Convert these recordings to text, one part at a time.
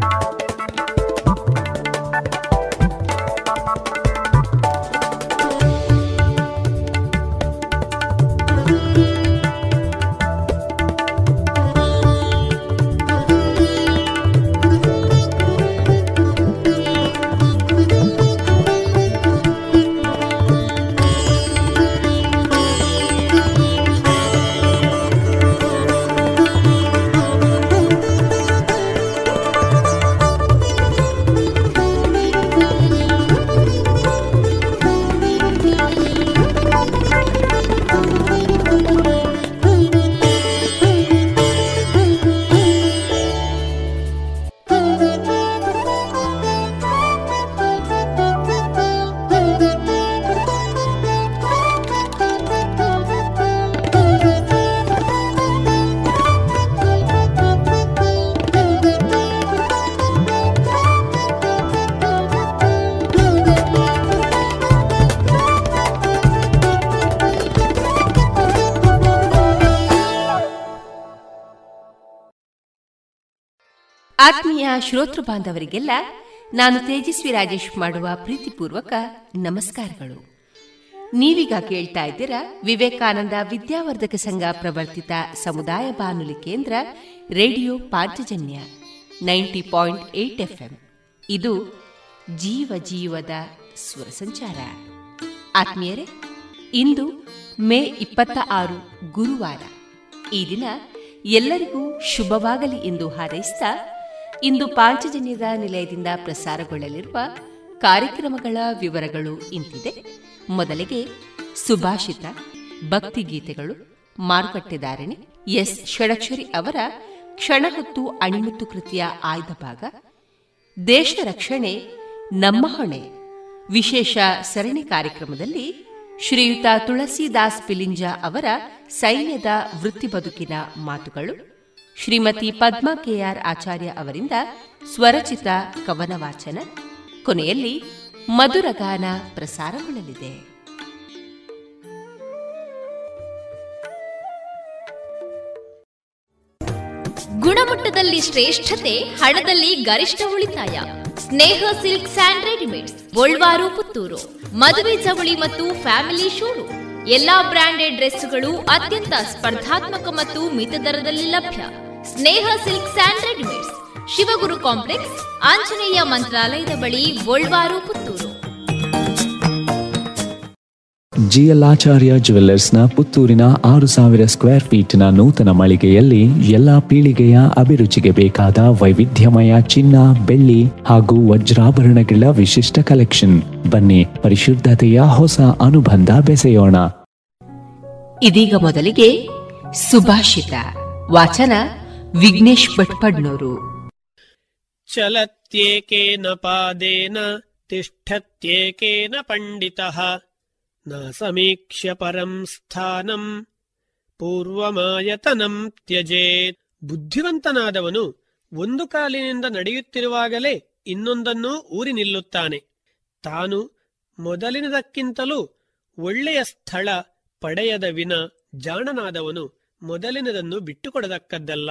Thank you. ಆತ್ಮೀಯ ಶ್ರೋತೃ ಬಾಂಧವರಿಗೆಲ್ಲ ನಾನು ತೇಜಸ್ವಿ ರಾಜೇಶ್ ಮಾಡುವ ಪ್ರೀತಿಪೂರ್ವಕ ನಮಸ್ಕಾರಗಳು. ನೀವೀಗ ಕೇಳ್ತಾ ಇದ್ದೀರಾ ವಿವೇಕಾನಂದ ವಿದ್ಯಾವರ್ಧಕ ಸಂಘ ಪ್ರವರ್ತಿತ ಸಮುದಾಯ ಬಾನುಲಿ ಕೇಂದ್ರ radio Panchajanya ninety point eight FM. ಇದು ಜೀವ ಜೀವದ ಸ್ವರ ಸಂಚಾರ. ಆತ್ಮೀಯರೇ, ಇಂದು ಮೇ ಇಪ್ಪತ್ತ ಆರು ಗುರುವಾರ. ಈ ದಿನ ಎಲ್ಲರಿಗೂ ಶುಭವಾಗಲಿ ಎಂದು ಹಾರೈಸಿದ ಇಂದು ಪಾಂಚಜನ್ಯದ ನಿಲಯದಿಂದ ಪ್ರಸಾರಗೊಳ್ಳಲಿರುವ ಕಾರ್ಯಕ್ರಮಗಳ ವಿವರಗಳು ಇಂತಿದೆ. ಮೊದಲಿಗೆ ಸುಭಾಷಿತ, ಭಕ್ತಿಗೀತೆಗಳು ಮಾರುಕಟ್ಟೆದಾರಣಿ ಎಸ್. ಷಡಕ್ಷರಿ ಅವರ ಕ್ಷಣಹೊತ್ತು ಅಣಿಮುತ್ತು ಕೃತಿಯ ಆಯ್ದ ಭಾಗ, ದೇಶ ರಕ್ಷಣೆ, ನಮ್ಮ ಹೊಣೆ, ವಿಶೇಷ ಸರಣಿ ಕಾರ್ಯಕ್ರಮದಲ್ಲಿ ಶ್ರೀಯುತ ತುಳಸಿದಾಸ್ ಪಿಲಿಂಜ ಅವರ ಸೈನ್ಯದ ವೃತ್ತಿ ಬದುಕಿನ ಮಾತುಗಳು ಶ್ರೀಮತಿ ಪದ್ಮ ಕೆಆರ್ ಆಚಾರ್ಯ ಅವರಿಂದ ಸ್ವರಚಿತ ಕವನ ವಾಚನ ಕೊನೆಯಲ್ಲಿ ಮಧುರಗಾನ ಪ್ರಸಾರಗೊಳ್ಳಲಿದೆ. ಗುಣಮಟ್ಟದಲ್ಲಿ ಶ್ರೇಷ್ಠತೆ, ಹಣದಲ್ಲಿ ಗರಿಷ್ಠ ಉಳಿತಾಯ. Sneha silks and readymades, Golwaru, Puttur. ಮದುವೆ ಚವಳಿ ಮತ್ತು ಫ್ಯಾಮಿಲಿ ಶೋರೂಮ್. ಎಲ್ಲಾ ಬ್ರಾಂಡೆಡ್ ಡ್ರೆಸ್ಗಳು ಅತ್ಯಂತ ಸ್ಪರ್ಧಾತ್ಮಕ ಮತ್ತು ಮಿತ ದರದಲ್ಲಿ ಲಭ್ಯ. Sneha silk sand readymades Shivaguru complex Anjaneya ಮಂತ್ರಾಲಯದ ಬಳಿ ಗೋಲ್ವಾರು ಪುತ್ತೂರು. ಜಿಎಲ್ಆಚಾರ್ಯ ಜುವೆಲ್ಲರ್ಸ್ನ ಪುತ್ತೂರಿನ ಆರು ಸಾವಿರ ಸ್ಕ್ವೇರ್ ಫೀಟ್ನ ನೂತನ ಮಳಿಗೆಯಲ್ಲಿ ಎಲ್ಲಾ ಪೀಳಿಗೆಯ ಅಭಿರುಚಿಗೆ ಬೇಕಾದ ವೈವಿಧ್ಯಮಯ ಚಿನ್ನ ಬೆಳ್ಳಿ ಹಾಗೂ ವಜ್ರಾಭರಣಗಳ ವಿಶಿಷ್ಟ ಕಲೆಕ್ಷನ್. ಬನ್ನಿ ಪರಿಶುದ್ಧತೆಯ ಹೊಸ ಅನುಬಂಧ ಬೆಸೆಯೋಣ. ಇದೀಗ ಮೊದಲಿಗೆ ಸುಭಾಷಿತ ವಾಚನ ವಿಘ್ನೇಶ್ ಭಟ್ಪಡ್ನವರು ಚಲತ್ಯೇಕೇನ ಪಾದೇನ, ತಿಷ್ಠತ್ಯೇಕೇನ ಪಂಡಿತಃ, ನ ಸಮೀಕ್ಷ್ಯ ಪರಂ ಸ್ಥಾನಂ, ಪೂರ್ವಮಾಯತನಂ ತ್ಯಜೇತ್. ಬುದ್ಧಿವಂತನಾದವನು ಒಂದು ಕಾಲಿನಿಂದ ನಡೆಯುತ್ತಿರುವಾಗಲೇ ಇನ್ನೊಂದನ್ನು ಊರಿ ನಿಲ್ಲುತ್ತಾನೆ. ತಾನು ಮೊದಲಿನದಕ್ಕಿಂತಲೂ ಒಳ್ಳೆಯ ಸ್ಥಳ ಪಡೆಯದ ವಿನ ಜಾಣನಾದವನು ಮೊದಲಿನದನ್ನು ಬಿಟ್ಟುಕೊಡದಕ್ಕದ್ದಲ್ಲ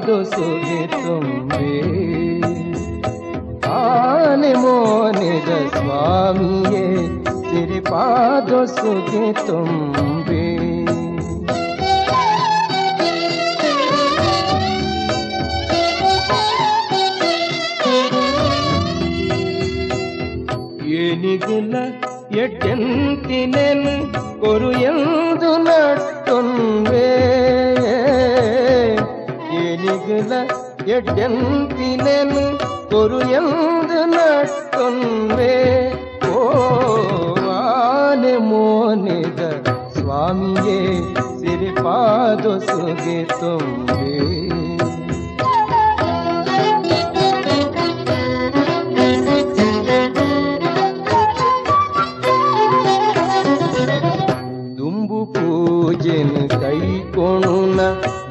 কাঁদো শুধে তুমি আনে মনে স্বামী তেরে পাদ শুধে তুমি ಏನಿದಿಲ್ಲ ಎಟ್ಟೆಂತಿನೇನು ಕೊರು ಎಂದು ನಟ್ಟೊಂದೇ ಗೆಲ ಎಡ್ಡೆಂತಿನೆನು ಕೊರು ಎಂದು ನಟ್ಟೊಂದೆ ಓ ಆನೆ ಮೋನೆದ ಸ್ವಾಮಿಯೇ ಸಿರಿಪಾದ ಸುಗೆ ತುಂಬೆ ದುಂಬು ಪೂಜೆನು ಕೈಕೊಣ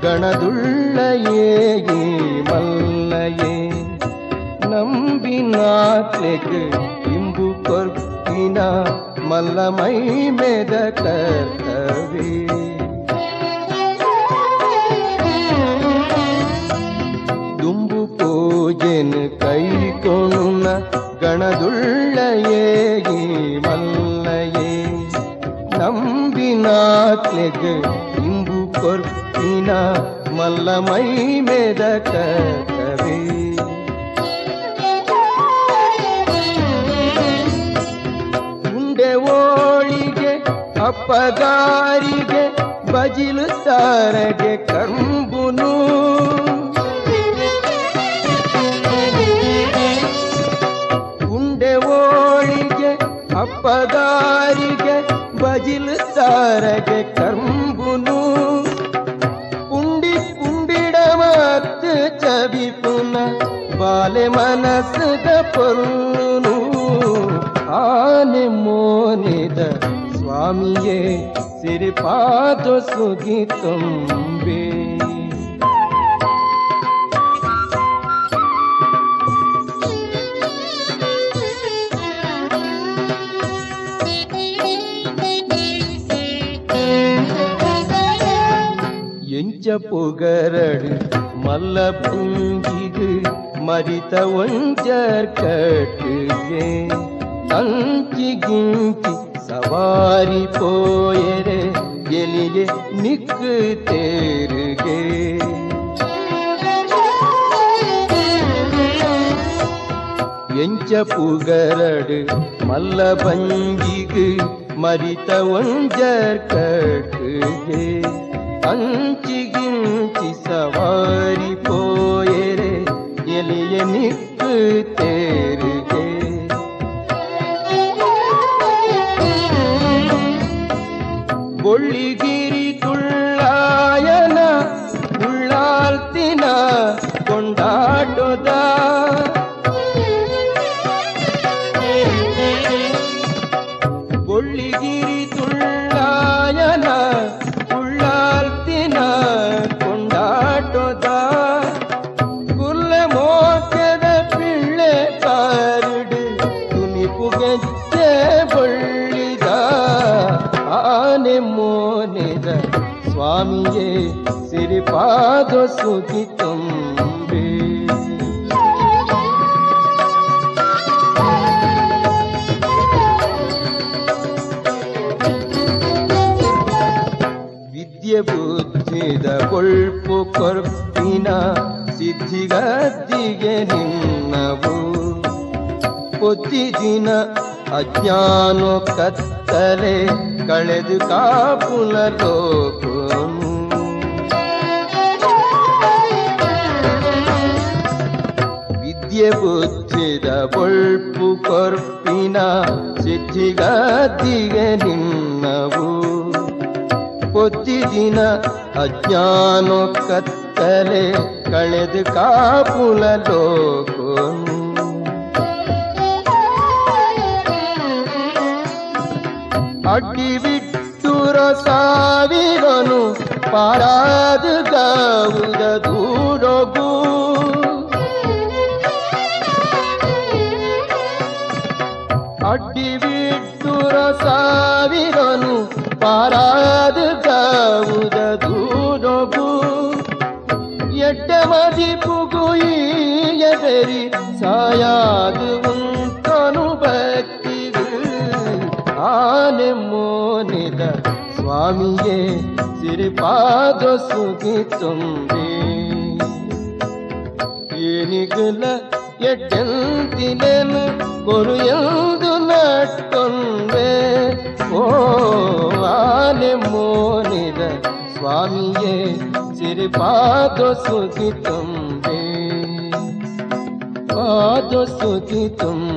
ಗಣದುಳ್ಳ மல்லையே மல்லையே. நம்பினாக்கு இம்பு கொர்க்கினா மல்லமை மேத கர்த்தவே ದುಂಬು ಪೂಜೆನ ಕೈ ಕೊಣುನ ಗಣದುಳ್ಳಯೇ ಮಲ್ಲಯೇ ನಂಬಿನಾತ್ಲೆಗ ಇಂಬು ಕೊರ್ಪಿನ ಮಲ್ಲ ಮೈ ಮೇದಕ ಕವಿ. ಉಂಡೆ ಓಳಿಗೆ, ಅಪ್ಪಗಾರಿಗೆ, ಬಜಿಲು ಸಾರಗೆ ಕಂಬುನು. ಉಂಡೆ ಓಳಿಗೆ, ಅಪ್ಪಗಾರಿಗೆ, ಬಜಿಲು ಸಾರಗೆ ಕಂಬುನು. ಮನಸದ ಪೊನ್ನು ಆನೆ ಮೋನಿದ ಸ್ವಾಮಿಯೇ ಸಿರಿಪಾದ ಸುಗಿ ತುಂಬೆ ಎಂಚ ಪುಗರಡು ಮಲ್ಲ ಪುಂಗಿ ಮರಿತ ಒಂಜರ್ ಕಟ್ಟಿಗೆ ತಂಕಿ ಗಿಂಕಿ ಸವಾರಿ ಪೋಯರೆ ಎಲಿಗೆ ನಿಕ್ ತೇರಿಗೆ ಎಂಚ ಪುಗರಡು ಮಲ್ಲ ಬಂಜಿಗೆ ಮರಿತ ಒಂಜರ್ ಕಟ್ಟಿಗೆ ಮೋನಿದ ಸ್ವಾಮಿಯೇ ಸಿರಿಪಾದ ಸುಗಿ ತುಂಬಿ ಏನಿಗಲ ಎಟ್ಟಂತಿನೆನು ಕೊರು ಎಂದು ನಟ್ಕೊಂಡೆ ಓ ಆನೆ ಮೋನಿದ ಸ್ವಾಮಿಯೇ ಸಿರಿಪಾದ ಸುಗಿ ತುಂಬೆ ಪಾದ ಸುಗಿ ತುಂಬೆ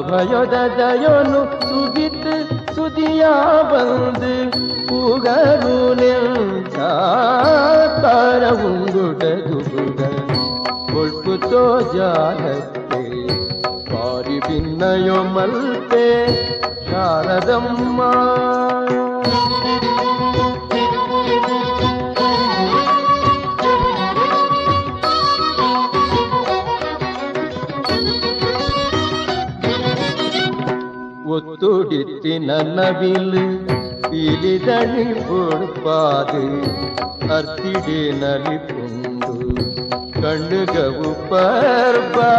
ಅಭಯದ ತುಡಿತಿ ನನ್ನ ಬಿಲು ಇಲಿದಣಿ ಕೊಡ್ಬಾದು ಅರ್ತಿಡೆ ನಲಿಪುಂಡು ಕಣ್ಣುಗವು ಪರ್ಬಾ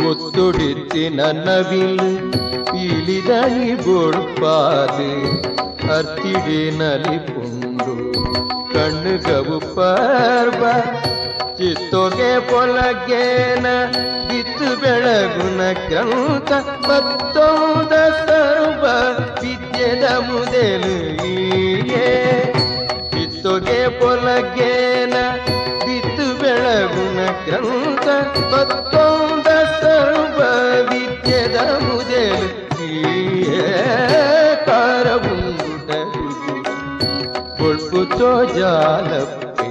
ಮುತ್ತುಡಿತಿ ನನ್ನ ಬಿಲು ಇಲಿದಣಿ ಕೊಡ್ಬಾದು ಅರ್ತಿಡೆ ನಲಿಪುಂಡು ಕಣ್ಣುಗವು ಪರ್ಬಾ ಚಿತ್ತೊಗೆ ಪೊಲಗೇನ, ಬಿತ್ತು ಬೆಳಗುನ ಕ್ರಂತ ಮತ್ತೊಂದ ಸರ್ವ ವಿದ್ಯದ ಮುದೆಲು ಈಯೇ ಚಿತ್ತೊಗೆ ಪೊಲಗೇನ, ಬಿತ್ತು ಬೆಳಗುನ ಕ್ರಂತ ಮತ್ತೊಂದ ಸರ್ವ ವಿದ್ಯದ ಮುದೆಲು ಈಯೇ ಕಾರವುಂಗುಟ ಕೊಳ್ಪು ತೋಜಾಲಪ್ಪೆ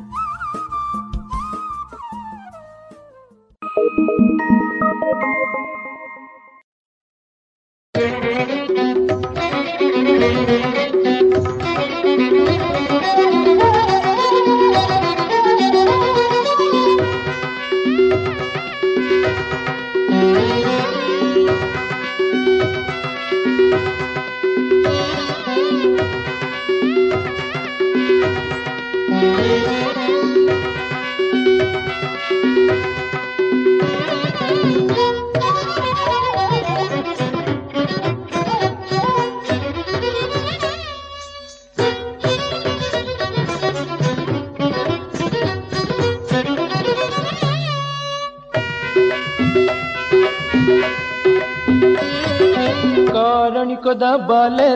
ಕಾರಣಿಕೊದ ಬಾಲೆ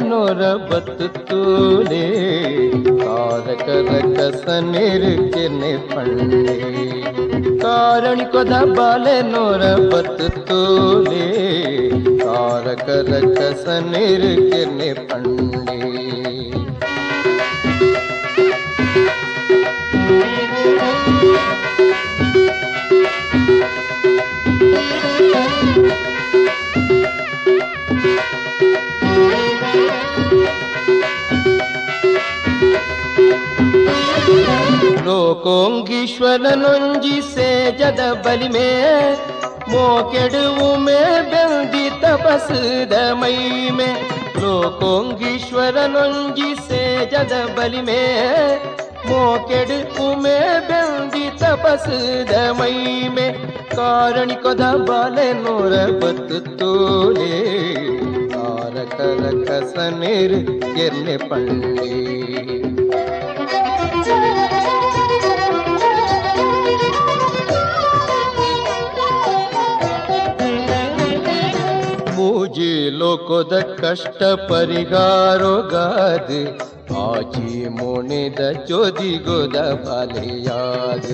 ನೋರ ಬತ್ತು ತೂಲೆ ಕಾರಕರ ಕಸ ನೆರುಕೆನೆ ಪಣ್ಣೆ ಕಾರಣಿಕೊದ ಬಾಲೆ ನೋರ ಬತ್ತು ತೂಲೆ ಕಾರಕರ ಕಸ ನೆರುಕೆನೆ ಪಣ್ಣೆ ಲೋಕೋಂಗೀಶ್ವರನೊಂಜಿ ಸೇಜದ ಬಲಿಮೆ ಮೋಕೆಡುವು ಮೇ ಬೆಂದಿ ತಪಸ್ದ ಮೈಮೆ ಲೋಕೋಂಗೀಶ್ವರನೊಂಜಿ ಸೇಜದ ಬಲಿಮೆ ಮೋಕೆಡು ಉಮೆ ಬೆಂದಿ ತಪಸ್ದ ಮೈಮೆ ಕಾರಣಿಕೊದ ಬಾಲೆ ನೂರ ಬತ್ತು ತೋಲೆ ತಾರಕರ ಕಸನೇರು ಎನ್ನೆ ಪಳ್ಳಿ ಮೂಜಿ ಲೋಕದ ಕಷ್ಟ ಪರಿಹಾರೋಗಾದ ಆಚಿ ಮುಣಿದ ಚೋದಿಗೋದ ಬಲೆಯಾದ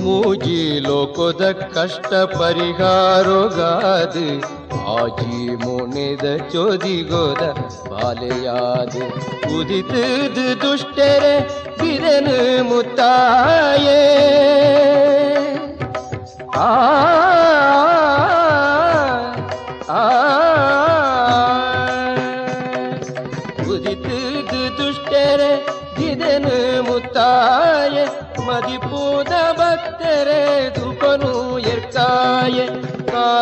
ಮೂಜಿ ಲೋಕದ ಕಷ್ಟ ಪರಿಹಾರೋಗಾದ ಆಜಿ ಮುಣಿದ ಚೋದಿಗೋದ ಬಾಲೆಯಾದ ಉದಿತದ ದುಷ್ಟರೆ ಬಿರನು ಮುತ್ತಾಯೇ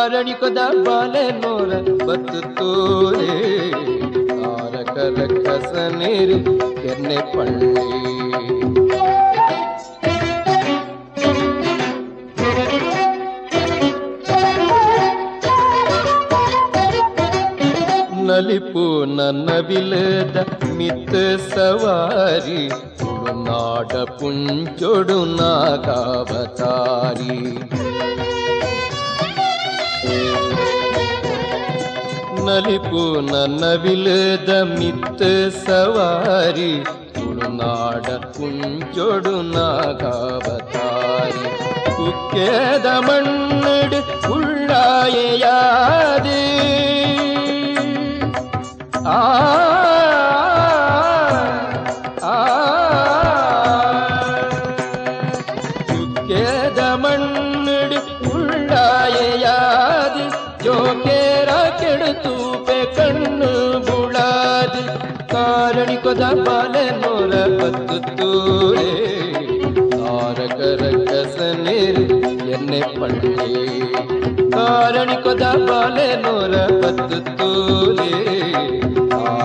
ಕಾರಣಿಕೊದ ಬಾಲೆ ನೋರ ಬತ್ತು ತೋರೆ ತಾರಕರ ಕಸನೇರು ಕೆನ್ನೆ ಪಳ್ಳಿ ನಲಿಪು ನನ್ನ ಬಿಲದ ಮಿತ್ತ ಸವಾರಿ ತುಳುನಾಡ ಪುಂಚೊಡು ನಾಗಾವತಾರಿ ನಲಿಪು ನನ್ನ ಬಿಲದ ಮಿತ್ತ ಸವಾರಿ ತುಳುನಾಡ ಪುಂಚೊಡು ನಾಗಾವತಾರಿ ಕುಕ್ಕೆದ ಮಣ್ಣಡು ಉಳ್ಳಾಯೆಯಾದೆ ಆ ಆ ಚುಕ್ಕೆದ ಮಣ್ಣಡು ಉಳ್ಳಾಯೆಯಾದಿ ಜೋಕೇರ ಕೆಡುತೂಪೆ ಕಣ್ಣು ಬುಳಾದಿ. ಕಾರಣಿಕೊದ ಬಾಲೆ ನೋರ ಬತ್ತು ತೂರೆ.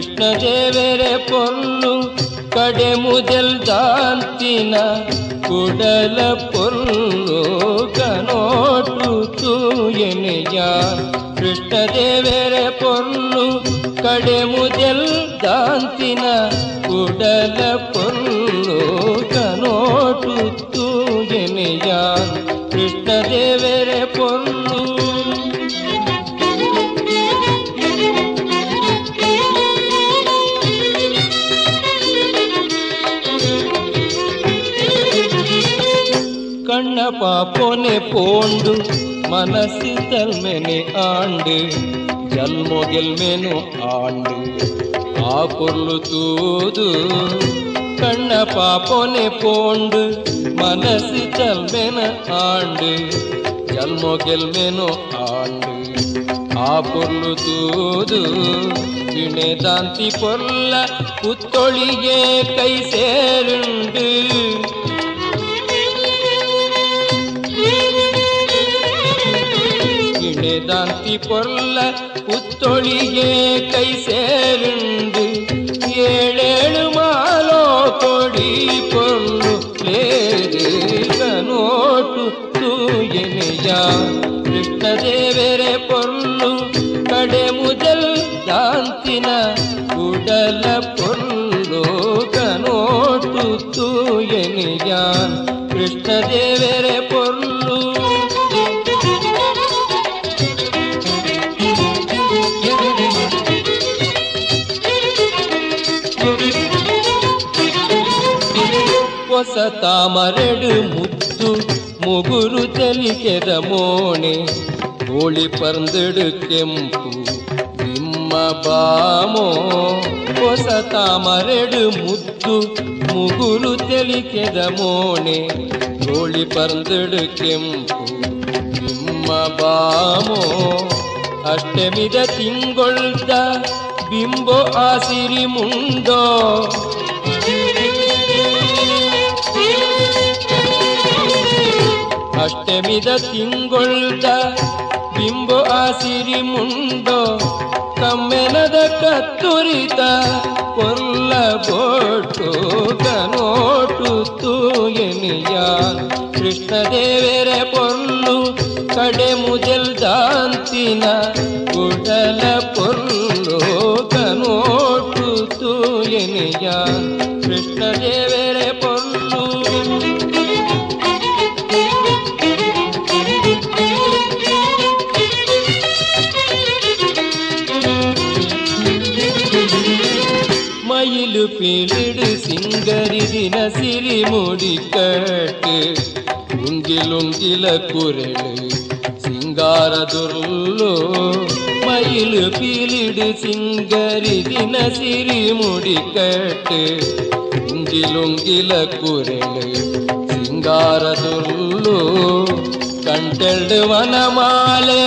ಕೃಷ್ಣ ದೇವರ ಪೊಲ್ಲು, ಕಡೆ ಮುದಲ್ ದಾಂತಿನ ಕುಡಲ ಪೊಲ್ಲು ಕನೋಟು ತೂಯನೆಯ ಕೃಷ್ಣ ದೇವರ ಪೊಲ್ಲು, ಕಡೆ ಮುದಲ್ ದಾಂತಿನ ಕುಡಲ பாப்போனே போண்டு மனசு தல்மெனே ஆண்டு ஜல்மொகெல்மெனு ஆண்டு ஆ பொருள் தூது கண்ண பாப்போனே போண்டு மனசு தல்மென ஆண்டு ஜல்மொகெல்மெனு ஆண்டு ஆ பொருள் தூது வினைதாந்தி பொருள புத்தொழியே கை சேருண்டு ಕೈ ಸೇರುಂಡು இணை தாந்தி பொருள புத்தொழியே கை சேருண்டு ஏழேழு மாலோ கொடி பொருள் லேது கனோட்டு தூயனையா ಕೃಷ್ಣದೇವರೇ ಪೊರ್ಲು ಕಡೆ ಮುದಲ್ ದಾಂತಿನ ಉಡಲ ಪೊರ್ಲು ಕನೋಟು ತೂಯನಿಯಾನ್ ಕೃಷ್ಣದೇವರೇ ಪೊರ್ಲು ಮುಗುರು ತೆಲಿಕೆದ ಮೋಣೆ, ಕೋಳಿ ಪರಂದಿಡು ಕೆಂಪು ನಿಮ್ಮ ಬಾಮೋ. ಹೊಸ ತಾಮರೆಡು ಮುತ್ತು ಮುಗುರು ತೆಲಿಕೆದ ಮೋಣೆ, ಕೋಳಿ ಪರಂದಿಡು ಕೆಂಪು ನಿಮ್ಮ ಬಾಮೋ. ಅಷ್ಟಮಿದ ತಿಂಗೊಳ್ದ ಬಿಂಬೋ ಆಸಿರಿ ಮುಂಡೋ ಅಷ್ಟಮಿದ ತಿಂಗೊಳ್ದ ಬಿಂಬು ಆಸಿರಿ ಮುಂಡೋ ಕಮ್ಮೆನದ ಕತ್ತುರಿತ ಕೊಲ್ಲ ಬೋಟು ಕನೋಟು ತೂಯನಿಯ ಕೃಷ್ಣದೇವರ ಪೊಲ್ಲು ಕಡೆ ಮುಜಲ್ ದಾಂತಿನ ಕುಡಲ ಪೊರ್ಲು மேலிடு சிங்கரி தினசிரி முடிக்கட்டு உங்கிலும் கில குரலு சிங்காரதுருள்ளோ மயிலு பீலிடு சிங்கரி தினசிரி முடிக்கட்டு உங்கிலும் கில குரலு சிங்காரதுருள்ளோ கண்டெழு வனமாலே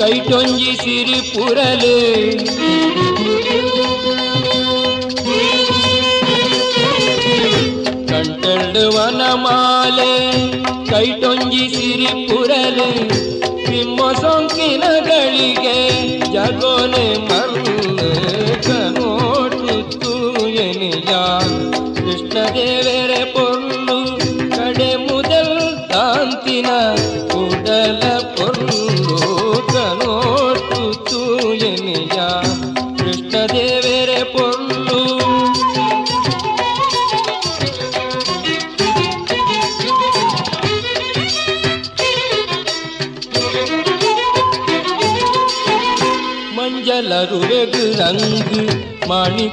கைட்டொஞ்சி சிரிப்புரலே ಪುರಲು ಕಂಟೆಲ್ಡು ವನಮಾಲೆ ಕೈಟೊಂಜಿ ಸಿರಿ ಪುರಲು ನಿಮ್ಮ ಸೊಂಕಿನಗಳಿಗೆ ಜಗೋನೆ ಮರ್ಲು ಕನೋಟು ತೂಯನಿಯ ಕೃಷ್ಣದೇವರ ಪೊರ್ಲು ಕಡೆ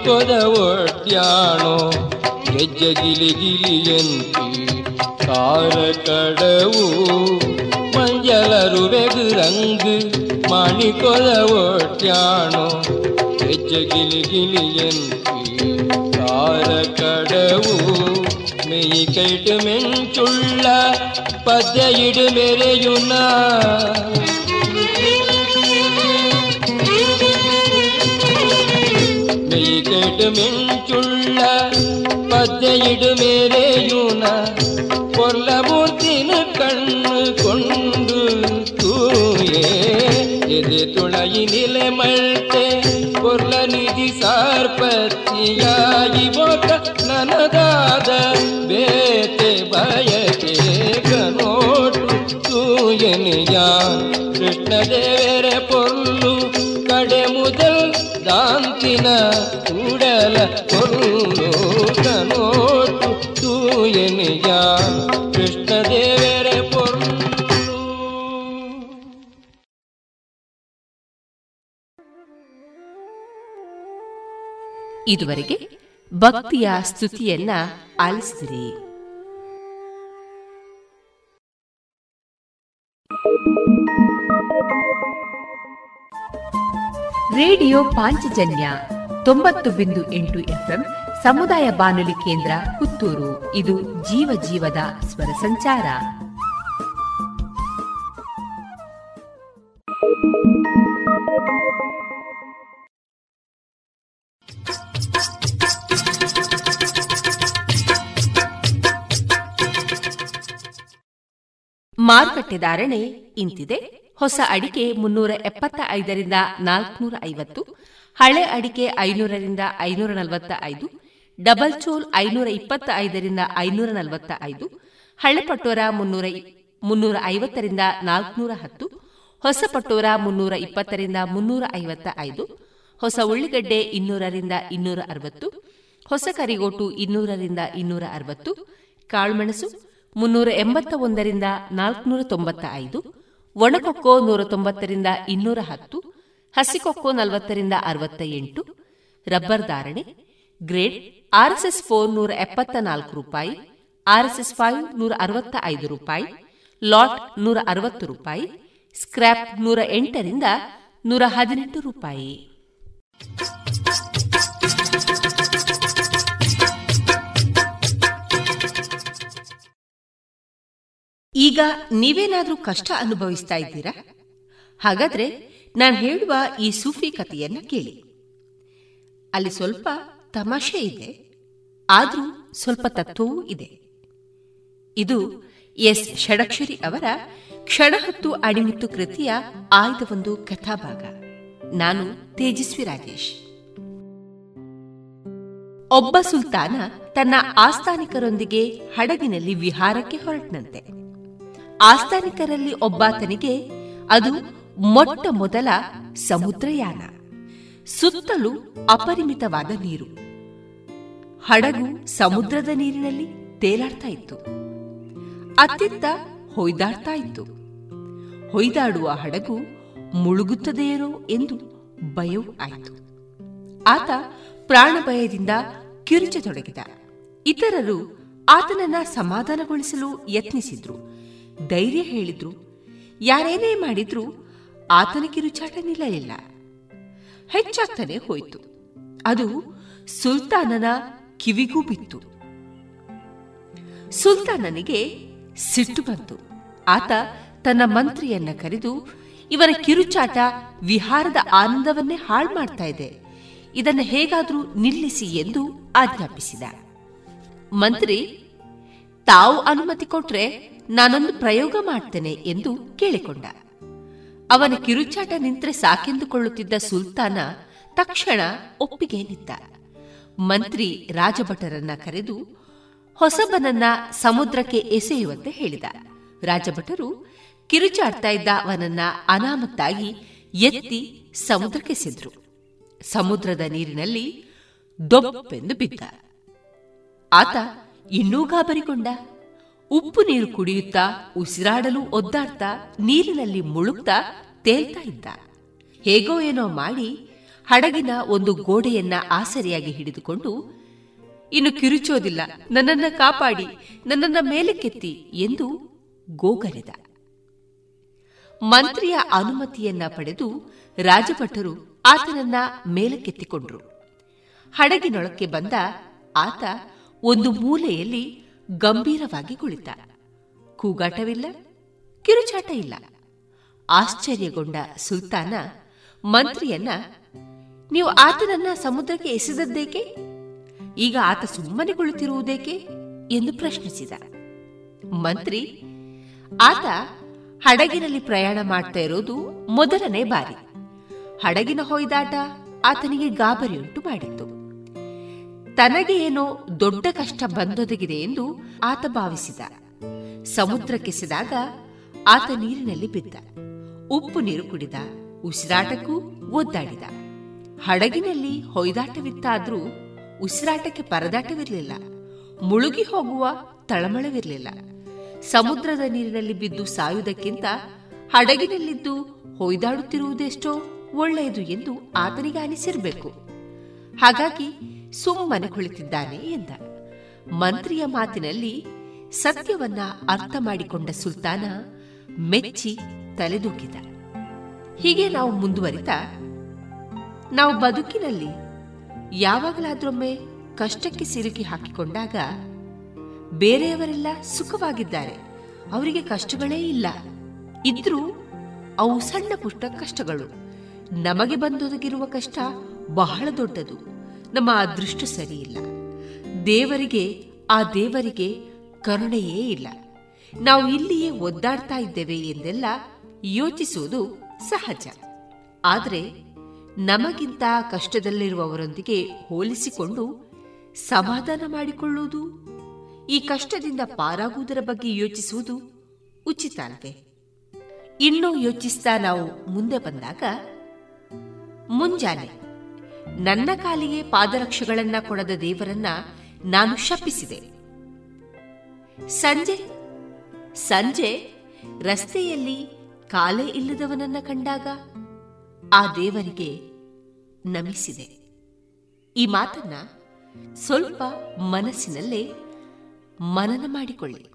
ಮಾಣಿಕೊದ ಒಡ್ಯಾಣೋ ಗೆಜ್ಜೆ ಗಿಲಿ ಗಿಲಿಯಂತಿ ಕಾರ ಕಡವು ಮಂಜಲರು ವೆಗು ರಂಗು ಮಾಣಿಕೊದ ಒಡ್ಯಾಣೋ ಗೆಜ್ಜೆ ಗಿಲಿ ಗಿಲಿಯಂತಿ ಕಾರ ಕಡವು மெய் கைட்டு மெஞ்சுள்ள பத்ய இடு கேட்டுமெஞ்சுள்ள பத்தையிடுமேரேயுன பொல்லமூர்த்தின கண்ணு கொண்டு தூயே. எது துளையினிலே மழ்த்தே பொருள நிதி சார்பத்தியாயி போட்ட ನನಗಾದ ಬೇತೆ ಬಯಕೆ ಕನೋಟು ತೂಯನಿಯ ಕೃಷ್ಣದೇ ಇದುವರೆಗೆ ಭಕ್ತಿಯ ಸ್ತುತಿಯನ್ನ ಆಲಿಸಿರಿ ರೇಡಿಯೋ ಪಾಂಚಜನ್ಯ ತೊಂಬತ್ತು ಬಿಂದು ಎಂಟು ಎಫ್ಎಂ ಸಮುದಾಯ ಬಾನುಲಿ ಕೇಂದ್ರ ಪುತ್ತೂರು. ಇದು ಜೀವ ಜೀವದ ಸ್ವರ ಸಂಚಾರ. ಮಾರುಕಟ್ಟೆ ಧಾರಣೆ ಇಂತಿದೆ. ಹೊಸ ಅಡಿಕೆ ಮುನ್ನೂರ ಎಪ್ಪತ್ತ ಐದರಿಂದ ನಾಲ್ಕನೂರ ಐವತ್ತು, ಹಳೆ ಅಡಿಕೆ ಐನೂರರಿಂದ ಐನೂರ ನಲವತ್ತ ಐದು ಡಬಲ್ ಚೋಲ್ ಐನೂರ ಇಪ್ಪತ್ತ ಐದರಿಂದ ಐನೂರ ನಲವತ್ತ ಐದು ಹಳೆ ಪಟೋರ ಮುನ್ನೂರ ಮುನ್ನೂರ ಐವತ್ತರಿಂದ ನಾಲ್ಕನೂರ ಹತ್ತು, ಹೊಸ ಪಟೋರ ಮುನ್ನೂರ ಇಪ್ಪತ್ತರಿಂದ ಮುನ್ನೂರ ಐವತ್ತ ಐದು ಹೊಸ ಉಳ್ಳಿಗಡ್ಡೆ ಇನ್ನೂರರಿಂದ ಇನ್ನೂರ ಅರವತ್ತು, ಹೊಸ ಕರಿಗೋಟು ಇನ್ನೂರರಿಂದ ಇನ್ನೂರ ಅರವತ್ತು, ಕಾಳುಮೆಣಸು ಮುನ್ನೂರ ಎಂಬತ್ತ ಒಂದರಿಂದ ನಾಲ್ಕುನೂರ ತೊಂಬತ್ತ ಐದು ಒಣಕೊಕ್ಕೋ ನೂರ ತೊಂಬತ್ತರಿಂದ ಇನ್ನೂರ ಹತ್ತು ಹಸಿಕೊಕ್ಕೋ ನಲವತ್ತರಿಂದ ಅರವತ್ತ ಎಂಟು ರಬ್ಬರ್ ಧಾರಣೆ, ಗ್ರೇಡ್ ಆರ್ಎಸ್ಎಸ್ ಫೋರ್ ನೂರ ಎಪ್ಪತ್ತ ನಾಲ್ಕು ರೂಪಾಯಿ, ಆರ್ಎಸ್ಎಸ್ ಫೈವ್ ನೂರ ಅರವತ್ತ ಐದು ರೂಪಾಯಿ, ಲಾಟ್ ನೂರ ಅರವತ್ತು ರೂಪಾಯಿ, ಸ್ಕ್ರ್ಯಾಪ್ ನೂರ ಎಂಟರಿಂದ ನೂರ ಹದಿನೆಂಟು ರೂಪಾಯಿ. ಈಗ ನೀವೇನಾದರೂ ಕಷ್ಟ ಅನುಭವಿಸ್ತಾ ಇದ್ದೀರಾ? ಹಾಗಾದ್ರೆ ನಾನು ಹೇಳುವ ಈ ಸೂಫಿ ಕಥೆಯನ್ನು ಕೇಳಿ. ಅಲ್ಲಿ ಸ್ವಲ್ಪ ತಮಾಷೆ ಇದೆ. ಆದರೂ ಸ್ವಲ್ಪ ತತ್ವವೂ ಇದೆ. ಇದು ಎಸ್. ಷಡಕ್ಷರಿ ಅವರ ಕ್ಷಣಹತ್ತು ಅಣಿಮಿತ್ತು ಕೃತಿಯ ಆಯ್ದ ಒಂದು ಕಥಾಭಾಗ. ನಾನು ತೇಜಸ್ವಿ ರಾಜೇಶ್. ಒಬ್ಬ ಸುಲ್ತಾನ ತನ್ನ ಆಸ್ಥಾನಿಕರೊಂದಿಗೆ ಹಡಗಿನಲ್ಲಿ ವಿಹಾರಕ್ಕೆ ಹೊರಟನಂತೆ. ಆಸ್ಥಾನಿಕರಲ್ಲಿ ಒಬ್ಬಾತನಿಗೆ ಅದು ಮೊಟ್ಟ ಮೊದಲ ಸಮುದ್ರಯಾನ. ಸುತ್ತಲೂ ಅಪರಿಮಿತವಾದ ನೀರು. ಹಡಗು ಸಮುದ್ರದ ನೀರಿನಲ್ಲಿ ತೇಲಾಡ್ತಾ ಇತ್ತು. ಅತ್ತಿತ್ತ ಹೊಯ್ದಾಡ್ತಾ ಇತ್ತು. ಹೊಯ್ದಾಡುವ ಹಡಗು ಮುಳುಗುತ್ತದೆಯೋ ಎಂದು ಭಯವೂ ಆಯಿತು. ಆತ ಪ್ರಾಣ ಭಯದಿಂದ ಕಿರುಚತೊಡಗಿದ. ಇತರರು ಆತನನ್ನ ಸಮಾಧಾನಗೊಳಿಸಲು ಯತ್ನಿಸಿದ್ರು. ಧೈರ್ಯ ಹೇಳಿದ್ರು. ಯಾರೇನೇ ಮಾಡಿದ್ರು ಆತನ ಕಿರುಚಾಟ ನಿಲ್ಲಲಿಲ್ಲ. ಹೆಚ್ಚಾಗ್ತಾನೆ ಹೋಯಿತು. ಅದು ಸುಲ್ತಾನನ ಕಿವಿಗೂ ಬಿತ್ತು. ಸುಲ್ತಾನನಿಗೆ ಸಿಟ್ಟು ಬಂತು. ಆತ ತನ್ನ ಮಂತ್ರಿಯನ್ನ ಕರೆದು, ಇವರ ಕಿರುಚಾಟ ವಿಹಾರದ ಆನಂದವನ್ನೇ ಹಾಳು ಮಾಡ್ತಾ ಇದೆ. ಇದನ್ನು ಹೇಗಾದರೂ ನಿಲ್ಲಿಸಿ ಎಂದು ಆಜ್ಞಾಪಿಸಿದ. ಮಂತ್ರಿ, ತಾವು ಅನುಮತಿ ಕೊಟ್ರೆ ನಾನೊಂದು ಪ್ರಯೋಗ ಮಾಡ್ತೇನೆ ಎಂದು ಕೇಳಿಕೊಂಡ. ಅವನ ಕಿರುಚಾಟ ನಿಂತ್ರೆ ಸಾಕೆಂದುಕೊಳ್ಳುತ್ತಿದ್ದ ಸುಲ್ತಾನ ತಕ್ಷಣ ಒಪ್ಪಿಗೆ ನಿಂತ. ಮಂತ್ರಿ ರಾಜಭಟರನ್ನ ಕರೆದು, ಹೊಸಬನನ್ನ ಸಮುದ್ರಕ್ಕೆ ಎಸೆಯುವಂತೆ ಹೇಳಿದ. ರಾಜಭಟರು ಕಿರುಚಾಡ್ತಾ ಇದ್ದ ಅವನನ್ನ ಅನಾಮತ್ತಾಗಿ ಎತ್ತಿ ಸಮುದ್ರಕ್ಕೆ ಸಿದ್ರು. ಸಮುದ್ರದ ನೀರಿನಲ್ಲಿ ದೊಬ್ಬೆಂದು ಬಿದ್ದ. ಆತ ಇನ್ನೂ ಗಾಬರಿಗೊಂಡ. ಉಪ್ಪು ನೀರು ಕುಡಿಯುತ್ತಾ, ಉಸಿರಾಡಲು ಒದ್ದಾಡ್ತಾ, ನೀರಿನಲ್ಲಿ ಮುಳುಗ್ತಾ, ತೇಲ್ತಾ ಇದ್ದ. ಹೇಗೋ ಏನೋ ಮಾಡಿ ಹಡಗಿನ ಒಂದು ಗೋಡೆಯನ್ನ ಆಸರೆಯಾಗಿ ಹಿಡಿದುಕೊಂಡು, ಇನ್ನು ಕಿರುಚೋದಿಲ್ಲ, ನನ್ನನ್ನ ಕಾಪಾಡಿ, ನನ್ನನ್ನ ಮೇಲಕ್ಕೆತ್ತಿ ಎಂದು ಗೋಗರೆದ. ಮಂತ್ರಿಯ ಅನುಮತಿಯನ್ನ ಪಡೆದು ರಾಜಭಟರು ಆತನನ್ನ ಮೇಲಕ್ಕೆತ್ತಿಕೊಂಡ್ರು. ಹಡಗಿನೊಳಕ್ಕೆ ಬಂದ ಆತ ಒಂದು ಮೂಲೆಯಲ್ಲಿ ಗಂಭೀರವಾಗಿ ಕುಳಿತ ಕೂಗಾಟವಿಲ್ಲ ಕಿರುಚಾಟ ಇಲ್ಲ ಆಶ್ಚರ್ಯಗೊಂಡ ಸುಲ್ತಾನ ಮಂತ್ರಿಯನ್ನ, ನೀವು ಆತನನ್ನ ಸಮುದ್ರಕ್ಕೆ ಎಸೆದದ್ದೇಕೆ? ಈಗ ಆತ ಸುಮ್ಮನೆ ಕುಳಿತಿರುವುದೇಕೆ ಎಂದು ಪ್ರಶ್ನಿಸಿದ. ಮಂತ್ರಿ, ಆತ ಹಡಗಿನಲ್ಲಿ ಪ್ರಯಾಣ ಮಾಡ್ತಾ ಇರೋದು ಮೊದಲನೇ ಬಾರಿ. ಹಡಗಿನ ಹೊಯ್ದಾಟ ಆತನಿಗೆ ಗಾಬರಿಯುಂಟು ಮಾಡಿತ್ತು. ತನಗೆ ಏನೋ ದೊಡ್ಡ ಕಷ್ಟ ಬಂದೊದಗಿದೆ ಎಂದು ಆತ ಭಾವಿಸಿದ. ಸಮುದ್ರಕ್ಕೆಸೆದಾಗ ಆತ ನೀರಿನಲ್ಲಿ ಬಿದ್ದ. ಉಪ್ಪು ನೀರು ಕುಡಿದ, ಉಸಿರಾಟಕ್ಕೂ ಒದ್ದಾಡಿದ. ಹಡಗಿನಲ್ಲಿ ಹೊಯ್ದಾಟವಿತ್ತಾದ್ರೂ ಉಸಿರಾಟಕ್ಕೆ ಪರದಾಟವಿರಲಿಲ್ಲ. ಮುಳುಗಿ ಹೋಗುವ ತಳಮಳವಿರಲಿಲ್ಲ. ಸಮುದ್ರದ ನೀರಿನಲ್ಲಿ ಬಿದ್ದು ಸಾಯುವುದಕ್ಕಿಂತ ಹಡಗಿನಲ್ಲಿದ್ದು ಹೊಯ್ದಾಡುತ್ತಿರುವುದೆಷ್ಟೋ ಒಳ್ಳೆಯದು ಎಂದು ಆತನಿಗೆ ಅನಿಸಿರಬೇಕು. ಹಾಗಾಗಿ ಸುಮ್ಮನೆ ಕುಳಿತಿದ್ದಾನೆ ಎಂದ. ಮಂತ್ರಿಯ ಮಾತಿನಲ್ಲಿ ಸತ್ಯವನ್ನ ಅರ್ಥ ಮಾಡಿಕೊಂಡ ಸುಲ್ತಾನ ಮೆಚ್ಚಿ ತಲೆದೂಕಿದ. ಹೀಗೆ ನಾವು ಮುಂದುವರಿತ, ನಾವು ಬದುಕಿನಲ್ಲಿ ಯಾವಾಗಲಾದ್ರೊಮ್ಮೆ ಕಷ್ಟಕ್ಕೆ ಸಿಲುಕಿ ಹಾಕಿಕೊಂಡಾಗ ಬೇರೆಯವರೆಲ್ಲ ಸುಖವಾಗಿದ್ದಾರೆ, ಅವರಿಗೆ ಕಷ್ಟಗಳೇ ಇಲ್ಲ. ಇದ್ರೂ ಅವು ಸಣ್ಣ ಪುಟ್ಟ ಕಷ್ಟಗಳು, ನಮಗೆ ಬಂದೊದಗಿರುವ ಕಷ್ಟ ಬಹಳ ದೊಡ್ಡದು. ನಮ್ಮ ಅದೃಷ್ಟ ಸರಿಯಿಲ್ಲ. ದೇವರಿಗೆ, ಆ ದೇವರಿಗೆ ಕರುಣೆಯೇ ಇಲ್ಲ. ನಾವು ಇಲ್ಲಿಯೇ ಒದ್ದಾಡ್ತಾ ಇದ್ದೇವೆ ಎಂದೆಲ್ಲ ಯೋಚಿಸುವುದು ಸಹಜ. ಆದರೆ ನಮಗಿಂತ ಕಷ್ಟದಲ್ಲಿರುವವರೊಂದಿಗೆ ಹೋಲಿಸಿಕೊಂಡು ಸಮಾಧಾನ ಮಾಡಿಕೊಳ್ಳುವುದು, ಈ ಕಷ್ಟದಿಂದ ಪಾರಾಗುವುದರ ಬಗ್ಗೆ ಯೋಚಿಸುವುದು ಉಚಿತ ಅಲ್ಲದೆ ಇನ್ನೂ ಯೋಚಿಸ್ತಾ ನಾವು ಮುಂದೆ ಬಂದಾಗ ಮುಂಜಾನೆ ನನ್ನ ಕಾಲಿಗೆ ಪಾದರಕ್ಷೆಗಳನ್ನ ಕೊಡದ ದೇವರನ್ನ ನಾನು ಶಪಿಸಿದೆ. ಸಂಜೆ ಸಂಜೆ ರಸ್ತೆಯಲ್ಲಿ ಕಾಲೇ ಇಲ್ಲದವನನ್ನ ಕಂಡಾಗ ಆ ದೇವರಿಗೆ ನಮಿಸಿದೆ. ಈ ಮಾತನ್ನ ಸ್ವಲ್ಪ ಮನಸ್ಸಿನಲ್ಲೇ ಮನನ ಮಾಡಿಕೊಳ್ಳಿ.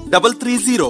double three zero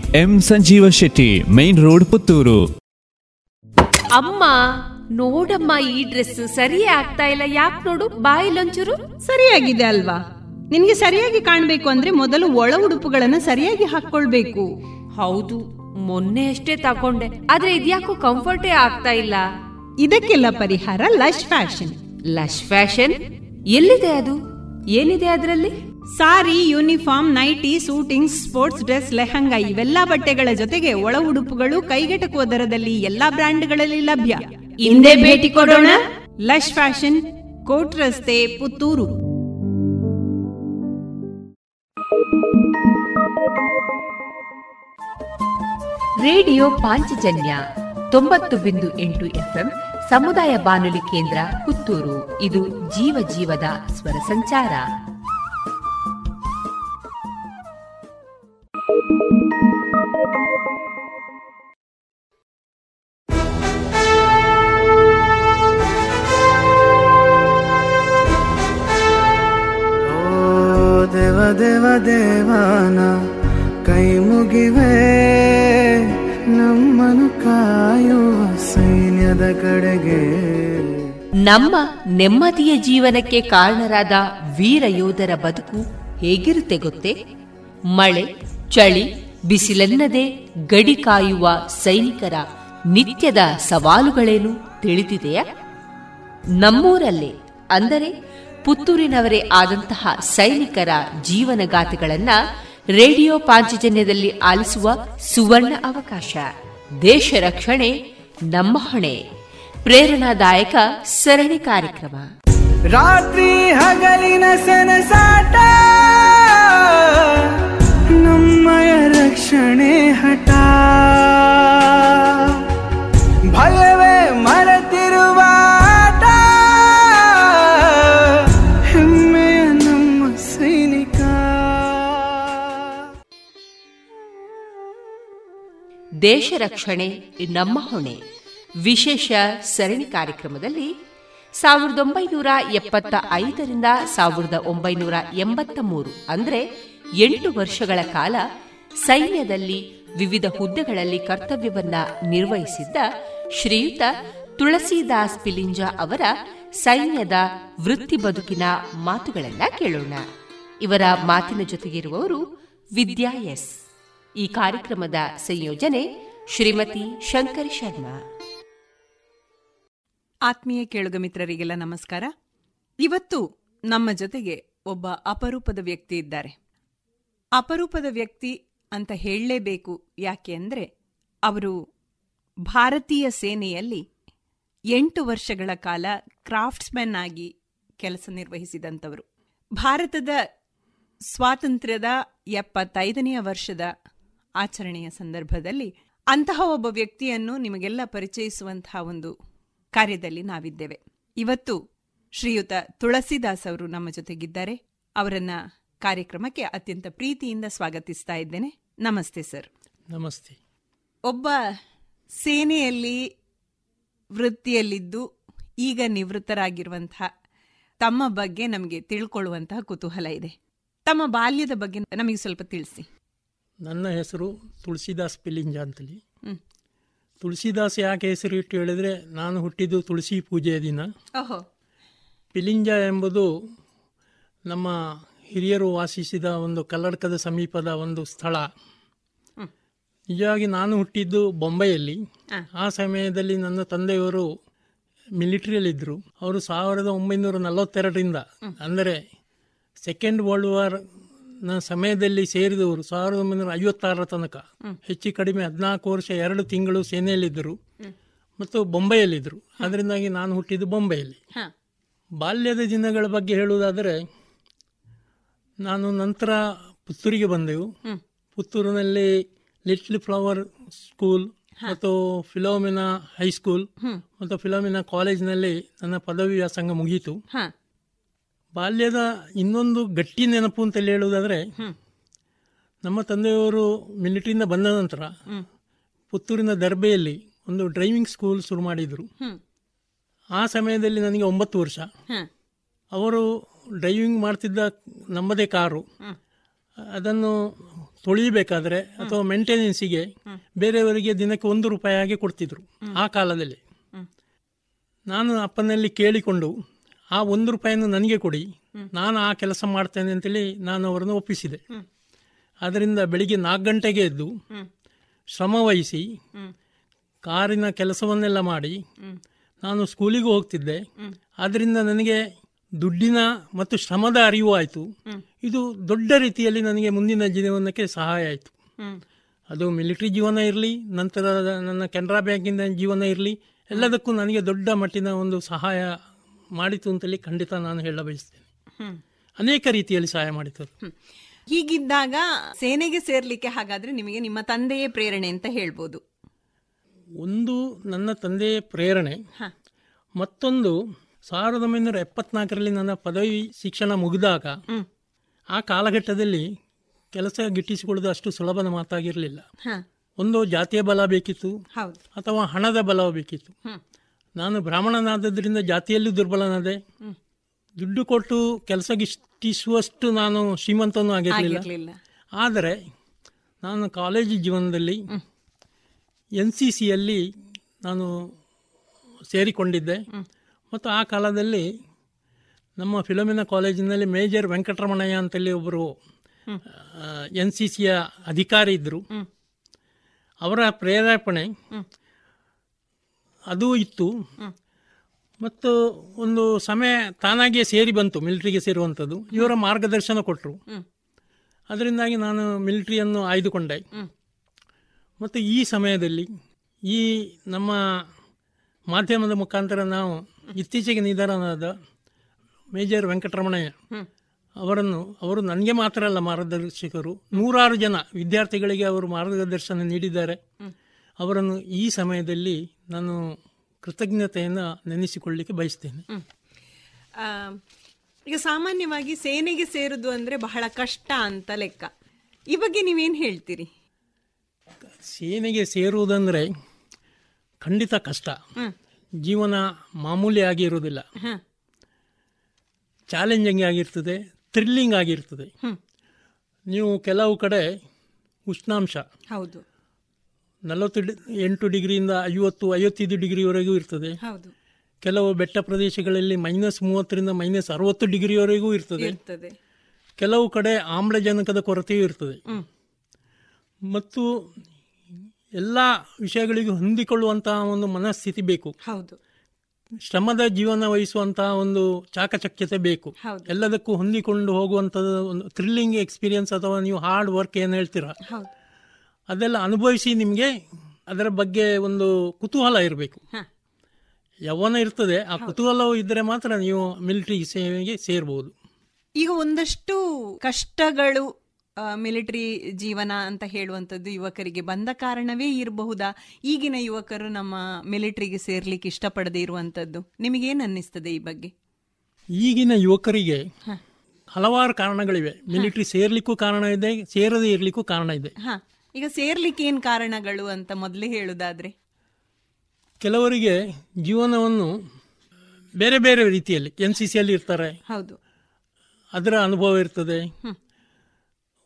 M Sanjeeva Shetty main road Puttur. ಅಮ್ಮ ನೋಡಮ್ಮ ಈ ಡ್ರೆಸ್ ಸರಿಯೇ ಆಗ್ತಾ ಇಲ್ಲ. ಯಾಕೆ ನೋಡು ಬಾಯಿಲೊಂಚೂರು ಸರಿಯಾಗಿದೆ ಅಲ್ವಾ? ನಿನ್ಗೆ ಸರಿಯಾಗಿ ಕಾಣ್ಬೇಕು ಅಂದ್ರೆ ಮೊದಲು ಒಳ ಉಡುಪುಗಳನ್ನ ಸರಿಯಾಗಿ ಹಾಕೊಳ್ಬೇಕು ಹೌದು ಮೊನ್ನೆ ಅಷ್ಟೇ ತಕೊಂಡೆ ಆದ್ರೆ ಇದ್ಯಾಕೋ ಕಂಫರ್ಟೇ ಆಗ್ತಾ ಇಲ್ಲ. ಇದಕ್ಕೆಲ್ಲ ಪರಿಹಾರ ಲಶ್ ಫ್ಯಾಷನ್. Lush fashion? ಎಲ್ಲಿದೆ ಅದು? ಏನಿದೆ ಅದರಲ್ಲಿ? Sari, uniform, nightie, suiting, sports dress, lehenga ಇವೆಲ್ಲ ಬಟ್ಟೆಗಳ ಜೊತೆಗೆ ಒಳ ಉಡುಪುಗಳು ಕೈಗೆಟಕುವ ದರದಲ್ಲಿ ಎಲ್ಲಾ ಬ್ರ್ಯಾಂಡ್ಗಳಲ್ಲಿ ಲಭ್ಯ. ಹಿಂದೆ ಭೇಟಿ ಕೊಡೋಣ. ಲಶ್ ಫ್ಯಾಷನ್, ಕೋಟ್ ರಸ್ತೆ, ಪುತ್ತೂರು. ರೇಡಿಯೋ ಪಾಂಚಜನ್ಯ ತೊಂಬತ್ತು ಬಿಂದು ಎಂಟು ಎಫ್ಎಂ ಸಮುದಾಯ ಬಾನುಲಿ ಕೇಂದ್ರ ಪುತ್ತೂರು. ಇದು ಜೀವ ಜೀವದ ಸ್ವರ ಸಂಚಾರ. ದೇವ ದೇವ ದೇವಾನ, ಕೈ ಮುಗಿವೆ. ನಮ್ಮನು ಕಾಯುವ ಸೈನ್ಯದ ಕಡೆಗೆ. ನಮ್ಮ ನೆಮ್ಮದಿಯ ಜೀವನಕ್ಕೆ ಕಾರಣರಾದ ವೀರ ಯೋಧರ ಬದುಕು ಹೇಗಿರುತ್ತೆ ಗೊತ್ತೇ? ಮಳೆ ಚಳಿ ಬಿಸಿಲೆನ್ನದೆ ಗಡಿ ಕಾಯುವ ಸೈನಿಕರ ನಿತ್ಯದ ಸವಾಲುಗಳೇನು ತಿಳಿದಿದೆಯಾ? ನಮ್ಮೂರಲ್ಲೇ, ಅಂದರೆ ಪುತ್ತೂರಿನವರೇ ಆದಂತಹ ಸೈನಿಕರ ಜೀವನಗಾಥೆಗಳನ್ನ ರೇಡಿಯೋ ಪಾಂಚಜನ್ಯದಲ್ಲಿ ಆಲಿಸುವ ಸುವರ್ಣ ಅವಕಾಶ. ದೇಶ ರಕ್ಷಣೆ, ನಮ್ಮ ಹೊಣೆ. ಪ್ರೇರಣಾದಾಯಕ ಸರಣಿ ಕಾರ್ಯಕ್ರಮ. ರಾತ್ರಿ ಹಗಲಿನ ಸನಸಾಟ ನಮ್ಮಯ ರಕ್ಷಣೆ ಹಠ. ಭಯವೇ ಮರೆತಿರುವ ಹೆಮ್ಮೆಯ ನಮ್ಮ ಸೈನಿಕ. ದೇಶ ರಕ್ಷಣೆ ನಮ್ಮ ಹೊಣೆ. ವಿಶೇಷ ಸರಣಿ ಕಾರ್ಯಕ್ರಮದಲ್ಲಿ ಸಾವಿರದ ಒಂಬೈನೂರ ಎಪ್ಪತ್ತ ಐದರಿಂದ ಸಾವಿರದ ಒಂಬೈನೂರ ಎಂಬತ್ತ ಮೂರು, ಅಂದರೆ ಎಂಟು ವರ್ಷಗಳ ಕಾಲ ಸೈನ್ಯದಲ್ಲಿ ವಿವಿಧ ಹುದ್ದೆಗಳಲ್ಲಿ ಕರ್ತವ್ಯವನ್ನ ನಿರ್ವಹಿಸಿದ್ದ ಶ್ರೀಯುತ ತುಳಸಿದಾಸ್ ಪಿಲಿಂಜ ಅವರ ಸೈನ್ಯದ ವೃತ್ತಿ ಬದುಕಿನ ಮಾತುಗಳನ್ನ ಕೇಳೋಣ. ಇವರ ಮಾತಿನ ಜೊತೆಗಿರುವವರು ವಿದ್ಯಾ ಎಸ್. ಈ ಕಾರ್ಯಕ್ರಮದ ಸಂಯೋಜನೆ ಶ್ರೀಮತಿ ಶಂಕರ್ ಶರ್ಮಾ. ಆತ್ಮೀಯ ಕೇಳುಗ ಮಿತ್ರರಿಗೆಲ್ಲ ನಮಸ್ಕಾರ. ಇವತ್ತು ನಮ್ಮ ಜೊತೆಗೆ ಒಬ್ಬ ಅಪರೂಪದ ವ್ಯಕ್ತಿ ಇದ್ದಾರೆ. ಅಪರೂಪದ ವ್ಯಕ್ತಿ ಅಂತ ಹೇಳಲೇಬೇಕು. ಯಾಕೆ ಅಂದರೆ ಅವರು ಭಾರತೀಯ ಸೇನೆಯಲ್ಲಿ ಎಂಟು ವರ್ಷಗಳ ಕಾಲ ಕ್ರಾಫ್ಟ್ಸ್ಮನ್ ಆಗಿ ಕೆಲಸ ನಿರ್ವಹಿಸಿದಂಥವರು. ಭಾರತದ ಸ್ವಾತಂತ್ರ್ಯದ ಎಪ್ಪತ್ತೈದನೆಯ ವರ್ಷದ ಆಚರಣೆಯ ಸಂದರ್ಭದಲ್ಲಿ ಅಂತಹ ಒಬ್ಬ ವ್ಯಕ್ತಿಯನ್ನು ನಿಮಗೆಲ್ಲ ಪರಿಚಯಿಸುವಂತಹ ಒಂದು ಕಾರ್ಯದಲ್ಲಿ ನಾವಿದ್ದೇವೆ. ಇವತ್ತು ಶ್ರೀಯುತ ತುಳಸಿದಾಸ್ ಅವರು ನಮ್ಮ ಜೊತೆಗಿದ್ದಾರೆ. ಅವರನ್ನ ಕಾರ್ಯಕ್ರಮಕ್ಕೆ ಅತ್ಯಂತ ಪ್ರೀತಿಯಿಂದ ಸ್ವಾಗತಿಸ್ತಾ ಇದ್ದೇನೆ. ನಮಸ್ತೆ ಸರ್. ನಮಸ್ತೆ. ಒಬ್ಬ ಸೇನೆಯಲ್ಲಿ ವೃತ್ತಿಯಲ್ಲಿದ್ದು ಈಗ ನಿವೃತ್ತರಾಗಿರುವಂತಹ ತಮ್ಮ ಬಗ್ಗೆ ನಮಗೆ ತಿಳ್ಕೊಳ್ಳುವಂತಹ ಕುತೂಹಲ ಇದೆ. ತಮ್ಮ ಬಾಲ್ಯದ ಬಗ್ಗೆ ನಮಗೆ ಸ್ವಲ್ಪ ತಿಳಿಸಿ. ನನ್ನ ಹೆಸರು ತುಳಸಿದಾಸ್ ಪಿಲಿಂಜ ಅಂತಲಿ. ತುಳಸಿದಾಸ್ ಯಾಕೆ ಹೆಸರು ಇಟ್ಟು ಹೇಳಿದ್ರೆ ನಾನು ಹುಟ್ಟಿದ್ದು ತುಳಸಿ ಪೂಜೆಯ ದಿನ. ಓಹೋ. ಪಿಲಿಂಜ ಎಂಬುದು ನಮ್ಮ ಹಿರಿಯರು ವಾಸಿಸಿದ ಒಂದು ಕಲ್ಲಡ್ಕದ ಸಮೀಪದ ಒಂದು ಸ್ಥಳ. ನಿಜವಾಗಿ ನಾನು ಹುಟ್ಟಿದ್ದು ಬೊಂಬೈಯಲ್ಲಿ. ಆ ಸಮಯದಲ್ಲಿ ನನ್ನ ತಂದೆಯವರು ಮಿಲಿಟರಿಯಲ್ಲಿದ್ದರು. ಅವರು ಸಾವಿರದ ಒಂಬೈನೂರ ನಲವತ್ತೆರಡರಿಂದ ಅಂದರೆ ಸೆಕೆಂಡ್ ವರ್ಲ್ಡ್ ವಾರ್ನ ಸಮಯದಲ್ಲಿ ಸೇರಿದವರು ಸಾವಿರದ ಒಂಬೈನೂರ ಐವತ್ತಾರರ ತನಕ. ಹೆಚ್ಚು ಕಡಿಮೆ ಹದಿನಾಲ್ಕು ವರ್ಷ ಎರಡು ತಿಂಗಳು ಸೇನೆಯಲ್ಲಿದ್ದರು. ಮತ್ತು ಬೊಂಬೈಯಲ್ಲಿದ್ದರು. ಅದರಿಂದಾಗಿ ನಾನು ಹುಟ್ಟಿದ್ದು ಬೊಂಬೈಯಲ್ಲಿ. ಬಾಲ್ಯದ ದಿನಗಳ ಬಗ್ಗೆ ಹೇಳುವುದಾದರೆ ನಾನು ನಂತರ ಪುತ್ತೂರಿಗೆ ಬಂದೆವು. ಪುತ್ತೂರಿನಲ್ಲಿ ಲಿಟ್ಲ್ ಫ್ಲವರ್ ಸ್ಕೂಲ್ ಮತ್ತು ಫಿಲೋಮಿನಾ ಹೈಸ್ಕೂಲ್ ಮತ್ತು ಫಿಲೋಮಿನಾ ಕಾಲೇಜ್ನಲ್ಲಿ ನನ್ನ ಪದವಿ ವ್ಯಾಸಂಗ ಮುಗಿಯಿತು. ಬಾಲ್ಯದ ಇನ್ನೊಂದು ಗಟ್ಟಿ ನೆನಪು ಅಂತ ಹೇಳುವುದಾದರೆ ನಮ್ಮ ತಂದೆಯವರು ಮಿಲಿಟರಿಯಿಂದ ಬಂದ ನಂತರ ಪುತ್ತೂರಿನ ದರ್ಬೆಯಲ್ಲಿ ಒಂದು ಡ್ರೈವಿಂಗ್ ಸ್ಕೂಲ್ ಶುರು ಮಾಡಿದರು. ಆ ಸಮಯದಲ್ಲಿ ನನಗೆ ಒಂಬತ್ತು ವರ್ಷ. ಅವರು ಡ್ರೈವಿಂಗ್ ಮಾಡ್ತಿದ್ದ ನಮ್ಮದೇ ಕಾರು. ಅದನ್ನು ತೊಳಿಬೇಕಾದ್ರೆ ಅಥವಾ ಮೇಂಟೆನೆನ್ಸಿಗೆ ಬೇರೆಯವರಿಗೆ ದಿನಕ್ಕೆ ಒಂದು ರೂಪಾಯಿ ಹಾಗೆ ಕೊಡ್ತಿದ್ರು ಆ ಕಾಲದಲ್ಲಿ. ನಾನು ಅಪ್ಪನಲ್ಲಿ ಕೇಳಿಕೊಂಡು, ಆ ಒಂದು ರೂಪಾಯಿಯನ್ನು ನನಗೆ ಕೊಡಿ, ನಾನು ಆ ಕೆಲಸ ಮಾಡ್ತೇನೆ ಅಂತೇಳಿ ನಾನು ಅವರನ್ನು ಒಪ್ಪಿಸಿದೆ. ಅದರಿಂದ ಬೆಳಿಗ್ಗೆ ನಾಲ್ಕು ಗಂಟೆಗೆ ಎದ್ದು ಶ್ರಮ ವಹಿಸಿ ಕಾರಿನ ಕೆಲಸವನ್ನೆಲ್ಲ ಮಾಡಿ ನಾನು ಸ್ಕೂಲಿಗೂ ಹೋಗ್ತಿದ್ದೆ. ಆದ್ದರಿಂದ ನನಗೆ ದುಡ್ಡಿನ ಮತ್ತು ಶ್ರಮದ ಅರಿವು ಆಯಿತು. ಇದು ದೊಡ್ಡ ರೀತಿಯಲ್ಲಿ ನನಗೆ ಮುಂದಿನ ಜೀವನಕ್ಕೆ ಸಹಾಯ ಆಯಿತು. ಅದು ಮಿಲಿಟರಿ ಜೀವನ ಇರಲಿ ನಂತರ ನನ್ನ ಕೆನರಾ ಬ್ಯಾಂಕಿನ ಜೀವನ ಇರಲಿ ಎಲ್ಲದಕ್ಕೂ ನನಗೆ ದೊಡ್ಡ ಮಟ್ಟಿನ ಒಂದು ಸಹಾಯ ಮಾಡಿತು ಅಂತೇಳಿ ಖಂಡಿತ ನಾನು ಹೇಳ ಬಯಸ್ತೇನೆ ಅನೇಕ ರೀತಿಯಲ್ಲಿ ಸಹಾಯ ಮಾಡಿತು. ಹೀಗಿದ್ದಾಗ ಸೇನೆಗೆ ಸೇರ್ಲಿಕ್ಕೆ ಹಾಗಾದ್ರೆ ನಿಮಗೆ ನಿಮ್ಮ ತಂದೆಯೇ ಪ್ರೇರಣೆ ಅಂತ ಹೇಳ್ಬೋದು. ಒಂದು ನನ್ನ ತಂದೆಯ ಪ್ರೇರಣೆ ಮತ್ತೊಂದು ಸಾವಿರದ ಒಂಬೈನೂರ ಎಪ್ಪತ್ನಾಲ್ಕರಲ್ಲಿ ನನ್ನ ಪದವಿ ಶಿಕ್ಷಣ ಮುಗಿದಾಗ ಆ ಕಾಲಘಟ್ಟದಲ್ಲಿ ಕೆಲಸ ಗಿಟ್ಟಿಸಿಕೊಳ್ಳೋದು ಅಷ್ಟು ಸುಲಭದ ಮಾತಾಗಿರಲಿಲ್ಲ. ಒಂದು ಜಾತಿಯ ಬಲ ಬೇಕಿತ್ತು. ಅಥವಾ ಹಣದ ಬಲ ಬೇಕಿತ್ತು. ನಾನು ಬ್ರಾಹ್ಮಣನಾದದ್ರಿಂದ ಜಾತಿಯಲ್ಲೂ ದುರ್ಬಲನಾದೆ. ದುಡ್ಡು ಕೊಟ್ಟು ಕೆಲಸ ಗಿಟ್ಟಿಸುವಷ್ಟು ನಾನು ಶ್ರೀಮಂತನೂ ಆಗಿರಲಿಲ್ಲ. ಆದರೆ ನಾನು ಕಾಲೇಜು ಜೀವನದಲ್ಲಿ ಎನ್ ಸಿ ಸಿಯಲ್ಲಿ ನಾನು ಸೇರಿಕೊಂಡಿದ್ದೆ. ಮತ್ತು ಆ ಕಾಲದಲ್ಲಿ ನಮ್ಮ ಫಿಲೋಮಿನ ಕಾಲೇಜಿನಲ್ಲಿ ಮೇಜರ್ ವೆಂಕಟರಮಣಯ್ಯ ಅಂತೇಳಿ ಒಬ್ಬರು ಎನ್ ಸಿ ಸಿಯ ಅಧಿಕಾರಿ ಇದ್ದರು ಅವರ ಪ್ರೇರೇಪಣೆ ಅದು ಇತ್ತು. ಮತ್ತು ಒಂದು ಸಮಯ ತಾನಾಗಿಯೇ ಸೇರಿ ಬಂತು ಮಿಲಿಟರಿಗೆ ಸೇರುವಂಥದ್ದು. ಇವರ ಮಾರ್ಗದರ್ಶನ ಕೊಟ್ಟರು ಅದರಿಂದಾಗಿ ನಾನು ಮಿಲಿಟರಿಯನ್ನು ಆಯ್ದುಕೊಂಡೆ. ಮತ್ತು ಈ ಸಮಯದಲ್ಲಿ ಈ ನಮ್ಮ ಮಾಧ್ಯಮದ ಮುಖಾಂತರ ನಾವು ಇತ್ತೀಚೆಗೆ ನಿಧನರಾದ ಮೇಜರ್ ವೆಂಕಟರಮಣಯ್ಯ ಅವರನ್ನು ಅವರು ನನಗೆ ಮಾತ್ರ ಅಲ್ಲ ಮಾರ್ಗದರ್ಶಕರು. ನೂರಾರು ಜನ ವಿದ್ಯಾರ್ಥಿಗಳಿಗೆ ಅವರು ಮಾರ್ಗದರ್ಶನ ನೀಡಿದ್ದಾರೆ. ಅವರನ್ನು ಈ ಸಮಯದಲ್ಲಿ ನಾನು ಕೃತಜ್ಞತೆಯನ್ನು ನೆನೆಸಿಕೊಳ್ಳಿಕ್ಕೆ ಬಯಸ್ತೇನೆ. ಈಗ ಸಾಮಾನ್ಯವಾಗಿ ಸೇನೆಗೆ ಸೇರುದು ಅಂದರೆ ಬಹಳ ಕಷ್ಟ ಅಂತ ಲೆಕ್ಕ. ಈ ಬಗ್ಗೆ ನೀವೇನು ಹೇಳ್ತೀರಿ? ಸೇನೆಗೆ ಸೇರುವುದಂದರೆ ಖಂಡಿತ ಕಷ್ಟ. ಜೀವನ ಮಾಮೂಲಿ ಆಗಿರುವುದಿಲ್ಲ ಹ. ಚಾಲೆಂಜಿಂಗ್ ಆಗಿರ್ತದೆ ಥ್ರಿಲ್ಲಿಂಗ್ ಆಗಿರ್ತದೆ ನೀವು ಕೆಲವು ಕಡೆ ಉಷ್ಣಾಂಶ ಹೌದು. ನಲವತ್ತು ಎಂಟು ಡಿಗ್ರಿಯಿಂದ ಐವತ್ತು ಐವತ್ತೈದು ಡಿಗ್ರಿವರೆಗೂ ಇರ್ತದೆ. ಕೆಲವು ಬೆಟ್ಟ ಪ್ರದೇಶಗಳಲ್ಲಿ ಮೈನಸ್ ಮೂವತ್ತರಿಂದ ಮೈನಸ್ ಅರವತ್ತು ಡಿಗ್ರಿವರೆಗೂ ಇರ್ತದೆ. ಕೆಲವು ಕಡೆ ಆಮ್ಲಜನಕದ ಕೊರತೆಯೂ ಇರ್ತದೆ. ಮತ್ತು ಎಲ್ಲ ವಿಷಯಗಳಿಗೂ ಹೊಂದಿಕೊಳ್ಳುವಂತಹ ಒಂದು ಮನಸ್ಥಿತಿ ಬೇಕು. ಹೌದು. ಶ್ರಮದ ಜೀವನ ವಹಿಸುವಂತಹ ಒಂದು ಚಾಕಚಕ್ಯತೆ ಬೇಕು. ಎಲ್ಲದಕ್ಕೂ ಹೊಂದಿಕೊಂಡು ಹೋಗುವಂಥದ್ದು ಒಂದು ಥ್ರಿಲ್ಲಿಂಗ್ ಎಕ್ಸ್ಪೀರಿಯನ್ಸ್ ಅಥವಾ ನೀವು ಹಾರ್ಡ್ ವರ್ಕ್ ಏನು ಹೇಳ್ತೀರಾ? ಅದೆಲ್ಲ ಅನುಭವಿಸಿ ನಿಮಗೆ ಅದರ ಬಗ್ಗೆ ಒಂದು ಕುತೂಹಲ ಇರಬೇಕು. ಯೌವನ ಇರ್ತದೆ ಆ ಕುತೂಹಲವು ಇದ್ದರೆ ಮಾತ್ರ ನೀವು ಮಿಲಿಟರಿ ಸೇವೆಗೆ ಸೇರ್ಬೋದು. ಈಗ ಒಂದಷ್ಟು ಕಷ್ಟಗಳು ಮಿಲಿಟರಿ ಜೀವನ ಅಂತ ಹೇಳುವಂಥದ್ದು ಯುವಕರಿಗೆ ಬಂದ ಕಾರಣವೇ ಇರಬಹುದಾ? ಈಗಿನ ಯುವಕರು ನಮ್ಮ ಮಿಲಿಟರಿಗೆ ಸೇರ್ಲಿಕ್ಕೆ ಇಷ್ಟಪಡದೆ ಇರುವಂಥದ್ದು ನಿಮಗೇನು ಅನ್ನಿಸ್ತದೆ ಈ ಬಗ್ಗೆ? ಈಗಿನ ಯುವಕರಿಗೆ. ಹಲವಾರು ಕಾರಣಗಳಿವೆ. ಮಿಲಿಟರಿ ಸೇರ್ಲಿಕ್ಕೂ ಕಾರಣ ಇದೆ ಸೇರದೇ ಇರಲಿಕ್ಕೂ ಕಾರಣ ಇದೆ. ಈಗ ಸೇರ್ಲಿಕ್ಕೆ ಏನು ಕಾರಣಗಳು ಅಂತ ಮೊದಲೇ ಹೇಳುದಾದ್ರೆ? ಕೆಲವರಿಗೆ ಜೀವನವನ್ನು ಬೇರೆ ಬೇರೆ ರೀತಿಯಲ್ಲಿ ಎನ್ ಸಿ ಸಿಯಲ್ಲಿ ಇರ್ತಾರೆ. ಹೌದು. ಅದರ ಅನುಭವ ಇರ್ತದೆ.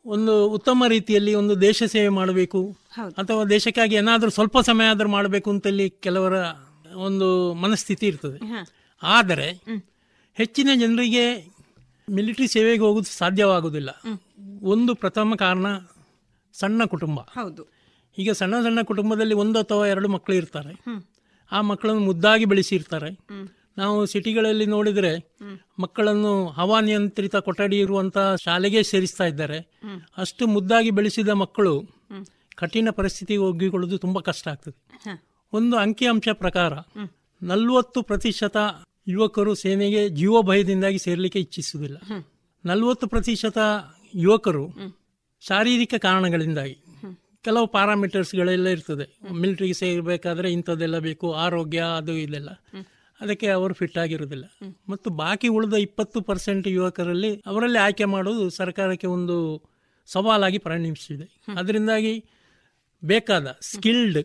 ಒಂದು ಉತ್ತಮ ರೀತಿಯಲ್ಲಿ ಒಂದು ದೇಶ ಸೇವೆ ಮಾಡಬೇಕು. ಅಥವಾ ದೇಶಕ್ಕಾಗಿ ಏನಾದರೂ ಸ್ವಲ್ಪ ಸಮಯ ಆದರೂ ಮಾಡಬೇಕು ಅಂತಲ್ಲಿ ಕೆಲವರ ಒಂದು ಮನಸ್ಥಿತಿ ಇರ್ತದೆ. ಆದರೆ ಹೆಚ್ಚಿನ ಜನರಿಗೆ ಮಿಲಿಟರಿ ಸೇವೆಗೆ ಹೋಗೋದು ಸಾಧ್ಯವಾಗುವುದಿಲ್ಲ. ಒಂದು ಪ್ರಥಮ ಕಾರಣ ಸಣ್ಣ ಕುಟುಂಬ. ಹೌದು. ಈಗ ಸಣ್ಣ ಸಣ್ಣ ಕುಟುಂಬದಲ್ಲಿ ಒಂದು ಅಥವಾ ಎರಡು ಮಕ್ಕಳು ಇರ್ತಾರೆ. ಆ ಮಕ್ಕಳನ್ನು ಮುದ್ದಾಗಿ ಬೆಳೆಸಿರ್ತಾರೆ ನಾವು ಸಿಟಿಗಳಲ್ಲಿ ನೋಡಿದರೆ ಮಕ್ಕಳನ್ನು ಹವಾನಿಯಂತ್ರಿತ ಕೊಠಡಿ ಇರುವಂತಹ ಶಾಲೆಗೆ ಸೇರಿಸ್ತಾ ಇದ್ದಾರೆ. ಅಷ್ಟು ಮುದ್ದಾಗಿ ಬೆಳೆಸಿದ ಮಕ್ಕಳು ಕಠಿಣ ಪರಿಸ್ಥಿತಿಗೆ ಒಗ್ಗಿಕೊಳ್ಳೋದು ತುಂಬಾ ಕಷ್ಟ ಆಗ್ತದೆ. ಒಂದು ಅಂಕಿಅಂಶ ಪ್ರಕಾರ ನಲವತ್ತು ಪ್ರತಿಶತ ಯುವಕರು ಸೇನೆಗೆ ಜೀವ ಭಯದಿಂದಾಗಿ ಸೇರಲಿಕ್ಕೆ ಇಚ್ಛಿಸುವುದಿಲ್ಲ. ನಲವತ್ತು ಪ್ರತಿಶತ ಯುವಕರು ಶಾರೀರಿಕ ಕಾರಣಗಳಿಂದಾಗಿ. ಕೆಲವು ಪ್ಯಾರಾಮೀಟರ್ಸ್ಗಳೆಲ್ಲ ಇರ್ತದೆ. ಮಿಲಿಟರಿಗೆ ಸೇರಬೇಕಾದ್ರೆ ಇಂಥದ್ದೆಲ್ಲ ಬೇಕು ಆರೋಗ್ಯ ಅದು ಇದೆಲ್ಲ. ಅದಕ್ಕೆ ಅವರು ಫಿಟ್ ಆಗಿರುವುದಿಲ್ಲ. ಮತ್ತು ಬಾಕಿ ಉಳಿದ ಇಪ್ಪತ್ತು ಪರ್ಸೆಂಟ್ ಯುವಕರಲ್ಲಿ ಅವರಲ್ಲಿ ಆಯ್ಕೆ ಮಾಡೋದು ಸರ್ಕಾರಕ್ಕೆ ಒಂದು ಸವಾಲಾಗಿ ಪರಿಣಮಿಸಿದೆ. ಅದರಿಂದಾಗಿ ಬೇಕಾದ ಸ್ಕಿಲ್ಡ್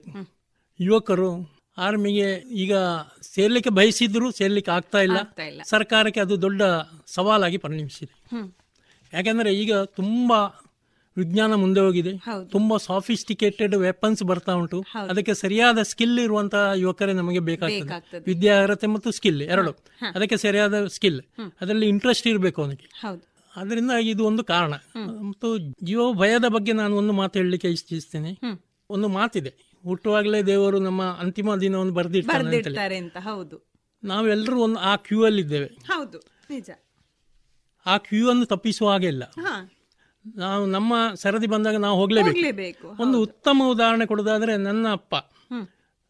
ಯುವಕರು ಆರ್ಮಿಗೆ ಈಗ ಸೇರ್ಲಿಕ್ಕೆ ಬಯಸಿದ್ರು ಸೇರ್ಲಿಕ್ಕೆ ಆಗ್ತಾ ಇಲ್ಲ. ಸರ್ಕಾರಕ್ಕೆ ಅದು ದೊಡ್ಡ ಸವಾಲಾಗಿ ಪರಿಣಮಿಸಿದೆ. ಯಾಕೆಂದರೆ ಯಾಕಂದ್ರೆ ಈಗ ತುಂಬಾ ವಿಜ್ಞಾನ ಮುಂದೆ ಹೋಗಿದೆ. ತುಂಬಾ ಸಾಫಿಸ್ಟಿಕೇಟೆಡ್ ವೆಪನ್ಸ್ ಬರ್ತಾ ಉಂಟು. ಅದಕ್ಕೆ ಸರಿಯಾದ ಸ್ಕಿಲ್ ಇರುವಂತಹ ಯುವಕರೇ ನಮಗೆ ಬೇಕಾಗ್ತದೆ. ವಿದ್ಯಾ ವಿದ್ಯಾರ್ಹತೆ ಮತ್ತು ಸ್ಕಿಲ್ ಎರಡು. ಅದಕ್ಕೆ ಸರಿಯಾದ ಸ್ಕಿಲ್ ಅದರಲ್ಲಿ ಇಂಟ್ರೆಸ್ಟ್ ಇರಬೇಕು ಅವನಿಗೆ. ಅದರಿಂದ ಇದು ಒಂದು ಕಾರಣ. ಮತ್ತು ಜೀವ ಭಯದ ಬಗ್ಗೆ ನಾನು ಒಂದು ಮಾತು ಹೇಳಲಿಕ್ಕೆ ಇಚ್ಛಿಸ್ತೇನೆ. ಒಂದು ಮಾತಿದೆ. ಹುಟ್ಟುವಾಗಲೇ ದೇವರು ನಮ್ಮ ಅಂತಿಮ ದಿನವನ್ನು ಬರೆದಿರ್ತಾನೆ ಅಂತೇಳಿ ಅಂತ ಹೌದು. ನಾವೆಲ್ಲರೂ ಒಂದು ಆ ಕ್ಯೂ ಅಲ್ಲಿ ಇದ್ದೇವೆ ಹೌದು ನಿಜ. ಆ ಕ್ಯೂ ಅನ್ನು ತಪ್ಪಿಸುವ ಹಾಗೆ ಇಲ್ಲ. ನಾವು ನಮ್ಮ ಸರದಿ ಬಂದಾಗ ನಾವು ಹೋಗ್ಲೇಬೇಕು. ಒಂದು ಉತ್ತಮ ಉದಾಹರಣೆ ಕೊಡೋದಾದ್ರೆ ನನ್ನ ಅಪ್ಪ.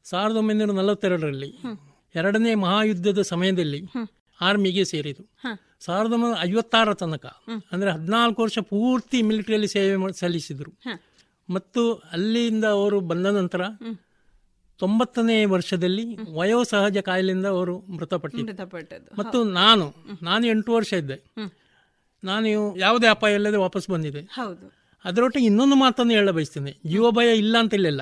ಸಾವಿರದ ಒಂಬೈನೂರ ನಲವತ್ತೆರಡರಲ್ಲಿ ಎರಡನೇ ಮಹಾಯುದ್ಧದ ಸಮಯದಲ್ಲಿ ಆರ್ಮಿಗೆ ಸೇರಿದ್ರು. ಸಾವಿರದ ಒಂಬೈನೂರ ಐವತ್ತಾರ ತನಕ ಅಂದ್ರೆ ಹದಿನಾಲ್ಕು ವರ್ಷ ಪೂರ್ತಿ ಮಿಲಿಟರಿಯಲ್ಲಿ ಸೇವೆ ಸಲ್ಲಿಸಿದ್ರು. ಮತ್ತು ಅಲ್ಲಿಂದ ಅವರು ಬಂದ ನಂತರ ತೊಂಬತ್ತನೇ ವರ್ಷದಲ್ಲಿ ವಯೋಸಹಜ ಕಾಯಿಲೆಯಿಂದ ಅವರು ಮೃತಪಟ್ಟಿದ್ದರು. ಮತ್ತು ನಾನು ನಾನು ಎಂಟು ವರ್ಷ ಇದ್ದೆ. ನಾನು ಯಾವುದೇ ಅಪಾಯ ಇಲ್ಲದೆ ವಾಪಸ್ ಬಂದಿದೆ. ಹೌದು. ಅದರೊಟ್ಟಿಗೆ ಇನ್ನೊಂದು ಮಾತನ್ನು ಹೇಳ ಬಯಸ್ತೇನೆ. ಜೀವ ಭಯ ಇಲ್ಲ ಅಂತ ಇಲ್ಲ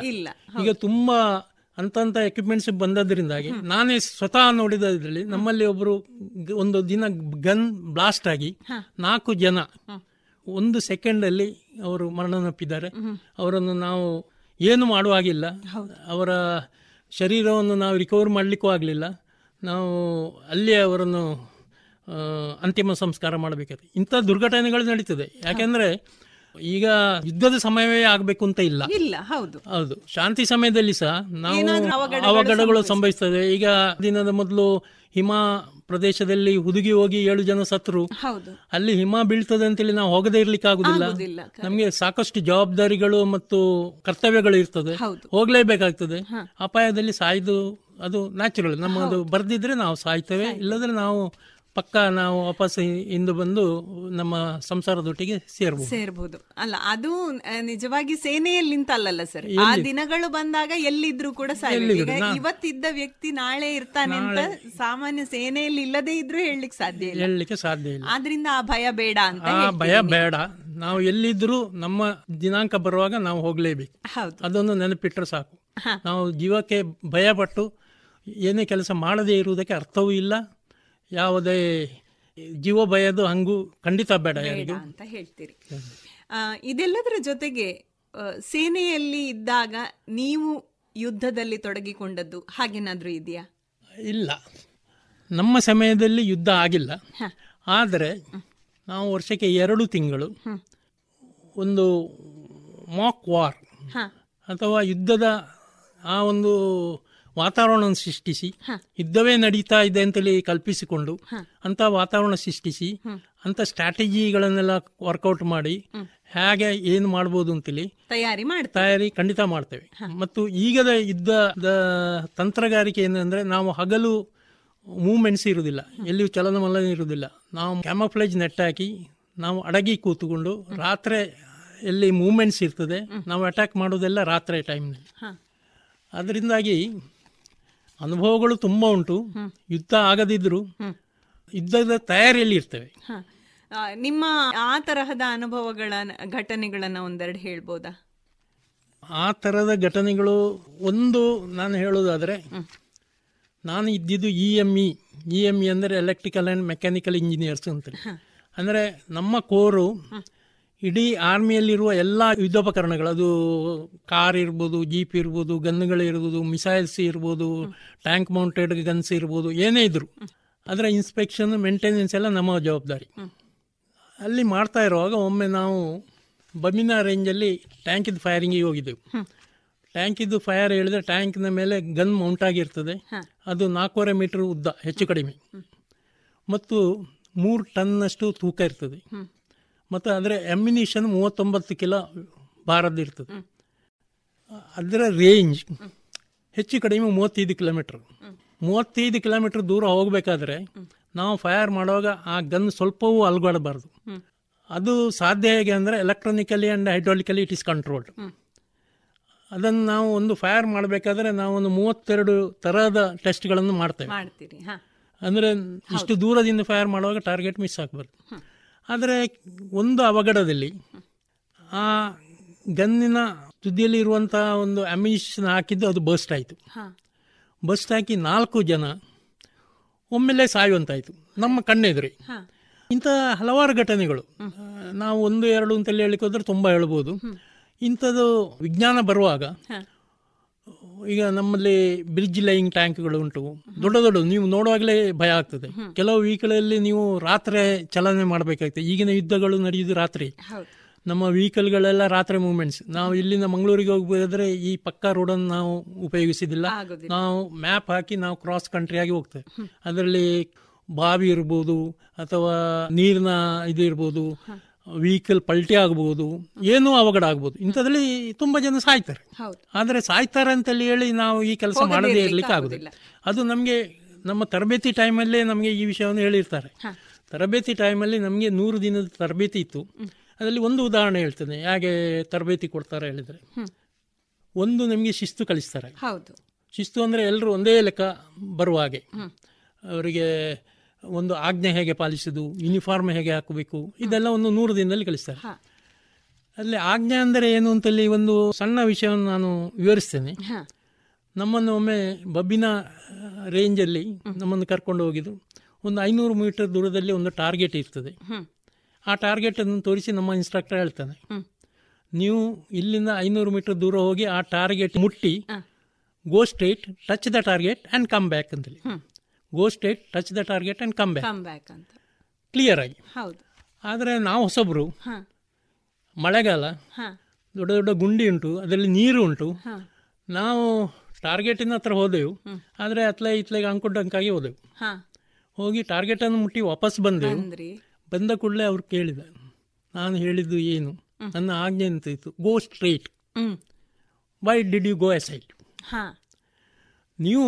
ಈಗ ತುಂಬಾ ಅಂತಂತ ಎಕ್ವಿಪ್ಮೆಂಟ್ಸ್ ಬಂದದ್ರಿಂದಾಗಿ ನಾನೇ ಸ್ವತಃ ನೋಡಿದ್ರಲ್ಲಿ ನಮ್ಮಲ್ಲಿ ಒಬ್ರು ಒಂದು ದಿನ ಗನ್ ಬ್ಲಾಸ್ಟ್ ಆಗಿ ನಾಲ್ಕು ಜನ ಒಂದು ಸೆಕೆಂಡ್ ಅಲ್ಲಿ ಅವರು ಮರಣನಪ್ಪಿದ್ದಾರೆ ಅವರನ್ನು ನಾವು ಏನು ಮಾಡುವಾಗಿಲ್ಲ ಅವರ ಶರೀರವನ್ನು ನಾವು ರಿಕವರ್ ಮಾಡಲಿಕ್ಕೂ ಆಗಲಿಲ್ಲ. ನಾವು ಅಲ್ಲಿ ಅವರನ್ನು ಅಂತಿಮ ಸಂಸ್ಕಾರ ಮಾಡಬೇಕಾದ್ರೆ ಇಂಥ ದುರ್ಘಟನೆಗಳು ನಡೀತದೆ. ಯಾಕೆಂದ್ರೆ ಈಗ ಯುದ್ಧದ ಸಮಯವೇ ಆಗಬೇಕು ಅಂತ ಇಲ್ಲ. ಇಲ್ಲ ಹೌದು. ಹೌದು. ಶಾಂತಿ ಸಮಯದಲ್ಲಿ ಸಹ ನಾವು ಅವಘಡಗಳು ಸಂಭವಿಸ್ತದೆ. ಈಗ ದಿನದ ಮೊದಲು ಹಿಮ ಪ್ರದೇಶದಲ್ಲಿ ಹುದುಗಿ ಹೋಗಿ ಏಳು ಜನ ಸತ್ರು. ಅಲ್ಲಿ ಹಿಮ ಬೀಳ್ತದೆ ಅಂತೇಳಿ ನಾವು ಹೋಗದೇ ಇರ್ಲಿಕ್ಕೆ ಆಗುದಿಲ್ಲ ನಮಗೆ ಸಾಕಷ್ಟು ಜವಾಬ್ದಾರಿಗಳು ಮತ್ತು ಕರ್ತವ್ಯಗಳು ಇರ್ತದೆ. ಹೋಗ್ಲೇಬೇಕಾಗ್ತದೆ. ಅಪಾಯದಲ್ಲಿ ಸಾಯ್ದು ಅದು ನ್ಯಾಚುರಲ್ ನಮ್ಮದು ಬರ್ದಿದ್ರೆ ನಾವು ಸಾಯ್ತೇವೆ. ಇಲ್ಲದ್ರೆ ನಾವು ಪಕ್ಕ ನಾವು ವಾಪಸ್ ಇಂದು ಬಂದು ನಮ್ಮ ಸಂಸಾರದೊಟ್ಟಿಗೆ ಸೇರ್ಬೋದು. ಸೇರ್ಬೋದು. ಅಲ್ಲ ಅದು ನಿಜವಾಗಿ ಸೇನೆಯಲ್ಲಿ ಅಲ್ಲಲ್ಲ ಸರ್? ಆ ದಿನಗಳು ಬಂದಾಗ ಎಲ್ಲಿದ್ರು ಕೂಡ ಇವತ್ತಿದ್ದ ವ್ಯಕ್ತಿ ನಾಳೆ ಇರ್ತಾನೆ ಅಂತ ಸಾಮಾನ್ಯ ಸೇನೆಯಲ್ಲಿ ಇಲ್ಲದೇ ಇದ್ರೂ ಹೇಳಲಿಕ್ಕೆ ಸಾಧ್ಯ ಇಲ್ಲ. ಹೇಳಲಿಕ್ಕೆ ಸಾಧ್ಯ ಇಲ್ಲ. ಆದ್ರಿಂದ ಆ ಭಯ ಬೇಡ ಅಂತ ಆ ಭಯ ಬೇಡ. ನಾವು ಎಲ್ಲಿದ್ರೂ ನಮ್ಮ ದಿನಾಂಕ ಬರುವಾಗ ನಾವು ಹೋಗ್ಲೇಬೇಕು. ಅದೊಂದು ನೆನಪಿಟ್ರೆ ಸಾಕು. ನಾವು ಜೀವಕ್ಕೆ ಭಯಪಟ್ಟು ಏನೇ ಕೆಲಸ ಮಾಡದೇ ಇರುವುದಕ್ಕೆ ಅರ್ಥವೂ ಇಲ್ಲ. ಯಾವುದೇ ಜೀವ ಭಯದು ಹಂಗು ಖಂಡಿತ ಬೇಡ ಅಂತ ಹೇಳ್ತೀರಿ. ಇದೆಲ್ಲದರ ಜೊತೆಗೆ ಸೇನೆಯಲ್ಲಿ ಇದ್ದಾಗ ನೀವು ಯುದ್ಧದಲ್ಲಿ ತೊಡಗಿಕೊಂಡದ್ದು ಹಾಗೇನಾದ್ರೂ ಇದೆಯಾ? ಇಲ್ಲ. ನಮ್ಮ ಸಮಯದಲ್ಲಿ ಯುದ್ಧ ಆಗಿಲ್ಲ. ಆದರೆ ನಾವು ವರ್ಷಕ್ಕೆ ಎರಡು ತಿಂಗಳು ಒಂದು ಮಾಕ್ ವಾರ್ ಅಥವಾ ಯುದ್ಧದ ಆ ಒಂದು ವಾತಾವರಣವನ್ನು ಸೃಷ್ಟಿಸಿ ಯುದ್ಧವೇ ನಡೀತಾ ಇದೆ ಅಂತೇಳಿ ಕಲ್ಪಿಸಿಕೊಂಡು ಅಂತ ವಾತಾವರಣ ಸೃಷ್ಟಿಸಿ ಅಂತ ಸ್ಟ್ರಾಟಜಿಗಳನ್ನೆಲ್ಲ ವರ್ಕೌಟ್ ಮಾಡಿ ಹೇಗೆ ಏನು ಮಾಡ್ಬೋದು ಅಂತೇಳಿ ತಯಾರಿ ಮಾಡಿ ತಯಾರಿ ಖಂಡಿತ ಮಾಡ್ತೇವೆ. ಮತ್ತು ಈಗದ ಯುದ್ಧದ ತಂತ್ರಗಾರಿಕೆ ಏನಂದ್ರೆ ನಾವು ಹಗಲು ಮೂವ್ಮೆಂಟ್ಸ್ ಇರುವುದಿಲ್ಲ. ಎಲ್ಲಿಯೂ ಚಲನವಲನ ಇರುವುದಿಲ್ಲ. ನಾವು ಕ್ಯಾಮಫ್ಲೇಜ್ ನೆಟ್ ಹಾಕಿ ನಾವು ಅಡಗಿ ಕೂತುಕೊಂಡು ರಾತ್ರಿ ಎಲ್ಲಿ ಮೂವ್ಮೆಂಟ್ಸ್ ಇರ್ತದೆ ನಾವು ಅಟ್ಯಾಕ್ ಮಾಡೋದೆಲ್ಲ ರಾತ್ರಿ ಟೈಮ್ನಲ್ಲಿ. ಅದರಿಂದಾಗಿ ಅನುಭವಗಳು ತುಂಬ ಉಂಟು. ಯುದ್ಧ ಆಗದಿದ್ರು ಯುದ್ಧದ ತಯಾರಿಯಲ್ಲಿ ಇರ್ತವೆ. ನಿಮ್ಮ ಆ ತರಹದ ಅನುಭವಗಳ ಘಟನೆಗಳನ್ನು ಒಂದೆರಡು ಹೇಳ್ಬೋದಾ? ಆ ಥರದ ಘಟನೆಗಳು ಒಂದು ನಾನು ಹೇಳೋದಾದರೆ ನಾನು ಇದ್ದಿದ್ದು E M E. E M E ಅಂದರೆ ಎಲೆಕ್ಟ್ರಿಕಲ್ ಆ್ಯಂಡ್ ಮೆಕ್ಯಾನಿಕಲ್ ಇಂಜಿನಿಯರ್ಸ್ ಅಂತ ಅಂದರೆ ನಮ್ಮ ಕೋರು ಇಡೀ ಆರ್ಮಿಯಲ್ಲಿರುವ ಎಲ್ಲ ಯುದ್ಧೋಪಕರಣಗಳು ಅದು ಕಾರ್ ಇರ್ಬೋದು ಜೀಪ್ ಇರ್ಬೋದು ಗನ್ಗಳಿರ್ಬೋದು ಮಿಸೈಲ್ಸ್ ಇರ್ಬೋದು ಟ್ಯಾಂಕ್ ಮೌಂಟೆಡ್ ಗನ್ಸ್ ಇರ್ಬೋದು ಏನೇ ಇದ್ರು. ಅದರ ಇನ್ಸ್ಪೆಕ್ಷನ್ ಮೇಂಟೆನೆನ್ಸ್ ಎಲ್ಲ ನಮ್ಮ ಜವಾಬ್ದಾರಿ. ಅಲ್ಲಿ ಮಾಡ್ತಾ ಇರುವಾಗ ಒಮ್ಮೆ ನಾವು ಬಮಿನಾ ರೇಂಜಲ್ಲಿ ಟ್ಯಾಂಕಿದ್ದು ಫೈರಿಂಗಿಗೆ ಹೋಗಿದ್ದೆವು. ಟ್ಯಾಂಕಿದ್ದು ಫೈರ್ ಹೇಳಿದ್ರೆ ಟ್ಯಾಂಕಿನ ಮೇಲೆ ಗನ್ ಮೌಂಟ್ ಆಗಿರ್ತದೆ. ಅದು ನಾಲ್ಕೂವರೆ ಮೀಟರ್ ಉದ್ದ ಹೆಚ್ಚು ಕಡಿಮೆ. ಮತ್ತು ಮೂರು ಟನ್ನಷ್ಟು ತೂಕ ಇರ್ತದೆ. ಮತ್ತು ಅಂದರೆ ಎಮ್ಯುನಿಷನ್ ಮೂವತ್ತೊಂಬತ್ತು ಕಿಲೋ ಭಾರದಿರ್ತದೆ ಅದರ ರೇಂಜ್ ಹೆಚ್ಚು ಕಡಿಮೆ ಮೂವತ್ತೈದು ಕಿಲೋಮೀಟ್ರ್ ಮೂವತ್ತೈದು ಕಿಲೋಮೀಟ್ರ್ ದೂರ ಹೋಗಬೇಕಾದ್ರೆ ನಾವು ಫೈರ್ ಮಾಡುವಾಗ ಆ ಗನ್ ಸ್ವಲ್ಪವೂ ಅಲ್ಗಾಡಬಾರ್ದು ಅದು ಸಾಧ್ಯ ಹೇಗೆ ಅಂದರೆ electronically and hydraulically it is controlled ಅದನ್ನು ನಾವು ಒಂದು ಫೈರ್ ಮಾಡಬೇಕಾದ್ರೆ ನಾವು ಒಂದು ಮೂವತ್ತೆರಡು ತರಹದ ಟೆಸ್ಟ್ಗಳನ್ನು ಮಾಡ್ತೇವೆ. ಅಂದರೆ ಇಷ್ಟು ದೂರದಿಂದ ಫೈರ್ ಮಾಡುವಾಗ ಟಾರ್ಗೆಟ್ ಮಿಸ್ ಆಗಬಾರ್ದು. ಆದರೆ ಒಂದು ಅವಘಡದಲ್ಲಿ ಆ ಗನ್ನಿನ ತುದಿಯಲ್ಲಿ ಇರುವಂತಹ ಒಂದು ಅಮ್ಯುನಿಷನ್ ಹಾಕಿದ್ದು ಅದು ಬಸ್ಟ್ ಆಯಿತು. ಬಸ್ಟ್ ಹಾಕಿ ನಾಲ್ಕು ಜನ ಒಮ್ಮೆಲೆ ಸಾಯುವಂತಾಯಿತು. ನಮ್ಮ ಕಣ್ಣೆದುರಿ. ಇಂಥ ಹಲವಾರು ಘಟನೆಗಳು. ನಾವು ಒಂದು ಎರಡು ಅಂತೇಳಿ ಹೇಳಿಕೋದ್ರೆ ತುಂಬ ಹೇಳ್ಬೋದು. ಇಂಥದ್ದು ವಿಜ್ಞಾನ ಬರುವಾಗ ಈಗ ನಮ್ಮಲ್ಲಿ ಬ್ರಿಡ್ಜ್ ಲೈಯಿಂಗ್ ಟ್ಯಾಂಕ್ಗಳು ಉಂಟು. ದೊಡ್ಡ ದೊಡ್ಡ ನೀವು ನೋಡುವಾಗಲೇ ಭಯ ಆಗ್ತದೆ. ಕೆಲವು ವೆಹಿಕಲಲ್ಲಿ ನೀವು ರಾತ್ರಿ ಚಲನೆ ಮಾಡಬೇಕಾಗ್ತದೆ. ಈಗಿನ ಯುದ್ಧಗಳು ನಡೆಯುವುದು ರಾತ್ರಿ. ನಮ್ಮ ವೆಹಿಕಲ್ಗಳೆಲ್ಲ ರಾತ್ರಿ ಮೂವ್ಮೆಂಟ್ಸ್ ನಾವು ಇಲ್ಲಿಂದ ಮಂಗಳೂರಿಗೆ ಹೋಗ್ಬೇಕಾದ್ರೆ ಈ ಪಕ್ಕಾ ರೋಡನ್ನು ನಾವು ಉಪಯೋಗಿಸಿದಿಲ್ಲ. ನಾವು ಮ್ಯಾಪ್ ಹಾಕಿ ನಾವು ಕ್ರಾಸ್ ಕಂಟ್ರಿಯಾಗಿ ಹೋಗ್ತೇವೆ. ಅದರಲ್ಲಿ ಬಾವಿ ಇರ್ಬೋದು ಅಥವಾ ನೀರಿನ ಇದು ಇರ್ಬೋದು ವೆಹಿಕಲ್ ಪಲ್ಟಿ ಆಗ್ಬೋದು ಏನೂ ಅವಘಡ ಆಗ್ಬೋದು. ಇಂಥದ್ರಲ್ಲಿ ತುಂಬಾ ಜನ ಸಾಯ್ತಾರೆ. ಆದರೆ ಸಾಯ್ತಾರೆ ಅಂತೇಳಿ ಹೇಳಿ ನಾವು ಈ ಕೆಲಸ ಮಾಡದೇ ಇರಲಿಕ್ಕೆ ಆಗುದಿಲ್ಲ. ಅದು ನಮಗೆ ನಮ್ಮ ತರಬೇತಿ ಟೈಮಲ್ಲೇ ನಮಗೆ ಈ ವಿಷಯವನ್ನು ಹೇಳಿರ್ತಾರೆ. ತರಬೇತಿ ಟೈಮಲ್ಲಿ ನಮಗೆ ನೂರು ದಿನದ ತರಬೇತಿ ಇತ್ತು. ಅದರಲ್ಲಿ ಒಂದು ಉದಾಹರಣೆ ಹೇಳ್ತೇನೆ. ಹೇಗೆ ತರಬೇತಿ ಕೊಡ್ತಾರೆ ಹೇಳಿದರೆ. ಒಂದು ನಮಗೆ ಶಿಸ್ತು ಕಲಿಸ್ತಾರೆ. ಶಿಸ್ತು ಅಂದರೆ ಎಲ್ಲರೂ ಒಂದೇ ಲೆಕ್ಕ ಬರುವ ಹಾಗೆ. ಅವರಿಗೆ ಒಂದು ಆಜ್ಞೆ ಹೇಗೆ ಪಾಲಿಸೋದು ಯೂನಿಫಾರ್ಮ್ ಹೇಗೆ ಹಾಕಬೇಕು ಇದೆಲ್ಲ ಒಂದು ನೂರು ದಿನದಲ್ಲಿ ಕಲಿಸ್ತಾರೆ. ಅಲ್ಲಿ ಆಜ್ಞೆ ಅಂದರೆ ಏನು ಅಂತಲ್ಲಿ ಒಂದು ಸಣ್ಣ ವಿಷಯವನ್ನು ನಾನು ವಿವರಿಸ್ತೇನೆ. ನಮ್ಮನ್ನು ಒಮ್ಮೆ ಬಬ್ಬಿನ ರೇಂಜಲ್ಲಿ ನಮ್ಮನ್ನು ಕರ್ಕೊಂಡು ಹೋಗಿದ್ದು. ಒಂದು ಐನೂರು ಮೀಟರ್ ದೂರದಲ್ಲಿ ಒಂದು ಟಾರ್ಗೆಟ್ ಇರ್ತದೆ. ಆ ಟಾರ್ಗೆಟ್ ಅನ್ನು ತೋರಿಸಿ ನಮ್ಮ ಇನ್ಸ್ಟ್ರಕ್ಟರ್ ಹೇಳ್ತಾನೆ. ನೀವು ಇಲ್ಲಿಂದ ಐನೂರು ಮೀಟರ್ ದೂರ ಹೋಗಿ ಆ ಟಾರ್ಗೆಟ್ ಮುಟ್ಟಿ go straight touch the target and come back ಅಂತೇಳಿ. Go straight touch the target and come back come back ಅಂತ. ಕ್ಲಿಯರ್ ಆಗಿ. ಹೌದು. ಆದರೆ ನಾವು ಹೊಸಬ್ರು ಮಳೆಗಾಲ ದೊಡ್ಡ ದೊಡ್ಡ ಗುಂಡಿ ಉಂಟು ಅದರಲ್ಲಿ ನೀರು ಉಂಟು. ನಾವು ಟಾರ್ಗೆಟಿನ ಹತ್ರ ಹೋದೆವು. ಆದರೆ ಅತ್ಲೆ ಇತ್ಲೆಗೆ ಅಂಕುಡಂಕಾಗಿ ಹೋದೆವು. ಹೋಗಿ ಹೋಗಿ ಟಾರ್ಗೆಟನ್ನು ಮುಟ್ಟಿ ವಾಪಸ್ ಬಂದೆವು. ಬಂದ ಕೂಡಲೇ ಅವ್ರು ಕೇಳಿದ ನಾನು ಹೇಳಿದ್ದು ಏನು? ನನ್ನ ಆಜ್ಞೆ ಅಂತ ಇತ್ತು go straight why did you go aside ಹ. ನೀವು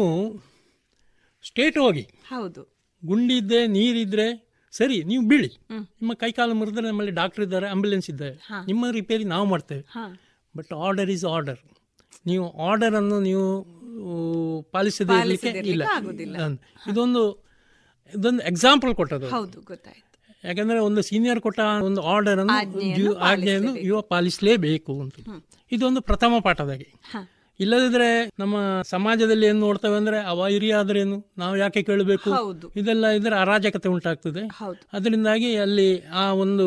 ಸ್ಟೇಟ್ ಹೋಗಿ. ಹೌದು. ಗುಂಡಿ ಇದ್ದೆ ನೀರಿದ್ರೆ ಸರಿ ನೀವು ಬೀಳಿ. ನಿಮ್ಮ ಕೈಕಾಲು ಮುರಿದ್ರೆ ನಮ್ಮಲ್ಲಿ ಡಾಕ್ಟರ್ ಇದ್ದಾರೆ ಆಂಬ್ಯುಲೆನ್ಸ್ ಇದ್ದಾರೆ ನಿಮ್ಮ ರಿಪೇರಿ ನಾವು ಮಾಡ್ತೇವೆ. ಬಟ್ ಆರ್ಡರ್ ಈಸ್ ಆರ್ಡರ್ ನೀವು ಆರ್ಡರ್ ಅನ್ನು ನೀವು ಪಾಲಿಸದೇ ಇರಲಿಕ್ಕೆ ಇಲ್ಲ. ಇದೊಂದು ಇದೊಂದು ಎಕ್ಸಾಂಪಲ್ ಕೊಟ್ಟದ್ದು. ಯಾಕಂದ್ರೆ ಒಂದು ಸೀನಿಯರ್ ಕೊಟ್ಟ ಒಂದು ಆರ್ಡರ್ ಅನ್ನು ಆಜ್ಞೆಯನ್ನು ಯುವ ಪಾಲಿಸಲೇಬೇಕು ಅಂತ. ಇದೊಂದು ಪ್ರಥಮ ಪಾಠದಾಗೆ. ಇಲ್ಲದಿದ್ರೆ ನಮ್ಮ ಸಮಾಜದಲ್ಲಿ ಏನು ನೋಡ್ತೇವೆ ಅಂದ್ರೆ ಅವ ಹಿರಿಯ ಆದ್ರೇನು? ನಾವು ಯಾಕೆ ಕೇಳಬೇಕು? ಇದೆಲ್ಲ ಇದ್ರೆ ಅರಾಜಕತೆ ಉಂಟಾಗ್ತದೆ. ಅದರಿಂದಾಗಿ ಅಲ್ಲಿ ಆ ಒಂದು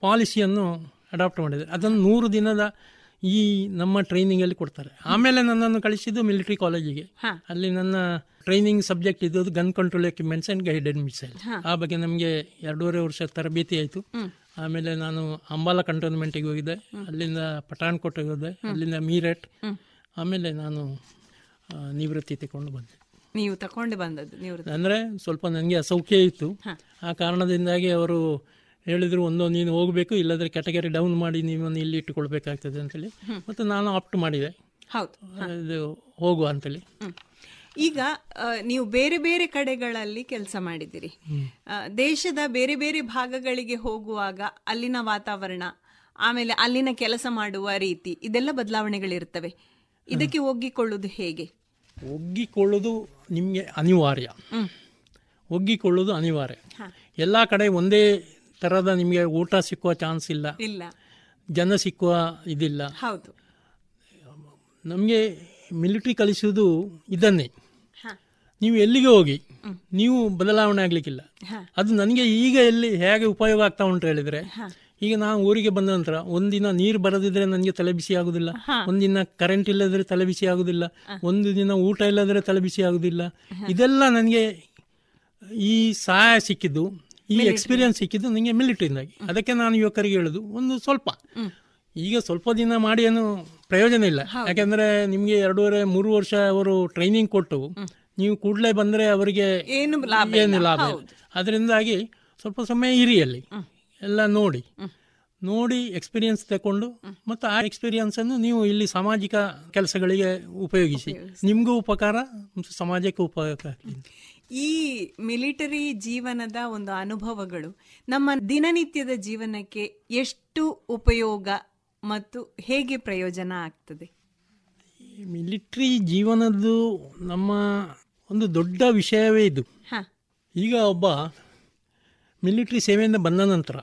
ಪಾಲಿಸಿಯನ್ನು ಅಡಾಪ್ಟ್ ಮಾಡಿದೆ ಅದನ್ನು ನೂರು ದಿನದ ಈ ನಮ್ಮ ಟ್ರೈನಿಂಗ್ ಅಲ್ಲಿ ಕೊಡ್ತಾರೆ. ಆಮೇಲೆ ನನ್ನನ್ನು ಕಳಿಸಿದ್ದು ಮಿಲಿಟರಿ ಕಾಲೇಜಿಗೆ ಅಲ್ಲಿ ನನ್ನ ಟ್ರೈನಿಂಗ್ ಸಬ್ಜೆಕ್ಟ್ ಇದ್ದದ್ದು gun control equipments and guided missile ಆ ಬಗ್ಗೆ ನಮಗೆ ಎರಡೂವರೆ ವರ್ಷ ತರಬೇತಿ ಆಯಿತು. ಆಮೇಲೆ ನಾನು ಅಂಬಾಲ ಕಂಟೋನ್ಮೆಂಟಿಗೆ ಹೋಗಿದ್ದೆ. ಅಲ್ಲಿಂದ ಪಠಾಣ್ಕೋಟೆಗೆ ಹೋದೆ. ಅಲ್ಲಿಂದ ಮೀರಟ್ ಆಮೇಲೆ ನಾನು ನಿವೃತ್ತಿ ತಗೊಂಡು ಬಂದೆ. ನೀವು ತಕೊಂಡು ಬಂದದ್ದು ನಿವೃತ್ತಿ? ಅಂದರೆ ಸ್ವಲ್ಪ ನನಗೆ ಅಸೌಖ್ಯ ಇತ್ತು. ಆ ಕಾರಣದಿಂದಾಗಿ ಅವರು ಹೇಳಿದರು ಒಂದು ನೀನು ಹೋಗಬೇಕು ಇಲ್ಲದ್ರೆ ಕ್ಯಾಟಗರಿ ಡೌನ್ ಮಾಡಿ ನೀವನ್ನು ಇಲ್ಲಿ ಇಟ್ಟುಕೊಳ್ಬೇಕಾಗ್ತದೆ ಅಂತೇಳಿ. ಮತ್ತು ನಾನು ಆಪ್ಟ್ ಮಾಡಿದೆ. ಹೌದು. ಇದು ಹೋಗುವ ಅಂತೇಳಿ. ಈಗ ನೀವು ಬೇರೆ ಬೇರೆ ಕಡೆಗಳಲ್ಲಿ ಕೆಲಸ ಮಾಡಿದ್ದೀರಿ. ದೇಶದ ಬೇರೆ ಬೇರೆ ಭಾಗಗಳಿಗೆ ಹೋಗುವಾಗ ಅಲ್ಲಿನ ವಾತಾವರಣ ಆಮೇಲೆ ಅಲ್ಲಿನ ಕೆಲಸ ಮಾಡುವ ರೀತಿ ಇದೆಲ್ಲ ಬದಲಾವಣೆಗಳಿರ್ತವೆ. ಇದಕ್ಕೆ ಒಗ್ಗಿಕೊಳ್ಳುವುದು ಹೇಗೆ? ಒಗ್ಗಿಕೊಳ್ಳೋದು ನಿಮಗೆ ಅನಿವಾರ್ಯ. ಒಗ್ಗಿಕೊಳ್ಳೋದು ಅನಿವಾರ್ಯ. ಎಲ್ಲ ಕಡೆ ಒಂದೇ ಥರದ ನಿಮಗೆ ಊಟ ಸಿಕ್ಕುವ ಚಾನ್ಸ್ ಇಲ್ಲ. ಇಲ್ಲ. ಜನ ಸಿಕ್ಕುವ ಇದಿಲ್ಲ. ಹೌದು. ನಮಗೆ ಮಿಲಿಟ್ರಿ ಕಲಿಸುವುದು ಇದನ್ನೇ. ನೀವು ಎಲ್ಲಿಗೆ ಹೋಗಿ? ನೀವು ಬದಲಾವಣೆ ಆಗ್ಲಿಕ್ಕಿಲ್ಲ. ಅದು ನನಗೆ ಈಗ ಎಲ್ಲಿ ಹೇಗೆ ಉಪಯೋಗ ಆಗ್ತಾ ಉಂಟು ಹೇಳಿದ್ರೆ ಈಗ ನಾನು ಊರಿಗೆ ಬಂದ ನಂತರ ಒಂದಿನ ನೀರು ಬರದಿದ್ರೆ ನನಗೆ ತಲೆ ಬಿಸಿ ಆಗುದಿಲ್ಲ. ಒಂದಿನ ಕರೆಂಟ್ ಇಲ್ಲದ್ರೆ ತಲೆ ಬಿಸಿ ಆಗುದಿಲ್ಲ. ಒಂದು ದಿನ ಊಟ ಇಲ್ಲದ್ರೆ ತಲೆ ಬಿಸಿ ಆಗುದಿಲ್ಲ. ಇದೆಲ್ಲ ನನಗೆ ಈ ಸಹಾಯ ಸಿಕ್ಕಿದ್ದು ಈ ಎಕ್ಸ್ಪೀರಿಯನ್ಸ್ ಸಿಕ್ಕಿದ್ದು ನನಗೆ ಮಿಲಿಟರಿಯಿಂದಾಗಿ ಅದಕ್ಕೆ ನಾನು ಯುವಕರಿಗೆ ಹೇಳುದು ಒಂದು ಸ್ವಲ್ಪ. ಈಗ ಸ್ವಲ್ಪ ದಿನ ಮಾಡಿ ಏನು ಪ್ರಯೋಜನ ಇಲ್ಲ. ಯಾಕೆಂದ್ರೆ ನಿಮಗೆ ಎರಡೂವರೆ ಮೂರು ವರ್ಷ ಅವರು ಟ್ರೈನಿಂಗ್ ಕೊಟ್ಟು ನೀವು ಕೂಡಲೇ ಬಂದ್ರೆ ಅವರಿಗೆ ಏನು ಲಾಭ ಏನು ಲಾಭ ಅದರಿಂದಾಗಿ ಸ್ವಲ್ಪ ಸಮಯ ಇರಿ ಅಲ್ಲಿ. ಎಲ್ಲ ನೋಡಿ. ನೋಡಿ ಎಕ್ಸ್ಪೀರಿಯನ್ಸ್ ತಗೊಂಡು ಮತ್ತು ಆ ಎಕ್ಸ್ಪೀರಿಯನ್ಸ್ ಅನ್ನು ನೀವು ಇಲ್ಲಿ ಸಾಮಾಜಿಕ ಕೆಲಸಗಳಿಗೆ ಉಪಯೋಗಿಸಿ. ನಿಮಗೂ ಉಪಕಾರ ಮತ್ತು ಸಮಾಜಕ್ಕೆ ಉಪಯೋಗ ಆಗ್ಲಿ. ಈ ಮಿಲಿಟರಿ ಜೀವನದ ಒಂದು ಅನುಭವಗಳು ನಮ್ಮ ದಿನನಿತ್ಯದ ಜೀವನಕ್ಕೆ ಎಷ್ಟು ಉಪಯೋಗ ಮತ್ತು ಹೇಗೆ ಪ್ರಯೋಜನ ಆಗ್ತದೆ? ಮಿಲಿಟರಿ ಜೀವನದ್ದು ನಮ್ಮ ಒಂದು ದೊಡ್ಡ ವಿಷಯವೇ ಇದು. ಈಗ ಒಬ್ಬ ಮಿಲಿಟ್ರಿ ಸೇವೆಯಿಂದ ಬಂದ ನಂತರ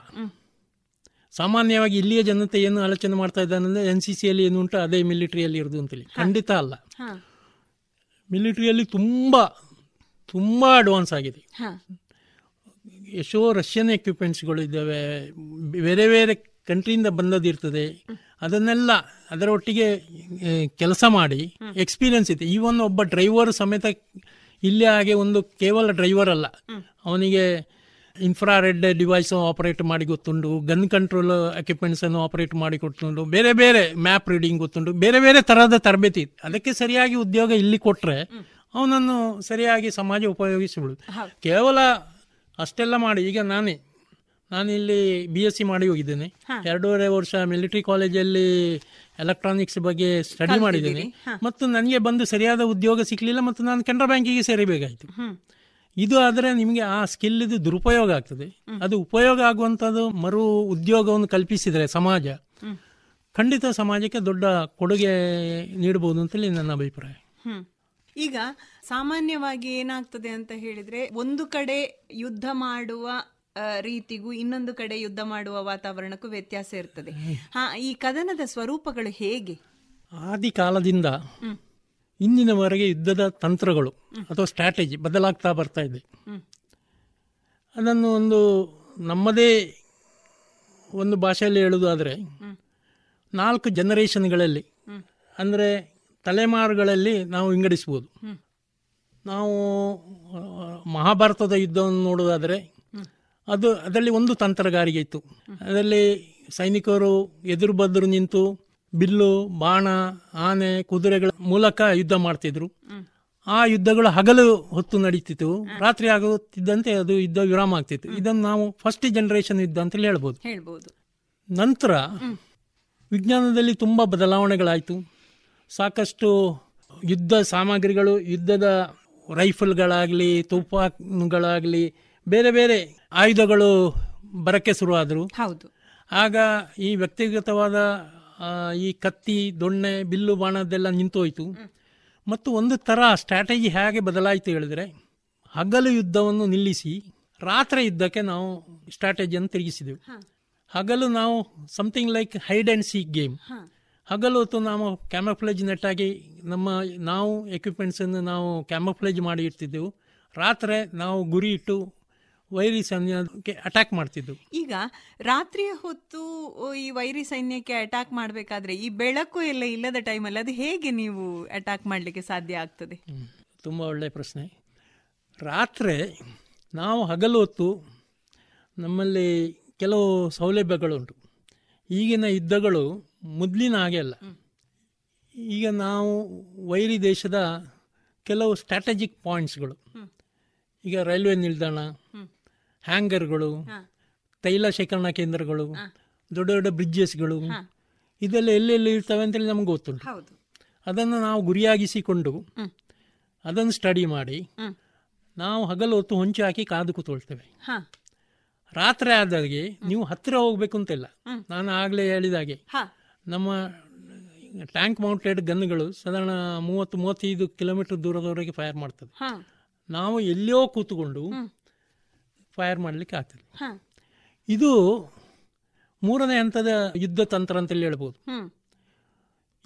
ಸಾಮಾನ್ಯವಾಗಿ ಇಲ್ಲಿಯ ಜನತೆ ಏನು ಆಲೋಚನೆ ಮಾಡ್ತಾ ಇದ್ದಾನಂದ್ರೆ ಎನ್ ಸಿ ಸಿಯಲ್ಲಿ ಏನು ಉಂಟು ಅದೇ ಮಿಲಿಟ್ರಿಯಲ್ಲಿ ಇರೋದು ಅಂತೇಳಿ. ಖಂಡಿತ ಅಲ್ಲ. ಮಿಲಿಟರಿಯಲ್ಲಿ ತುಂಬ ತುಂಬ ಅಡ್ವಾನ್ಸ್ ಆಗಿದೆ. ಎಷ್ಟೋ ರಷ್ಯನ್ ಎಕ್ವಿಪ್ಮೆಂಟ್ಸ್ಗಳು ಇದ್ದಾವೆ. ಬೇರೆ ಬೇರೆ ಕಂಟ್ರಿಯಿಂದ ಬಂದದಿರ್ತದೆ ಅದನ್ನೆಲ್ಲ ಅದರ ಒಟ್ಟಿಗೆ ಕೆಲಸ ಮಾಡಿ ಎಕ್ಸ್ಪೀರಿಯನ್ಸ್ ಇದೆ. ಈವನ್ ಒಬ್ಬ ಡ್ರೈವರ್ ಸಮೇತ ಇಲ್ಲಿ ಹಾಗೆ ಒಂದು ಕೇವಲ ಡ್ರೈವರ್ ಅಲ್ಲ. ಅವನಿಗೆ ಇನ್ಫ್ರಾರೆಡ್ ಡಿವೈಸ್ ಆಪರೇಟ್ ಮಾಡಿ ಗೊತ್ತುಂಡು ಗನ್ ಕಂಟ್ರೋಲ್ ಎಕ್ವಿಪ್ಮೆಂಟ್ಸ್ ಅನ್ನು ಆಪರೇಟ್ ಮಾಡಿ ಕೊಟ್ಟು ಬೇರೆ ಬೇರೆ ಮ್ಯಾಪ್ ರೀಡಿಂಗ್ ಗೊತ್ತುಂಟು ಬೇರೆ ಬೇರೆ ತರಹದ ತರಬೇತಿ. ಅದಕ್ಕೆ ಸರಿಯಾಗಿ ಉದ್ಯೋಗ ಇಲ್ಲಿ ಕೊಟ್ರೆ ಅವನನ್ನು ಸರಿಯಾಗಿ ಸಮಾಜ ಉಪಯೋಗಿಸಿಬಿಡು ಕೇವಲ ಅಷ್ಟೆಲ್ಲ ಮಾಡಿ ಈಗ ನಾನೇ ನಾನು ಇಲ್ಲಿ ಬಿ ಎಸ್ ಸಿ ಮಾಡಿ ಹೋಗಿದ್ದೇನೆ. ಎರಡೂವರೆ ವರ್ಷ ಮಿಲಿಟರಿ ಕಾಲೇಜಲ್ಲಿ ಎಲೆಕ್ಟ್ರಾನಿಕ್ಸ್ ಬಗ್ಗೆ ಸ್ಟಡಿ ಮಾಡಿದ್ದೇನೆ. ಮತ್ತು ನನಗೆ ಬಂದು ಸರಿಯಾದ ಉದ್ಯೋಗ ಸಿಕ್ಕಲಿಲ್ಲ ಮತ್ತು ನಾನು ಕೆನರಾ ಬ್ಯಾಂಕಿಗೆ ಸೇರಬೇಕಾಯಿತು. ಇದು ಆದರೆ ನಿಮಗೆ ಆ ಸ್ಕಿಲ್ ಇದು ದುರುಪಯೋಗ ಆಗ್ತದೆ. ಅದು ಉಪಯೋಗ ಆಗುವಂಥದ್ದು ಮರು ಉದ್ಯೋಗವನ್ನು ಕಲ್ಪಿಸಿದರೆ ಸಮಾಜ. ಖಂಡಿತ ಸಮಾಜಕ್ಕೆ ದೊಡ್ಡ ಕೊಡುಗೆ ನೀಡಬಹುದು ಅಂತೇಳಿ ನನ್ನ ಅಭಿಪ್ರಾಯ. ಈಗ ಸಾಮಾನ್ಯವಾಗಿ ಏನಾಗ್ತದೆ ಅಂತ ಹೇಳಿದ್ರೆ ಒಂದು ಕಡೆ ಯುದ್ಧ ಮಾಡುವ ರೀತಿಗೂ ಇನ್ನೊಂದು ಕಡೆ ಯುದ್ಧ ಮಾಡುವ ವಾತಾವರಣಕ್ಕೂ ವ್ಯತ್ಯಾಸ ಇರ್ತದೆ. ಹಾ ಈ ಕದನದ ಸ್ವರೂಪಗಳು ಹೇಗೆ? ಆದಿ ಕಾಲದಿಂದ ಇಂದಿನವರೆಗೆ ಯುದ್ಧದ ತಂತ್ರಗಳು ಅಥವಾ ಸ್ಟ್ರಾಟಜಿ ಬದಲಾಗ್ತಾ ಬರ್ತಾ ಇದೆ. ಅದನ್ನು ಒಂದು ನಮ್ಮದೇ ಒಂದು ಭಾಷೆಯಲ್ಲಿ ಹೇಳುವುದಾದರೆ ನಾಲ್ಕು ಜನರೇಷನ್ಗಳಲ್ಲಿ ಅಂದರೆ ತಲೆಮಾರುಗಳಲ್ಲಿ ನಾವು ವಿಂಗಡಿಸ್ಬೋದು ನಾವು ಮಹಾಭಾರತದ ಯುದ್ಧವನ್ನು ನೋಡೋದಾದರೆ ಅದು ಅದರಲ್ಲಿ ಒಂದು ತಂತ್ರಗಾರಿಕೆ ಇತ್ತು. ಅದರಲ್ಲಿ ಸೈನಿಕರು ಎದುರು ಬದ್ರು ನಿಂತು ಬಿಲ್ಲು ಬಾಣ ಆನೆ ಕುದುರೆಗಳ ಮೂಲಕ ಯುದ್ಧ ಮಾಡ್ತಿದ್ರು. ಆ ಯುದ್ಧಗಳು ಹಗಲು ಹೊತ್ತು ನಡೀತಿತ್ತು. ರಾತ್ರಿ ಆಗುತ್ತಿದ್ದಂತೆ ಅದು ಯುದ್ಧ ವಿರಾಮ ಆಗ್ತಿತ್ತು. ಇದನ್ನು ನಾವು ಫಸ್ಟ್ ಜನರೇಷನ್ ಯುದ್ಧ ಅಂತ ಹೇಳ್ಬೋದು. ಹೇಳ್ಬೋದು. ನಂತರ ವಿಜ್ಞಾನದಲ್ಲಿ ತುಂಬ ಬದಲಾವಣೆಗಳಾಯಿತು. ಸಾಕಷ್ಟು ಯುದ್ಧ ಸಾಮಗ್ರಿಗಳು ಯುದ್ಧದ ರೈಫಲ್ಗಳಾಗಲಿ ತುಪಾನುಗಳಾಗಲಿ ಬೇರೆ ಬೇರೆ ಆಯುಧಗಳು ಬರಕ್ಕೆ ಶುರುವಾದರು. ಹೌದು. ಆಗ ಈ ವ್ಯಕ್ತಿಗತವಾದ ಈ ಕತ್ತಿ ದೊಣ್ಣೆ ಬಿಲ್ಲು ನಿಂತು ಹೋಯಿತು. ಮತ್ತು ಒಂದು ಥರ ಸ್ಟ್ರಾಟಜಿ ಹೇಗೆ ಬದಲಾಯಿತು ಹೇಳಿದ್ರೆ ಹಗಲು ಯುದ್ಧವನ್ನು ನಿಲ್ಲಿಸಿ ರಾತ್ರಿ ಯುದ್ಧಕ್ಕೆ ನಾವು ಸ್ಟ್ರಾಟಜಿಯನ್ನು ತಿರುಗಿಸಿದೆವು. ಹಗಲು ನಾವು something like hide and seek game ಹಗಲು ಹೊತ್ತು ನಾವು ಕ್ಯಾಮಫ್ಲೇಜ್ ನೆಟ್ಟಾಗಿ ನಮ್ಮ ನಾವು ಎಕ್ವಿಪ್ಮೆಂಟ್ಸನ್ನು ನಾವು ಕ್ಯಾಮಫ್ಲೇಜ್ ಮಾಡಿ ಇಡ್ತಿದ್ದೆವು. ರಾತ್ರಿ ನಾವು ಗುರಿ ಇಟ್ಟು ವೈರಿ ಸೈನ್ಯಕ್ಕೆ ಅಟ್ಯಾಕ್ ಮಾಡ್ತಿದ್ರು ಈಗ ರಾತ್ರಿಯ ಹೊತ್ತು ಈ ವೈರಿ ಸೈನ್ಯಕ್ಕೆ ಅಟ್ಯಾಕ್ ಮಾಡಬೇಕಾದ್ರೆ ಈ ಬೆಳಕು ಎಲ್ಲ ಇಲ್ಲದ ಟೈಮಲ್ಲಿ ಅದು ಹೇಗೆ ನೀವು ಅಟ್ಯಾಕ್ ಮಾಡಲಿಕ್ಕೆ ಸಾಧ್ಯ ಆಗ್ತದೆ? ತುಂಬ ಒಳ್ಳೆಯ ಪ್ರಶ್ನೆ. ರಾತ್ರಿ ನಾವು ಹಗಲು ಹೊತ್ತು ನಮ್ಮಲ್ಲಿ ಕೆಲವು ಸೌಲಭ್ಯಗಳುಂಟು. ಈಗಿನ ಯುದ್ಧಗಳು ಮೊದಲಿನ ಹಾಗೆ ಅಲ್ಲ. ಈಗ ನಾವು ವೈರಿ ದೇಶದ ಕೆಲವು ಸ್ಟ್ರಾಟಜಿಕ್ ಪಾಯಿಂಟ್ಸ್ಗಳು ಈಗ ರೈಲ್ವೆ ನಿಲ್ದಾಣ ಹ್ಯಾಂಗರ್ಗಳು ತೈಲ ಶೇಖರಣಾ ಕೇಂದ್ರಗಳು ದೊಡ್ಡ ದೊಡ್ಡ ಬ್ರಿಡ್ಜಸ್ಗಳು ಇದೆಲ್ಲ ಎಲ್ಲೆಲ್ಲಿ ಇರ್ತವೆ ಅಂತೇಳಿ ನಮ್ಗೆ ಗೊತ್ತುಂಟು. ಅದನ್ನು ನಾವು ಗುರಿಯಾಗಿಸಿಕೊಂಡು ಅದನ್ನು ಸ್ಟಡಿ ಮಾಡಿ ನಾವು ಹಗಲು ಹೊತ್ತು ಹೊಂಚು ಹಾಕಿ ಕಾದು ಕೂತ್ಕೊಳ್ತೇವೆ. ರಾತ್ರಿ ಆದಾಗೆ ನೀವು ಹತ್ತಿರ ಹೋಗ್ಬೇಕು ಅಂತಿಲ್ಲ. ನಾನು ಆಗಲೇ ಹೇಳಿದಾಗೆ ನಮ್ಮ ಟ್ಯಾಂಕ್ ಮೌಂಟೆಡ್ ಗನ್ಗಳು ಸಾಧಾರಣ ಮೂವತ್ತು ಮೂವತ್ತೈದು ಕಿಲೋಮೀಟರ್ ದೂರದವರೆಗೆ ಫೈರ್ ಮಾಡ್ತದೆ. ನಾವು ಎಲ್ಲಿಯೋ ಕೂತ್ಕೊಂಡು ಫೈರ್ ಮಾಡಲಿಕ್ಕೆ ಆಗ್ತದೆ ಇದು ಮೂರನೇ ಹಂತದ ಯುದ್ಧ ತಂತ್ರ ಅಂತೇಳಿ ಹೇಳ್ಬೋದು.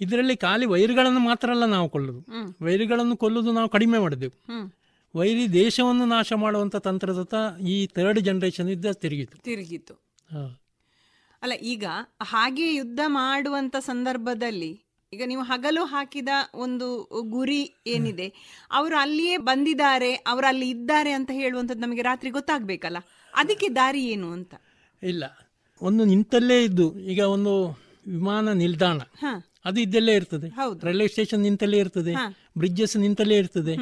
ಇದರಲ್ಲಿ ಖಾಲಿ ವೈರಿಗಳನ್ನು ಮಾತ್ರ ಅಲ್ಲ ನಾವು ಕೊಲ್ಲೋದು. ವೈರ್ಗಳನ್ನು ಕೊಲ್ಲುದು ನಾವು ಕಡಿಮೆ ಮಾಡಿದೆವು. ವೈರಿ ದೇಶವನ್ನು ನಾಶ ಮಾಡುವಂತ ತಂತ್ರದತ್ತ ಈ ಥರ್ಡ್ ಜನರೇಷನ್ ಯುದ್ಧ ತಿರುಗಿತು. ತಿರುಗಿತು. ಅಲ್ಲ ಈಗ ಹಾಗೆ ಯುದ್ಧ ಮಾಡುವಂತ ಸಂದರ್ಭದಲ್ಲಿ ಈಗ ನೀವು ಹಗಲು ಹಾಕಿದ ಒಂದು ಗುರಿ ಏನಿದೆ ಅವರು ಅಲ್ಲಿಯೇ ಬಂದಿದ್ದಾರೆ ಅವರು ಅಲ್ಲಿ ಇದ್ದಾರೆ ಅಂತ ಹೇಳುವಂಥದ್ದು ನಮಗೆ ರಾತ್ರಿ ಗೊತ್ತಾಗ್ಬೇಕಲ್ಲ. ಅದಕ್ಕೆ ದಾರಿ ಏನು ಅಂತ? ಇಲ್ಲ. ಒಂದು ನಿಂತಲ್ಲೇ ಇದ್ದು ಈಗ ಒಂದು ವಿಮಾನ ನಿಲ್ದಾಣ ಅದು ಇದ್ದಲ್ಲೇ ಇರ್ತದೆ. ರೈಲ್ವೆ ಸ್ಟೇಷನ್ ನಿಂತಲ್ಲೇ ಇರ್ತದೆ ಬ್ರಿಡ್ಜಸ್ ನಿಂತಲ್ಲೇ ಇರ್ತದೆ.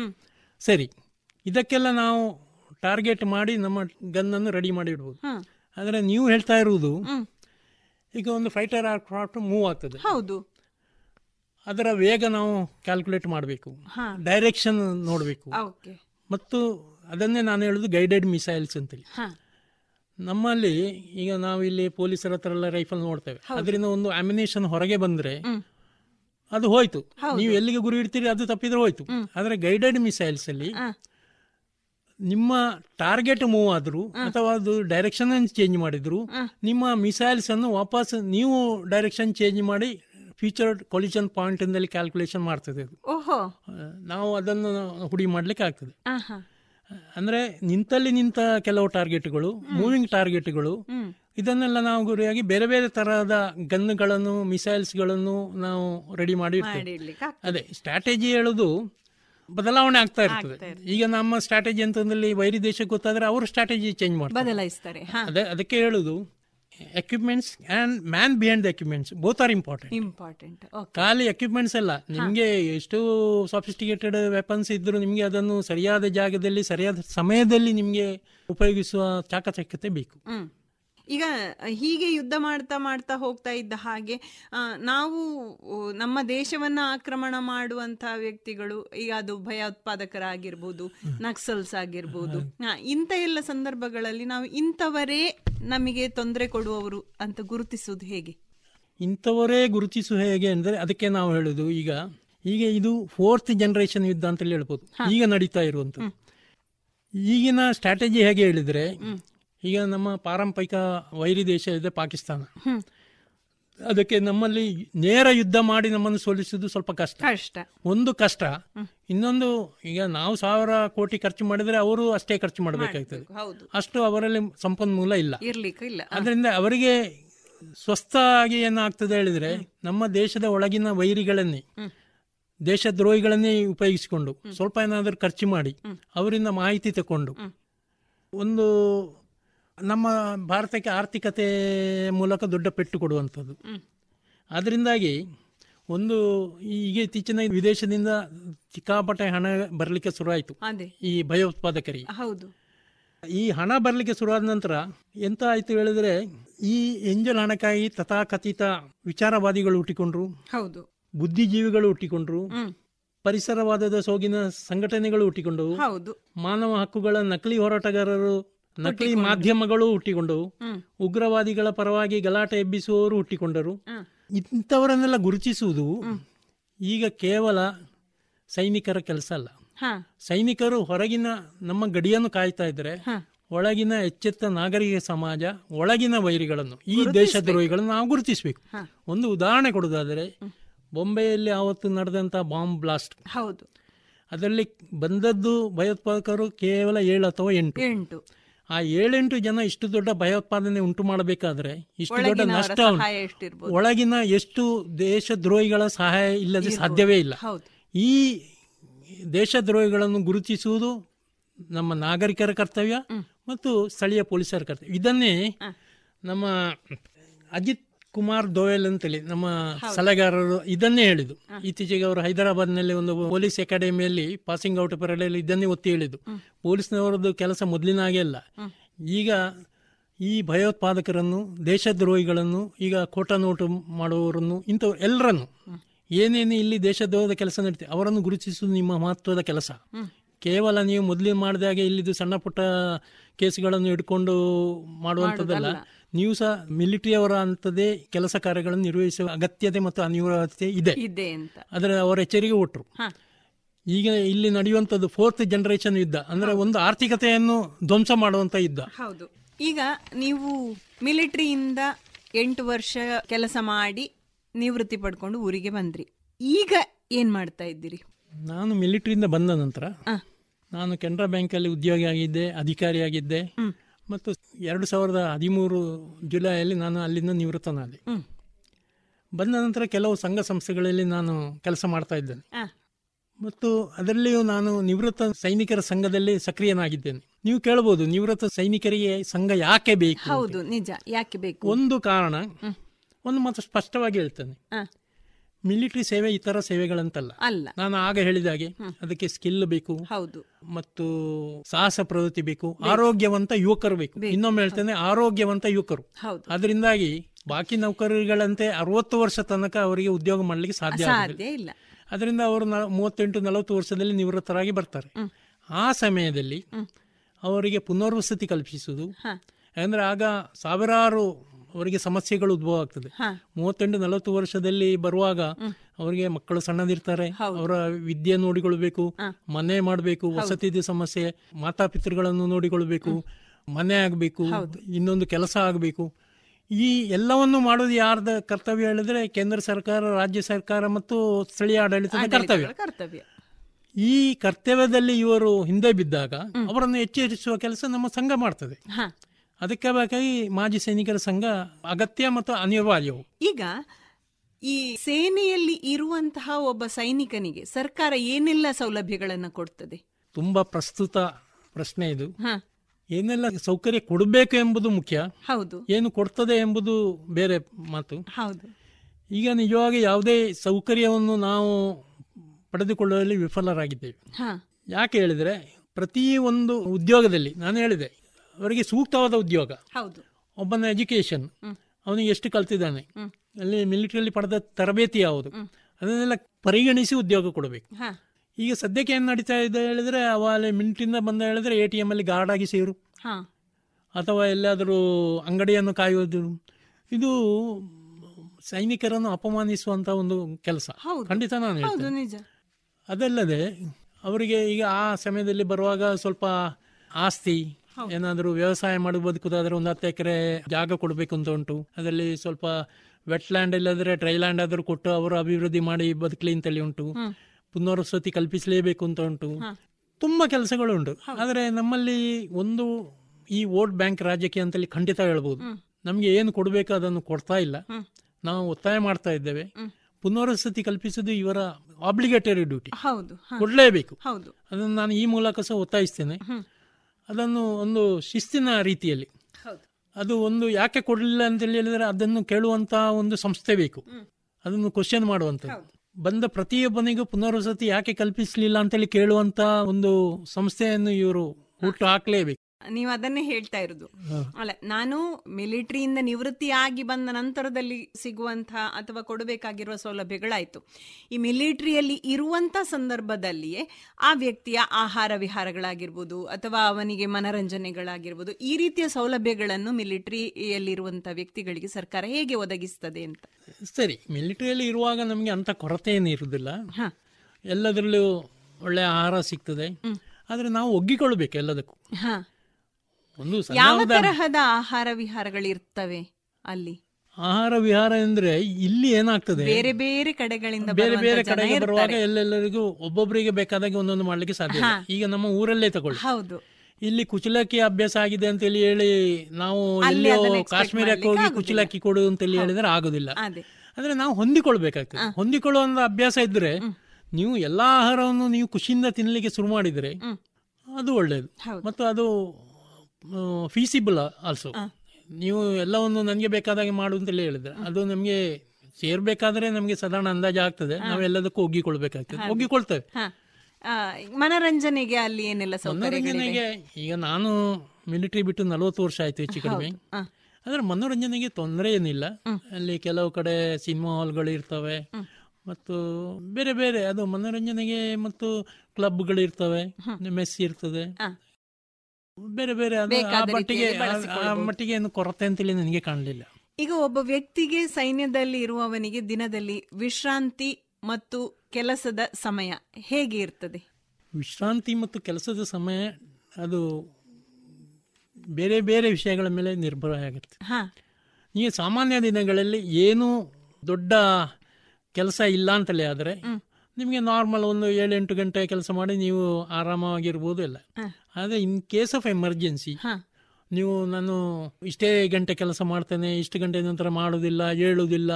ಸರಿ ಇದಕ್ಕೆಲ್ಲ ನಾವು ಟಾರ್ಗೆಟ್ ಮಾಡಿ ನಮ್ಮ ಗನ್ನನ್ನು ರೆಡಿ ಮಾಡಿ ಇಡ್ಬೋದು ಆದರೆ ನೀವು ಹೇಳ್ತಾ ಇರುವುದು ಈಗ ಒಂದು ಫೈಟರ್ ಏರ್ಕ್ರಾಫ್ಟ್ ಮೂವ್ ಆಗ್ತದೆ. ಹೌದು. ಅದರ ವೇಗ ನಾವು ಕ್ಯಾಲ್ಕುಲೇಟ್ ಮಾಡಬೇಕು. ಡೈರೆಕ್ಷನ್ ನೋಡಬೇಕು. ಮತ್ತು ಅದನ್ನೇ ನಾನು ಹೇಳೋದು ಗೈಡೆಡ್ ಮಿಸೈಲ್ಸ್ ಅಂತೇಳಿ. ನಮ್ಮಲ್ಲಿ ಈಗ ನಾವು ಇಲ್ಲಿ ಪೊಲೀಸರ ಹತ್ರ ಎಲ್ಲ ರೈಫಲ್ ನೋಡ್ತೇವೆ. ಅದರಿಂದ ಒಂದು ಅಮಿನೇಷನ್ ಹೊರಗೆ ಬಂದ್ರೆ ಅದು ಹೋಯ್ತು. ನೀವು ಎಲ್ಲಿಗೆ ಗುರಿ ಇಡ್ತೀರಿ ಅದು ತಪ್ಪಿದ್ರೆ ಹೋಯ್ತು. ಆದರೆ ಗೈಡೆಡ್ ಮಿಸೈಲ್ಸ್ ಅಲ್ಲಿ ನಿಮ್ಮ ಟಾರ್ಗೆಟ್ ಮೂವ್ ಆದ್ರು ಅಥವಾ ಅದು ಡೈರೆಕ್ಷನ್ ಚೇಂಜ್ ಮಾಡಿದ್ರು ನಿಮ್ಮ ಮಿಸೈಲ್ಸ್ ಅನ್ನು ವಾಪಸ್ ನೀವು ಡೈರೆಕ್ಷನ್ ಚೇಂಜ್ ಮಾಡಿ ಫ್ಯೂಚರ್ ಕೊಲಿಷನ್ ಪಾಯಿಂಟ್ ಇಂದಲ್ಲಿ ಕ್ಯಾಲ್ಕುಲೇಷನ್ ಮಾಡ್ತದೆ ಅದು. ಓಹೋ. ನಾವು ಅದನ್ನು ಹುಡಿ ಮಾಡ್ಲಿಕ್ಕೆ ಆಗ್ತದೆ. ಅಂದ್ರೆ ನಿಂತಲ್ಲಿ ನಿಂತ ಕೆಲವು ಟಾರ್ಗೆಟ್ಗಳು ಮೂವಿಂಗ್ ಟಾರ್ಗೆಟ್ಗಳು ಇದನ್ನೆಲ್ಲ ನಾವು ಗುರಿಯಾಗಿ ಬೇರೆ ಬೇರೆ ತರಹದ ಗನ್ಗಳನ್ನು ಮಿಸೈಲ್ಸ್ಗಳನ್ನು ನಾವು ರೆಡಿ ಮಾಡಿ. ಅದೇ ಸ್ಟ್ರಾಟಜಿ ಹೇಳುದು ಬದಲಾವಣೆ ಆಗ್ತಾ ಇರ್ತದೆ. ಈಗ ನಮ್ಮ ಸ್ಟ್ರಾಟಜಿ ಅಂತಂದಲ್ಲಿ ವೈರಿ ದೇಶಕ್ಕೆ ಗೊತ್ತಾದ್ರೆ ಅವರು ಸ್ಟ್ರಾಟಜಿ ಚೇಂಜ್ ಮಾಡ್ತಾರೆ. ಬದಲಾಯಿಸ್ತಾರೆ ಹಾ. ಅದೇ ಅದಕ್ಕೆ ಹೇಳುದು equipments and man behind the equipments both are important important ಖಾಲಿ ಎಕ್ವಿಪ್ಮೆಂಟ್ಸ್ ಅಲ್ಲ. ನಿಮಗೆ ಎಷ್ಟು ಸಾಫಿಸ್ಟಿಕೇಟೆಡ್ ವೆಪನ್ಸ್ ಇದ್ರೂ ನಿಮಗೆ ಅದನ್ನು ಸರಿಯಾದ ಜಾಗದಲ್ಲಿ ಸರಿಯಾದ ಸಮಯದಲ್ಲಿ ನಿಮಗೆ ಉಪಯೋಗಿಸುವ ಚಾಕಚಕ್ಯತೆ ಬೇಕು. ಈಗ ಹೀಗೆ ಯುದ್ಧ ಮಾಡ್ತಾ ಮಾಡ್ತಾ ಹೋಗ್ತಾ ಇದ್ದ ಹಾಗೆ ನಾವು ನಮ್ಮ ದೇಶವನ್ನ ಆಕ್ರಮಣ ಮಾಡುವಂತಹ ವ್ಯಕ್ತಿಗಳು ಈಗ ಅದು ಭಯೋತ್ಪಾದಕರಾಗಿರ್ಬೋದು ನಕ್ಸಲ್ಸ್ ಆಗಿರ್ಬೋದು ಇಂಥ ಎಲ್ಲ ಸಂದರ್ಭಗಳಲ್ಲಿ ನಾವು ಇಂಥವರೇ ನಮಗೆ ತೊಂದರೆ ಕೊಡುವವರು ಅಂತ ಗುರುತಿಸುವುದು ಹೇಗೆ? ಇಂಥವರೇ ಗುರುತಿಸುವ ಹೇಗೆ ಅಂದರೆ ಅದಕ್ಕೆ ನಾವು ಹೇಳುದು ಈಗ ಈಗ ಇದು ಫೋರ್ತ್ ಜನರೇಷನ್ ಯುದ್ಧ ಅಂತೇಳಿ ಹೇಳ್ಬೋದು. ಈಗ ನಡೀತಾ ಇರುವಂತ ಈಗಿನ ಸ್ಟ್ರಾಟಜಿ ಹೇಗೆ ಹೇಳಿದ್ರೆ ಈಗ ನಮ್ಮ ಪಾರಂಪರಿಕ ವೈರಿ ದೇಶ ಇದೆ ಪಾಕಿಸ್ತಾನ. ಅದಕ್ಕೆ ನಮ್ಮಲ್ಲಿ ನೇರ ಯುದ್ಧ ಮಾಡಿ ನಮ್ಮನ್ನು ಸೋಲಿಸುವುದು ಸ್ವಲ್ಪ ಕಷ್ಟ. ಒಂದು ಕಷ್ಟ. ಇನ್ನೊಂದು ಈಗ ನಾವು ಸಾವಿರ ಕೋಟಿ ಖರ್ಚು ಮಾಡಿದ್ರೆ ಅವರು ಅಷ್ಟೇ ಖರ್ಚು ಮಾಡಬೇಕಾಗ್ತದೆ. ಅಷ್ಟು ಅವರಲ್ಲಿ ಸಂಪನ್ಮೂಲ ಇಲ್ಲ. ಅದರಿಂದ ಅವರಿಗೆ ಸ್ವಸ್ಥವಾಗಿ ಏನಾಗ್ತದೆ ಹೇಳಿದ್ರೆ ನಮ್ಮ ದೇಶದ ಒಳಗಿನ ವೈರಿಗಳನ್ನೇ ದೇಶದ್ರೋಹಿಗಳನ್ನೇ ಉಪಯೋಗಿಸಿಕೊಂಡು ಸ್ವಲ್ಪ ಏನಾದರೂ ಖರ್ಚು ಮಾಡಿ ಅವರಿಂದ ಮಾಹಿತಿ ತಕೊಂಡು ಒಂದು ನಮ್ಮ ಭಾರತಕ್ಕೆ ಆರ್ಥಿಕತೆ ಮೂಲಕ ದೊಡ್ಡ ಪೆಟ್ಟು ಕೊಡುವಂಥದ್ದು. ಅದರಿಂದಾಗಿ ಒಂದು ಈಗ ಇತ್ತೀಚಿನ ವಿದೇಶದಿಂದ ಸಿಕ್ಕಾಪಟ್ಟೆ ಹಣ ಬರಲಿಕ್ಕೆ ಶುರುವಾಯಿತು. ಈ ಭಯೋತ್ಪಾದಕರಿಗೆ ಹೌದು. ಈ ಹಣ ಬರಲಿಕ್ಕೆ ಶುರುವಾದ ನಂತರ ಎಂತ ಆಯ್ತು ಹೇಳಿದ್ರೆ ಈ ಎಂಜಲ್ ಹಣಕ್ಕಾಗಿ ತಥಾಕಥಿತ ವಿಚಾರವಾದಿಗಳು ಹುಟ್ಟಿಕೊಂಡ್ರು. ಹೌದು. ಬುದ್ಧಿಜೀವಿಗಳು ಹುಟ್ಟಿಕೊಂಡ್ರು. ಪರಿಸರವಾದದ ಸೋಗಿನ ಸಂಘಟನೆಗಳು ಹುಟ್ಟಿಕೊಂಡವು. ಮಾನವ ಹಕ್ಕುಗಳ ನಕಲಿ ಹೋರಾಟಗಾರರು ನಕಲಿ ಮಾಧ್ಯಮಗಳು ಹುಟ್ಟಿಕೊಂಡವು ಉಗ್ರವಾದಿಗಳ ಪರವಾಗಿ ಗಲಾಟೆ ಎಬ್ಬಿಸುವವರು ಹುಟ್ಟಿಕೊಂಡರು. ಇಂಥವರನ್ನೆಲ್ಲ ಗುರುತಿಸುವುದು ಈಗ ಕೇವಲ ಸೈನಿಕರ ಕೆಲಸ ಅಲ್ಲ. ಸೈನಿಕರು ಹೊರಗಿನ ನಮ್ಮ ಗಡಿಯನ್ನು ಕಾಯ್ತಾ ಇದ್ರೆ ಒಳಗಿನ ಎಚ್ಚೆತ್ತ ನಾಗರಿಕ ಸಮಾಜ ಒಳಗಿನ ವೈರಿಗಳನ್ನು ಈ ದೇಶದ್ರೋಹಿಗಳನ್ನು ನಾವು ಗುರುತಿಸಬೇಕು. ಒಂದು ಉದಾಹರಣೆ ಕೊಡೋದಾದರೆ ಬೊಂಬೆಯಲ್ಲಿ ಆವತ್ತು ನಡೆದಂಥ ಬಾಂಬ್ ಬ್ಲಾಸ್ಟ್. ಹೌದು. ಅದರಲ್ಲಿ ಬಂದದ್ದು ಭಯೋತ್ಪಾದಕರು ಕೇವಲ ಏಳು ಅಥವಾ ಎಂಟು. ಎಂಟು. ಆ ಏಳೆಂಟು ಜನ ಇಷ್ಟು ದೊಡ್ಡ ಭಯೋತ್ಪಾದನೆ ಉಂಟು ಮಾಡಬೇಕಾದ್ರೆ ಇಷ್ಟು ದೊಡ್ಡ ನಷ್ಟ. ಒಳಗಿನ ಎಷ್ಟು ದೇಶದ್ರೋಹಿಗಳ ಸಹಾಯ ಇಲ್ಲದೆ ಸಾಧ್ಯವೇ ಇಲ್ಲ. ಈ ಈ ದೇಶದ್ರೋಹಿಗಳನ್ನು ಗುರುತಿಸುವುದು ನಮ್ಮ ನಾಗರಿಕರ ಕರ್ತವ್ಯ ಮತ್ತು ಸ್ಥಳೀಯ ಪೊಲೀಸರ ಕರ್ತವ್ಯ. ಇದನ್ನೇ ನಮ್ಮ ಅಜಿತ್ ಕುಮಾರ್ ದೋಯಲ್ ಅಂತೇಳಿ ನಮ್ಮ ಸಲಹೆಗಾರರು ಇದನ್ನೇ ಹೇಳಿದ್ದು. ಇತ್ತೀಚೆಗೆ ಅವರು ಹೈದರಾಬಾದ್ನಲ್ಲಿ ಒಂದು ಪೊಲೀಸ್ ಅಕಾಡೆಮಿಯಲ್ಲಿ ಪಾಸಿಂಗ್ ಔಟ್ ಪರಡೆಯಲ್ಲಿ ಇದನ್ನೇ ಒತ್ತಿ ಹೇಳಿದ್ದು. ಪೊಲೀಸ್ನವರದ್ದು ಕೆಲಸ ಮೊದಲಿನ ಹಾಗೆ ಅಲ್ಲ ಈಗ ಈ ಭಯೋತ್ಪಾದಕರನ್ನು ದೇಶದ್ರೋಹಿಗಳನ್ನು ಈಗ ಕೋಟ ನೋಟು ಮಾಡುವವರನ್ನು ಇಂಥ ಎಲ್ಲರನ್ನು ಏನೇನು ಇಲ್ಲಿ ದೇಶದ್ರೋಹದ ಕೆಲಸ ನಡೀತದೆ ಅವರನ್ನು ಗುರುತಿಸುವುದು ನಿಮ್ಮ ಮಹತ್ವದ ಕೆಲಸ. ಕೇವಲ ನೀವು ಮೊದಲು ಮಾಡಿದಾಗ ಇಲ್ಲಿದ್ದು ಸಣ್ಣ ಪುಟ್ಟ ಕೇಸ್ಗಳನ್ನು ಹಿಡ್ಕೊಂಡು ಮಾಡುವಂಥದ್ದಲ್ಲ. ನೀವು ಸಹ ಮಿಲಿಟರಿ ಅವರ ಅಂತದೇ ಕೆಲಸ ಕಾರ್ಯಗಳನ್ನು ನಿರ್ವಹಿಸುವ ಅಗತ್ಯತೆ ಮತ್ತು ಅನಿವಾರ್ಯತೆ ಇದೆ. ಇದೆ ಅಂತ. ಅದರ ಅವರ ಎಚ್ಚರಿಕೆ ಕೊಟ್ಟರು ಈಗ ಇಲ್ಲಿ ನಡೆಯುವಂಥದ್ದು ಫೋರ್ತ್ ಜನರೇಷನ್ ಯುದ್ಧ. ಅಂದ್ರೆ ಒಂದು ಆರ್ಥಿಕತೆಯನ್ನು ಧ್ವಂಸ ಮಾಡುವಂತ ಯುದ್ಧ. ಹೌದು. ಈಗ ನೀವು ಮಿಲಿಟರಿಯಿಂದ ಎಂಟು ವರ್ಷ ಕೆಲಸ ಮಾಡಿ ನಿವೃತ್ತಿ ಪಡ್ಕೊಂಡು ಊರಿಗೆ ಬಂದ್ರಿ. ಈಗ ಏನ್ ಮಾಡ್ತಾ ಇದ್ದೀರಿ? ನಾನು ಮಿಲಿಟರಿಯಿಂದ ಬಂದ ನಂತರ ನಾನು ಕೆನರಾ ಬ್ಯಾಂಕಲ್ಲಿ ಉದ್ಯೋಗಿ ಆಗಿದ್ದೆ ಅಧಿಕಾರಿಯಾಗಿದ್ದೆ ಮತ್ತು ಎರಡು ಸಾವಿರದ ಹದಿಮೂರು ಜುಲೈಯಲ್ಲಿ ನಾನು ಅಲ್ಲಿಂದ ನಿವೃತ್ತನಾದೆ. ಬಂದ ನಂತರ ಕೆಲವು ಸಂಘ ಸಂಸ್ಥೆಗಳಲ್ಲಿ ನಾನು ಕೆಲಸ ಮಾಡ್ತಾ ಇದ್ದೇನೆ. ಮತ್ತು ಅದರಲ್ಲಿಯೂ ನಾನು ನಿವೃತ್ತ ಸೈನಿಕರ ಸಂಘದಲ್ಲಿ ಸಕ್ರಿಯನಾಗಿದ್ದೇನೆ. ನೀವು ಕೇಳಬಹುದು ನಿವೃತ್ತ ಸೈನಿಕರಿಗೆ ಸಂಘ ಯಾಕೆ ಬೇಕು ಹೌದು ನಿಜ. ಯಾಕೆ ಬೇಕು? ಒಂದು ಕಾರಣ ಒಂದು ಮಾತು ಸ್ಪಷ್ಟವಾಗಿ ಹೇಳ್ತೇನೆ. ಮಿಲಿಟರಿ ಸೇವೆ ಇತರ ಸೇವೆಗಳಂತಲ್ಲ. ಅಲ್ಲ. ನಾನು ಆಗ ಹೇಳಿದ ಹಾಗೆ ಅದಕ್ಕೆ ಸ್ಕಿಲ್ ಬೇಕು ಹೌದು. ಮತ್ತು ಸಾಹಸ ಪ್ರವೃತ್ತಿ ಬೇಕು ಆರೋಗ್ಯವಂತ ಯುವಕರು ಬೇಕು. ಇನ್ನೊಮ್ಮೆ ಹೇಳ್ತೇನೆ ಆರೋಗ್ಯವಂತ ಯುವಕರು. ಹೌದು. ಅದರಿಂದಾಗಿ ಬಾಕಿ ನೌಕರರುಗಳಂತೆ ಅರವತ್ತು ವರ್ಷ ತನಕ ಅವರಿಗೆ ಉದ್ಯೋಗ ಮಾಡಲಿಕ್ಕೆ ಸಾಧ್ಯ. ಇಲ್ಲ. ಅದರಿಂದ ಅವರು ಮೂವತ್ತೆಂಟು ನಲವತ್ತು ವರ್ಷದಲ್ಲಿ ನಿವೃತ್ತರಾಗಿ ಬರ್ತಾರೆ. ಆ ಸಮಯದಲ್ಲಿ ಅವರಿಗೆ ಪುನರ್ವಸತಿ ಕಲ್ಪಿಸುವುದು. ಅಂದ್ರೆ ಆಗ ಸಾವಿರಾರು ಅವರಿಗೆ ಸಮಸ್ಯೆಗಳು ಉದ್ಭವ ಆಗ್ತದೆ. ಮೂವತ್ತೆಂಟು ನಲವತ್ತು ವರ್ಷದಲ್ಲಿ ಬರುವಾಗ ಅವರಿಗೆ ಮಕ್ಕಳು ಸಣ್ಣದಿರ್ತಾರೆ. ಅವರ ವಿದ್ಯೆ ನೋಡಿಕೊಳ್ಬೇಕು. ಮನೆ ಮಾಡಬೇಕು. ವಸತಿದ ಸಮಸ್ಯೆ ಮಾತಾಪಿತೃಗಳನ್ನು ನೋಡಿಕೊಳ್ಬೇಕು. ಮನೆ ಆಗಬೇಕು. ಇನ್ನೊಂದು ಕೆಲಸ ಆಗಬೇಕು. ಈ ಎಲ್ಲವನ್ನು ಮಾಡೋದು ಯಾರ್ದ ಕರ್ತವ್ಯ ಹೇಳಿದ್ರೆ ಕೇಂದ್ರ ಸರ್ಕಾರ ರಾಜ್ಯ ಸರ್ಕಾರ ಮತ್ತು ಸ್ಥಳೀಯ ಆಡಳಿತದ ಕರ್ತವ್ಯ. ಕರ್ತವ್ಯ. ಈ ಕರ್ತವ್ಯದಲ್ಲಿ ಇವರು ಹಿಂದೆ ಬಿದ್ದಾಗ ಅವರನ್ನು ಎಚ್ಚರಿಸುವ ಕೆಲಸ ನಮ್ಮ ಸಂಘ ಮಾಡ್ತದೆ. ಹ. ಅದಕ್ಕೆ ಬೇಕಾಗಿ ಮಾಜಿ ಸೈನಿಕರ ಸಂಘ ಅಗತ್ಯ ಮತ್ತು ಅನಿವಾರ್ಯವು. ಈಗ ಈ ಸೇನೆಯಲ್ಲಿ ಇರುವಂತಹ ಒಬ್ಬ ಸೈನಿಕನಿಗೆ ಸರ್ಕಾರ ಏನೆಲ್ಲ ಸೌಲಭ್ಯಗಳನ್ನು ಕೊಡ್ತದೆ? ತುಂಬಾ ಪ್ರಸ್ತುತ ಪ್ರಶ್ನೆ ಇದು. ಹ. ಏನೆಲ್ಲ ಸೌಕರ್ಯ ಕೊಡಬೇಕು ಎಂಬುದು ಮುಖ್ಯ. ಹೌದು. ಏನು ಕೊಡ್ತದೆ ಎಂಬುದು ಬೇರೆ ಮಾತು. ಹೌದು. ಈಗ ನಿಜವಾಗಿ ಯಾವುದೇ ಸೌಕರ್ಯವನ್ನು ನಾವು ಪಡೆದುಕೊಳ್ಳುವಲ್ಲಿ ವಿಫಲರಾಗಿದ್ದೇವೆ. ಹ. ಯಾಕೆ ಹೇಳಿದ್ರೆ ಪ್ರತಿ ಒಂದು ಉದ್ಯೋಗದಲ್ಲಿ ನಾನು ಹೇಳಿದೆ ಅವರಿಗೆ ಸೂಕ್ತವಾದ ಉದ್ಯೋಗ. ಹೌದು. ಒಬ್ಬನ ಎಜುಕೇಶನ್ ಅವನಿಗೆ ಎಷ್ಟು ಕಲ್ತಿದ್ದಾನೆ? ಅಲ್ಲಿ ಮಿಲಿಟರಿಯಲ್ಲಿ ಪಡೆದ ತರಬೇತಿ ಯಾವುದು? ಅದನ್ನೆಲ್ಲ ಪರಿಗಣಿಸಿ ಉದ್ಯೋಗ ಕೊಡಬೇಕು. ಈಗ ಸದ್ಯಕ್ಕೆ ಏನು ನಡೀತಾ ಇದೆ ಹೇಳಿದ್ರೆ ಅವ ಅಲ್ಲಿ ಮಿಲಿಟರಿಯಿಂದ ಬಂದ ಹೇಳಿದ್ರೆ ಎ ಟಿ ಎಂ ಅಲ್ಲಿ ಗಾರ್ಡ್ ಆಗಿ ಸೇರು. ಅಥವಾ ಎಲ್ಲಾದರೂ ಅಂಗಡಿಯನ್ನು ಕಾಯುವುದು. ಇದು ಸೈನಿಕರನ್ನು ಅಪಮಾನಿಸುವಂತ ಒಂದು ಕೆಲಸ. ಖಂಡಿತ ನಾನು ಹೇಳ್ತೇನೆ. ಅದಲ್ಲದೆ ಅವರಿಗೆ ಈಗ ಆ ಸಮಯದಲ್ಲಿ ಬರುವಾಗ ಸ್ವಲ್ಪ ಆಸ್ತಿ ಏನಾದರೂ ವ್ಯವಸಾಯ ಮಾಡಿ ಬದುಕುದಾದ್ರೆ ಒಂದು ಹತ್ತು ಎಕರೆ ಜಾಗ ಕೊಡಬೇಕು ಅಂತ ಉಂಟು. ಅದರಲ್ಲಿ ಸ್ವಲ್ಪ ವೆಟ್ ಲ್ಯಾಂಡ್ ಇಲ್ಲದ್ರೆ ಡ್ರೈ ಲ್ಯಾಂಡ್ ಆದರೂ ಕೊಟ್ಟು ಅವರು ಅಭಿವೃದ್ಧಿ ಮಾಡಿ ಬದುಕಲಿ ಅಂತೇಳಿ ಉಂಟು. ಪುನರ್ವಸತಿ ಕಲ್ಪಿಸಲೇಬೇಕು ಅಂತ ಉಂಟು. ತುಂಬಾ ಕೆಲಸಗಳು ಉಂಟು. ಆದರೆ ನಮ್ಮಲ್ಲಿ ಒಂದು ಈ ವೋಟ್ ಬ್ಯಾಂಕ್ ರಾಜಕೀಯ ಅಂತೇಳಿ ಖಂಡಿತ ಹೇಳ್ಬೋದು. ನಮಗೆ ಏನು ಕೊಡಬೇಕು ಅದನ್ನು ಕೊಡ್ತಾ ಇಲ್ಲ. ನಾವು ಒತ್ತಾಯ ಮಾಡ್ತಾ ಇದ್ದೇವೆ. ಪುನರ್ವಸತಿ ಕಲ್ಪಿಸುವುದು ಇವರ ಆಬ್ಲಿಗೇಟರಿ ಡ್ಯೂಟಿ. ಕೊಡಲೇಬೇಕು. ಅದನ್ನು ನಾನು ಈ ಮೂಲಕ ಸಹ ಒತ್ತಾಯಿಸ್ತೇನೆ. ಅದನ್ನು ಒಂದು ಶಿಸ್ತಿನ ರೀತಿಯಲ್ಲಿ. ಅದು ಒಂದು ಯಾಕೆ ಕೊಡಲಿಲ್ಲ ಅಂತ ಹೇಳಿದ್ರೆ ಅದನ್ನು ಕೇಳುವಂತಹ ಒಂದು ಸಂಸ್ಥೆ ಬೇಕು. ಅದನ್ನು ಕ್ವಶನ್ ಮಾಡುವಂಥದ್ದು. ಬಂದ ಪ್ರತಿಯೊಬ್ಬನಿಗೂ ಪುನರ್ವಸತಿ ಯಾಕೆ ಕಲ್ಪಿಸಲಿಲ್ಲ ಅಂತೇಳಿ ಕೇಳುವಂತ ಒಂದು ಸಂಸ್ಥೆಯನ್ನು ಇವರು ಹುಟ್ಟು ಹಾಕಲೇಬೇಕು. ನೀವು ಅದನ್ನೇ ಹೇಳ್ತಾ ಇರೋದು. ಅಲ್ಲ ನಾನು ಮಿಲಿಟರಿಯಿಂದ ನಿವೃತ್ತಿ ಆಗಿ ಬಂದ ನಂತರದಲ್ಲಿ ಸಿಗುವಂತಹ ಅಥವಾ ಕೊಡಬೇಕಾಗಿರುವ ಸೌಲಭ್ಯಗಳಾಯ್ತು. ಈ ಮಿಲಿಟರಿಯಲ್ಲಿ ಇರುವಂತ ಸಂದರ್ಭದಲ್ಲಿಯೇ ಆ ವ್ಯಕ್ತಿಯ ಆಹಾರ ವಿಹಾರಗಳಾಗಿರ್ಬೋದು ಅಥವಾ ಅವನಿಗೆ ಮನರಂಜನೆಗಳಾಗಿರ್ಬೋದು ಈ ರೀತಿಯ ಸೌಲಭ್ಯಗಳನ್ನು ಮಿಲಿಟರಿಯಲ್ಲಿರುವಂತಹ ವ್ಯಕ್ತಿಗಳಿಗೆ ಸರ್ಕಾರ ಹೇಗೆ ಒದಗಿಸ್ತದೆ ಅಂತ? ಸರಿ ಮಿಲಿಟರಿಯಲ್ಲಿ ಇರುವಾಗ ನಮಗೆ ಅಂತ ಕೊರತೆ ಏನು ಇರುವುದಿಲ್ಲ. ಹ. ಎಲ್ಲದರಲ್ಲೂ ಒಳ್ಳೆ ಆಹಾರ ಸಿಗ್ತದೆ. ಆದರೆ ನಾವು ಒಗ್ಗಿಕೊಳ್ಬೇಕು ಎಲ್ಲದಕ್ಕೂ. ಹ. ಒಂದು ಯಾವ ತರಹದ ಆಹಾರ ವಿಹಾರಗಳಿರ್ತವೆ ಅಲ್ಲಿ? ಆಹಾರ ವಿಹಾರ ಎಂದ್ರೆ ಇಲ್ಲಿ ಏನಾಗ್ತದೆ? ಬೇರೆ ಬೇರೆ ಕಡೆಗಳಿಂದ ಬೇರೆ ಬೇರೆ ಕಡೆ ಬರುವಾಗ ಎಲ್ಲೆಲ್ಲರಿಗೂ ಒಬ್ಬೊಬ್ಬರಿಗೆ ಬೇಕಾದಾಗ ಒಂದೊಂದು ಮಾಡ್ಲಿಕ್ಕೆ ಸಾಧ್ಯ ಇಲ್ಲ. ಈಗ ನಮ್ಮ ಊರಲ್ಲೇ ತಗೊಳ್ಳಿ. ಹೌದು. ಇಲ್ಲಿ ಕುಚಲಕ್ಕಿ ಅಭ್ಯಾಸ ಆಗಿದೆ ಅಂತ ಹೇಳಿ ಹೇಳಿ ನಾವು expect ಕಾಶ್ಮೀರಕ್ಕೆ ಹೋಗಿ ಕುಚಲಕ್ಕಿ ಕೊಡು ಅಂತ ಹೇಳಿ ಹೇಳಿದ್ರೆ ಆಗುದಿಲ್ಲ. ಅದೇ. ಅಂದ್ರೆ ನಾವು ಹೊಂದಿಕೊಳ್ಬೇಕಾಗ್ತದೆ. ಹೊಂದಿಕೊಳ್ಳುವಂತ ಅಭ್ಯಾಸ ಇದ್ರೆ ನೀವು ಎಲ್ಲಾ ಆಹಾರವನ್ನು ನೀವು ಖುಷಿಯಿಂದ ತಿನ್ನಲಿಕ್ಕೆ ಶುರು ಮಾಡಿದ್ರೆ ಅದು ಒಳ್ಳೇದು. ಮತ್ತು ಅದು ಫೀಸಿಬಲ್ ಆಲ್ಸೋ ನೀವು ಎಲ್ಲವನ್ನು ನನಗೆ ಬೇಕಾದಾಗೆ ಮಾಡು ಅಂತಲೇ ಹೇಳಿದ್ರೆ. ಅದು ನಮಗೆ ಸೇರ್ಬೇಕಾದ್ರೆ ನಮಗೆ ಸಾಧಾರಣ ಅಂದಾಜು ಆಗ್ತದೆ. ನಾವೆಲ್ಲದಕ್ಕೂ ಒಗ್ಗಿಕೊಳ್ಬೇಕಾಗ್ತದೆ. ಒಗ್ಗಿಕೊಳ್ತೇವೆ ಮನರಂಜನೆಗೆ ಅಲ್ಲಿ ಏನೆಲ್ಲ ಮನೋರಂಜನೆಗೆ ಈಗ ನಾನು ಮಿಲಿಟರಿ ಬಿಟ್ಟು ನಲವತ್ತು ವರ್ಷ ಆಯ್ತು ಹೆಚ್ಚು ಕಡಿಮೆ. ಆದ್ರೆ ಮನೋರಂಜನೆಗೆ ತೊಂದರೆ ಏನಿಲ್ಲ. ಅಲ್ಲಿ ಕೆಲವು ಕಡೆ ಸಿನಿಮಾ ಹಾಲ್ಗಳು ಇರ್ತವೆ. ಮತ್ತು ಬೇರೆ ಬೇರೆ ಅದು ಮನೋರಂಜನೆಗೆ ಮತ್ತು ಕ್ಲಬ್ಗಳು ಇರ್ತವೆ. ಮೆಸ್ ಇರ್ತದೆ. ಬೇರೆ ಬೇರೆ ಮಟ್ಟಿಗೆ ಮಟ್ಟಿಗೆ ಏನು ಕೊರತೆ ಅಂತೇಳಿ ನನಗೆ ಕಾಣಲಿಲ್ಲ. ಈಗ ಒಬ್ಬ ವ್ಯಕ್ತಿಗೆ ಸೈನ್ಯದಲ್ಲಿ ಇರುವವನಿಗೆ ದಿನದಲ್ಲಿ ವಿಶ್ರಾಂತಿ ಮತ್ತು ಕೆಲಸದ ಸಮಯ ಹೇಗೆ ಇರ್ತದೆ? ವಿಶ್ರಾಂತಿ ಮತ್ತು ಕೆಲಸದ ಸಮಯ ಅದು ಬೇರೆ ಬೇರೆ ವಿಷಯಗಳ ಮೇಲೆ ನಿರ್ಭರ ಆಗುತ್ತೆ ಹಾ. ಈಗ ಸಾಮಾನ್ಯ ದಿನಗಳಲ್ಲಿ ಏನು ದೊಡ್ಡ ಕೆಲಸ ಇಲ್ಲ ಅಂತಲೇ ಆದರೆ ನಿಮಗೆ ನಾರ್ಮಲ್ ಒಂದು ಏಳೆಂಟು ಗಂಟೆ ಕೆಲಸ ಮಾಡಿ ನೀವು ಆರಾಮಾಗಿರ್ಬೋದು ಎಲ್ಲ. ಆದರೆ ಇನ್ ಕೇಸ್ ಆಫ್ ಎಮರ್ಜೆನ್ಸಿ ನೀವು ನಾನು ಇಷ್ಟೇ ಗಂಟೆ ಕೆಲಸ ಮಾಡ್ತೇನೆ ಇಷ್ಟು ಗಂಟೆ ನಂತರ ಮಾಡೋದಿಲ್ಲ ಹೇಳುವುದಿಲ್ಲ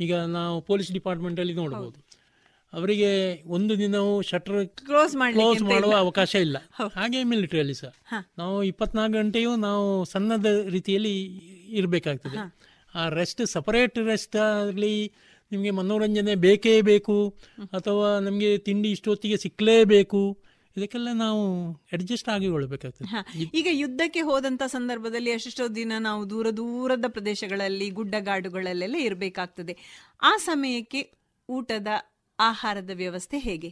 ಈಗ ನಾವು ಪೊಲೀಸ್ ಡಿಪಾರ್ಟ್ಮೆಂಟಲ್ಲಿ ನೋಡ್ಬೋದು. ಅವರಿಗೆ ಒಂದು ದಿನವೂ ಶಟರ್ ಕ್ಲೋಸ್ ಮಾಡಿ ಕ್ಲೋಸ್ ಮಾಡುವ ಅವಕಾಶ ಇಲ್ಲ. ಹಾಗೆ ಮಿಲಿಟರಿಯಲ್ಲಿ ಸಹ. ನಾವು ಇಪ್ಪತ್ನಾಲ್ಕು ಗಂಟೆಯೂ ನಾವು ಸಣ್ಣದ ರೀತಿಯಲ್ಲಿ ಇರಬೇಕಾಗ್ತದೆ. ಆ ರೆಸ್ಟ್ ಸಪರೇಟ್ ರೆಸ್ಟ್ ಆಗಲಿ ನಿಮಗೆ ಮನೋರಂಜನೆ ಬೇಕೇ ಬೇಕು ಅಥವಾ ನಮಗೆ ತಿಂಡಿ ಇಷ್ಟೊತ್ತಿಗೆ ಸಿಕ್ಕಲೇಬೇಕು ಇದಕ್ಕೆಲ್ಲ ನಾವು ಅಡ್ಜಸ್ಟ್ ಆಗಿಕೊಳ್ಬೇಕಾಗ್ತದೆ. ಈಗ ಯುದ್ಧಕ್ಕೆ ಹೋದಂತ ಸಂದರ್ಭದಲ್ಲಿ ಎಷ್ಟೆಷ್ಟೋ ದಿನ ನಾವು ದೂರ ದೂರದ ಪ್ರದೇಶಗಳಲ್ಲಿ ಗುಡ್ಡಗಾಡುಗಳಲ್ಲೆಲ್ಲ ಇರಬೇಕಾಗ್ತದೆ. ಆ ಸಮಯಕ್ಕೆ ಊಟದ ಆಹಾರದ ವ್ಯವಸ್ಥೆ ಹೇಗೆ?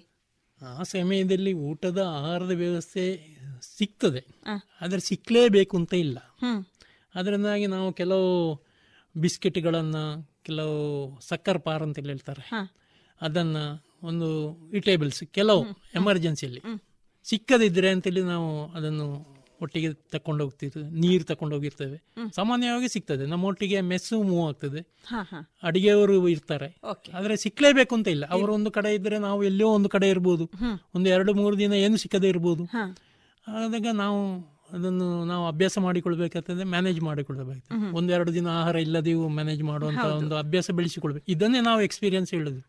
ಆ ಸಮಯದಲ್ಲಿ ಊಟದ ಆಹಾರದ ವ್ಯವಸ್ಥೆ ಸಿಗ್ತದೆ. ಆದರೆ ಸಿಕ್ಕಲೇಬೇಕು ಅಂತ ಇಲ್ಲ. ಅದರಿಂದಾಗಿ ನಾವು ಕೆಲವು ಬಿಸ್ಕೆಟ್ಗಳನ್ನು ಕೆಲವು ಸಕ್ಕರ್ ಪಾರ್ ಅಂತ ಹೇಳ್ತಾರೆ. ಅದನ್ನು ಒಂದು ಇಟೇಬಲ್ಸ್ ಕೆಲವು ಎಮರ್ಜೆನ್ಸಿಯಲ್ಲಿ. ಸಿಕ್ಕದಿದ್ರೆ ಅಂತೇಳಿ ನಾವು ಅದನ್ನು ಒಟ್ಟಿಗೆ ತಕೊಂಡು ಹೋಗ್ತಿರ್ತೇವೆ ನೀರು ತಕೊಂಡು ಹೋಗಿರ್ತೇವೆ ಸಾಮಾನ್ಯವಾಗಿ ಸಿಗ್ತದೆ. ನಮ್ಮ ಒಟ್ಟಿಗೆ ಮೆಸ್ಸು ಮೂವ್ ಆಗ್ತದೆ. ಅಡಿಗೆಯವರು ಇರ್ತಾರೆ. ಆದ್ರೆ ಸಿಕ್ಲೇಬೇಕು ಅಂತ ಇಲ್ಲ. ಅವರು ಒಂದು ಕಡೆ ಇದ್ರೆ ನಾವು ಎಲ್ಲೋ ಒಂದು ಕಡೆ ಇರ್ಬೋದು. ಒಂದು ಎರಡು ಮೂರು ದಿನ ಏನು ಸಿಕ್ಕದೆ ಇರ್ಬೋದು. ಆದಾಗ ನಾವು ಅದನ್ನು ನಾವು ಅಭ್ಯಾಸ ಮಾಡಿಕೊಳ್ಬೇಕಾಗ್ತದೆ ಮ್ಯಾನೇಜ್ ಮಾಡಿಕೊಳ್ಬೇಕಾಗ್ತದೆ. ಹ್ಮ್. ಒಂದೆರಡು ದಿನ ಆಹಾರ ಇಲ್ಲದೆಯೂ ಮ್ಯಾನೇಜ್ ಮಾಡುವಂತ ಒಂದು ಅಭ್ಯಾಸ ಬೆಳೆಸಿಕೊಳ್ಬೇಕು. ಇದನ್ನೇ ನಾವು ಎಕ್ಸ್ಪೀರಿಯನ್ಸ್ ಹೇಳುದು.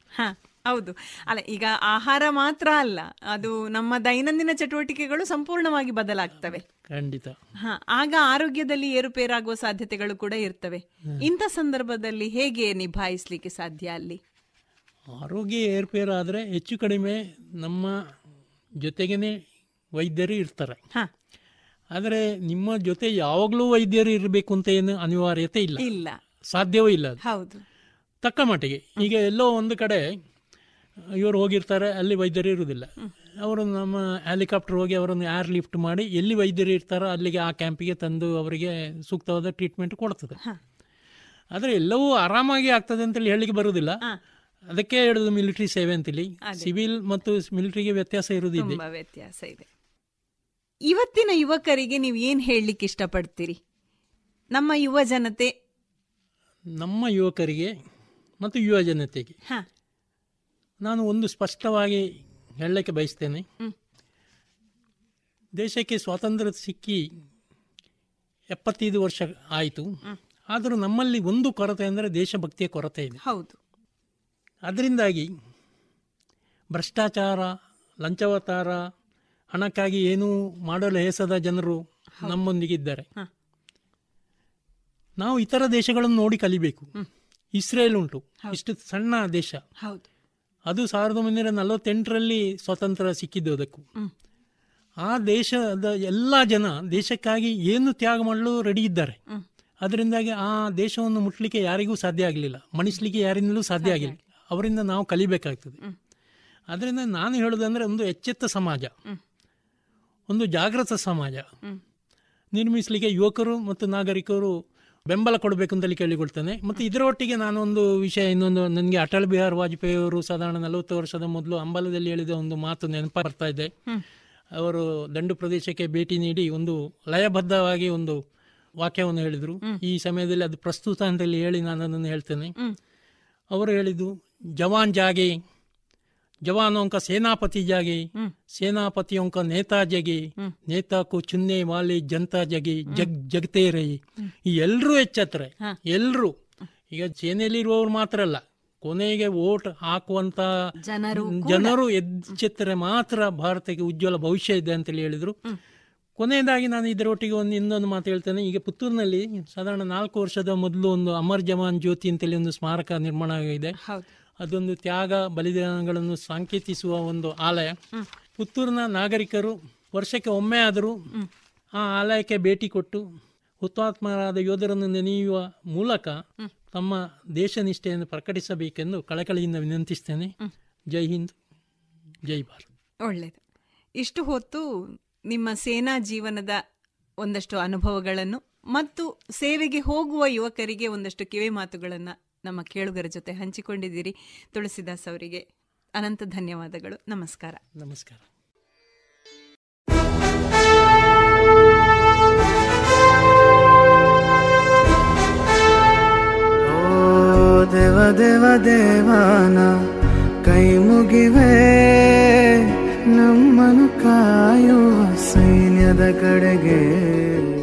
ಹೌದು. ಅಲ್ಲ ಈಗ ಆಹಾರ ಮಾತ್ರ ಅಲ್ಲ ಅದು ನಮ್ಮ ದೈನಂದಿನ ಚಟುವಟಿಕೆಗಳು ಸಂಪೂರ್ಣವಾಗಿ ಬದಲಾಗ್ತವೆ. ಖಂಡಿತ. ಹ, ಆಗ ಆರೋಗ್ಯದಲ್ಲಿ ಏರುಪೇರಾಗುವ ಸಾಧ್ಯತೆಗಳು ಕೂಡ ಇರ್ತವೆ. ಇಂಥ ಸಂದರ್ಭದಲ್ಲಿ ಹೇಗೆ ನಿಭಾಯಿಸಲಿಕ್ಕೆ ಸಾಧ್ಯ ಅಲ್ಲಿ? ಆರೋಗ್ಯ ಏರುಪೇರಾದರೆ ಆದರೆ ಹೆಚ್ಚು ಕಡಿಮೆ ನಮ್ಮ ಜೊತೆಗೇನೆ ವೈದ್ಯರು ಇರ್ತಾರೆ. ಆದರೆ ನಿಮ್ಮ ಜೊತೆ ಯಾವಾಗಲೂ ವೈದ್ಯರು ಇರಬೇಕು ಅಂತ ಏನು ಅನಿವಾರ್ಯತೆ ಇಲ್ಲ. ಇಲ್ಲ. ಸಾಧ್ಯವೂ ಇಲ್ಲ ಹೌದು. ತಕ್ಕ ಮಟ್ಟಿಗೆ. ಈಗ ಎಲ್ಲೋ ಒಂದು ಕಡೆ ಇವರು ಹೋಗಿರ್ತಾರೆ ಅಲ್ಲಿ ವೈದ್ಯರು ಇರುವುದಿಲ್ಲ. ಅವರು ನಮ್ಮ ಹೆಲಿಕಾಪ್ಟರ್ ಹೋಗಿ ಅವರನ್ನು ಏರ್ ಲಿಫ್ಟ್ ಮಾಡಿ ಎಲ್ಲಿ ವೈದ್ಯರು ಇರ್ತಾರೋ ಅಲ್ಲಿಗೆ ಆ ಕ್ಯಾಂಪಿಗೆ ತಂದು ಅವರಿಗೆ ಸೂಕ್ತವಾದ ಟ್ರೀಟ್ಮೆಂಟ್ ಕೊಡ್ತದೆ. ಆದರೆ ಎಲ್ಲವೂ ಆರಾಮಾಗಿ ಆಗ್ತದೆ ಅಂತೇಳಿ ಹೇಳಿಕೆ ಬರುವುದಿಲ್ಲ. ಅದಕ್ಕೆ ಹೇಳುದು ಮಿಲಿಟರಿ ಸೇವೆ ಅಂತೇಳಿ. ಸಿವಿಲ್ ಮತ್ತು ಮಿಲಿಟರಿಗೆ ವ್ಯತ್ಯಾಸ ಇರುವುದಿದೆ ತುಂಬಾ ವ್ಯತ್ಯಾಸ ಇದೆ. ಇವತ್ತಿನ ಯುವಕರಿಗೆ ನೀವು ಏನು ಹೇಳಲಿಕ್ಕೆ ಇಷ್ಟಪಡ್ತೀರಿ? ನಮ್ಮ ಯುವ ಜನತೆ. ನಮ್ಮ ಯುವಕರಿಗೆ ಮತ್ತು ಯುವ ಜನತೆಗೆ. ಹ. ನಾನು ಒಂದು ಸ್ಪಷ್ಟವಾಗಿ ಹೇಳಲಿಕ್ಕೆ ಬಯಸ್ತೇನೆ. ದೇಶಕ್ಕೆ ಸ್ವಾತಂತ್ರ್ಯ ಸಿಕ್ಕಿ ಎಪ್ಪತ್ತೈದು ವರ್ಷ ಆಯಿತು. ಆದರೂ ನಮ್ಮಲ್ಲಿ ಒಂದು ಕೊರತೆ ಅಂದರೆ ದೇಶಭಕ್ತಿಯ ಕೊರತೆ ಇದೆ. ಹೌದು. ಅದರಿಂದಾಗಿ ಭ್ರಷ್ಟಾಚಾರ ಲಂಚವತಾರ ಹಣಕ್ಕಾಗಿ ಏನೂ ಮಾಡಲು ಹೆಸದ ಜನರು ನಮ್ಮೊಂದಿಗಿದ್ದಾರೆ. ನಾವು ಇತರ ದೇಶಗಳನ್ನು ನೋಡಿ ಕಲಿಬೇಕು. ಇಸ್ರೇಲ್ ಉಂಟು. ಇಷ್ಟು ಸಣ್ಣ ದೇಶ. ಹೌದು. ಅದು ಸಾವಿರದ ಒಂಬೈನೂರ ನಲವತ್ತೆಂಟರಲ್ಲಿ ಸ್ವಾತಂತ್ರ್ಯ ಸಿಕ್ಕಿದ್ದು ಅದಕ್ಕೂ. ಆ ದೇಶದ ಎಲ್ಲ ಜನ ದೇಶಕ್ಕಾಗಿ ಏನು ತ್ಯಾಗ ಮಾಡಲು ರೆಡಿ ಇದ್ದಾರೆ. ಅದರಿಂದಾಗಿ ಆ ದೇಶವನ್ನು ಮುಟ್ಲಿಕ್ಕೆ ಯಾರಿಗೂ ಸಾಧ್ಯ ಆಗಲಿಲ್ಲ. ಮಣಿಸ್ಲಿಕ್ಕೆ ಯಾರಿಂದಲೂ ಸಾಧ್ಯ ಆಗಿಲ್ಲ ಅವರಿಂದ ನಾವು ಕಲಿಬೇಕಾಗ್ತದೆ. ಅದರಿಂದ ನಾನು ಹೇಳೋದಂದ್ರೆ ಒಂದು ಎಚ್ಚೆತ್ತ ಸಮಾಜ. ಒಂದು ಜಾಗೃತ ಸಮಾಜ. ನಿರ್ಮಿಸಲಿಕ್ಕೆ ಯುವಕರು ಮತ್ತು ನಾಗರಿಕರು ಬೆಂಬಲ ಕೊಡಬೇಕು ಅಂತೇಳಿ ಕೇಳಿಕೊಳ್ತೇನೆ. ಮತ್ತು ಇದರೊಟ್ಟಿಗೆ ನಾನೊಂದು ವಿಷಯ ಇನ್ನೊಂದು ನನಗೆ ಅಟಲ್ ಬಿಹಾರ್ ವಾಜಪೇಯಿ ಅವರು ಸಾಧಾರಣ ನಲವತ್ತು ವರ್ಷದ ಮೊದಲು ಅಂಬಲದಲ್ಲಿ ಹೇಳಿದ ಒಂದು ಮಾತು ನೆನಪ ಬರ್ತಾ ಇದೆ. ಅವರು ದಂಡು ಪ್ರದೇಶಕ್ಕೆ ಭೇಟಿ ನೀಡಿ ಒಂದು ಲಯಬದ್ಧವಾಗಿ ಒಂದು ವಾಕ್ಯವನ್ನು ಹೇಳಿದರು. ಈ ಸಮಯದಲ್ಲಿ ಅದು ಪ್ರಸ್ತುತ ಅಂತೇಳಿ ಹೇಳಿ ನಾನು ಅದನ್ನು ಹೇಳ್ತೇನೆ. ಅವರು ಹೇಳಿದ್ದು ಜವಾನ್ ಜಾಗೆ जवानों का सेनापति जागे सेनापतियों का नेता जगे नेता को चुनने वाले जनता जगे ಜಗ್ ಜಗತೇ ರಹಿ ಈ ಎಲ್ಲರೂ ಎಚ್ಚತ್ರೆ ಎಲ್ಲರೂ ಈಗ ಸೇನೆಯಲ್ಲಿರುವವರು ಮಾತ್ರ ಅಲ್ಲ ಕೊನೆಗೆ ವೋಟ್ ಹಾಕುವಂತ ಜನರು ಜನರು ಎಚ್ಚೆತ್ತರೆ ಮಾತ್ರ ಭಾರತಕ್ಕೆ ಉಜ್ವಲ ಭವಿಷ್ಯ ಇದೆ ಅಂತೇಳಿ ಹೇಳಿದ್ರು ಕೊನೆಯದಾಗಿ ನಾನು ಇದರೊಟ್ಟಿಗೆ ಒಂದು ಇನ್ನೊಂದು ಮಾತು ಹೇಳ್ತೇನೆ ಈಗ ಪುತ್ತೂರಿನಲ್ಲಿ ಸಾಧಾರಣ ನಾಲ್ಕು ವರ್ಷದ ಮೊದಲು ಒಂದು ಅಮರ್ ಜವಾನ್ ಜ್ಯೋತಿ ಅಂತೇಳಿ ಒಂದು ಸ್ಮಾರಕ ನಿರ್ಮಾಣ ಆಗಿದೆ ಅದೊಂದು ತ್ಯಾಗ ಬಲಿದಾನಗಳನ್ನು ಸಾಂಕೇತಿಸುವ ಒಂದು ಆಲಯ. ಪುತ್ತೂರಿನ ನಾಗರಿಕರು ವರ್ಷಕ್ಕೆ ಒಮ್ಮೆ ಆದರೂ ಆ ಆಲಯಕ್ಕೆ ಭೇಟಿ ಕೊಟ್ಟು ಹುತಾತ್ಮರಾದ ಯೋಧರನ್ನು ನೆನೆಯುವ ಮೂಲಕ ತಮ್ಮ ದೇಶ ನಿಷ್ಠೆಯನ್ನು ಪ್ರಕಟಿಸಬೇಕೆಂದು ಕಳಕಳಿಯಿಂದ ವಿನಂತಿಸ್ತೇನೆ. ಜೈ ಹಿಂದ್ ಜೈ ಭಾರತ್. ಒಳ್ಳೆಯದು ಇಷ್ಟು ಹೊತ್ತು ನಿಮ್ಮ ಸೇನಾ ಜೀವನದ ಒಂದಷ್ಟು ಅನುಭವಗಳನ್ನು ಮತ್ತು ಸೇವೆಗೆ ಹೋಗುವ ಯುವಕರಿಗೆ ಒಂದಷ್ಟು ಕಿವಿ ಮಾತುಗಳನ್ನು ನಮ್ಮ ಕೇಳುಗರ ಜೊತೆ ಹಂಚಿಕೊಂಡಿದ್ದೀರಿ. ತುಳಸಿದಾಸ್ ಅವರಿಗೆ ಅನಂತ ಧನ್ಯವಾದಗಳು. ನಮಸ್ಕಾರ. ನಮಸ್ಕಾರ. ಓ ದೇವ ದೇವ ದೇವಾನ ಕೈ ಮುಗಿವೆ. ನಮ್ಮನು ಕಾಯುವ ಸೈನ್ಯದ ಕಡೆಗೆ.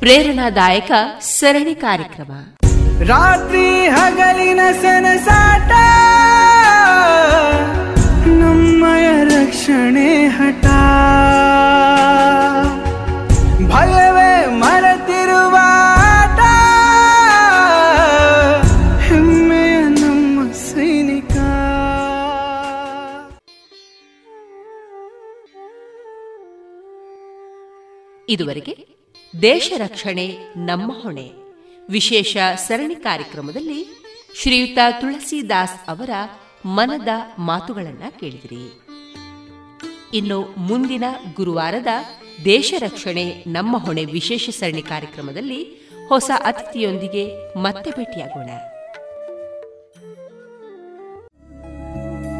ಪ್ರೇರಣಾದಾಯಕ ಸರಣಿ ಕಾರ್ಯಕ್ರಮ. ರಾತ್ರಿ ಹಗಲಿನ ಸನಸಾಟ ನಮ್ಮಯ ರಕ್ಷಣೆ ಹಠ. ಭಯವೇ ಮರೆತಿರುವ ಹೆಮ್ಮೆಯ ನಮ್ಮ ಸೈನಿಕ. ಇದುವರೆಗೆ ದೇಶ ರಕ್ಷಣೆ ನಮ್ಮ ಹೊಣೆ. ವಿಶೇಷ ಸರಣಿ ಕಾರ್ಯಕ್ರಮದಲ್ಲಿ ಶ್ರೀಯುತ ತುಳಸಿದಾಸ್ ಅವರ ಮನದ ಮಾತುಗಳನ್ನು ಕೇಳಿದಿರಿ. ಇನ್ನು ಮುಂದಿನ ಗುರುವಾರದ ದೇಶ ರಕ್ಷಣೆ ನಮ್ಮ ಹೊಣೆ ವಿಶೇಷ ಸರಣಿ ಕಾರ್ಯಕ್ರಮದಲ್ಲಿ ಹೊಸ ಅತಿಥಿಯೊಂದಿಗೆ ಮತ್ತೆ ಭೇಟಿಯಾಗೋಣ.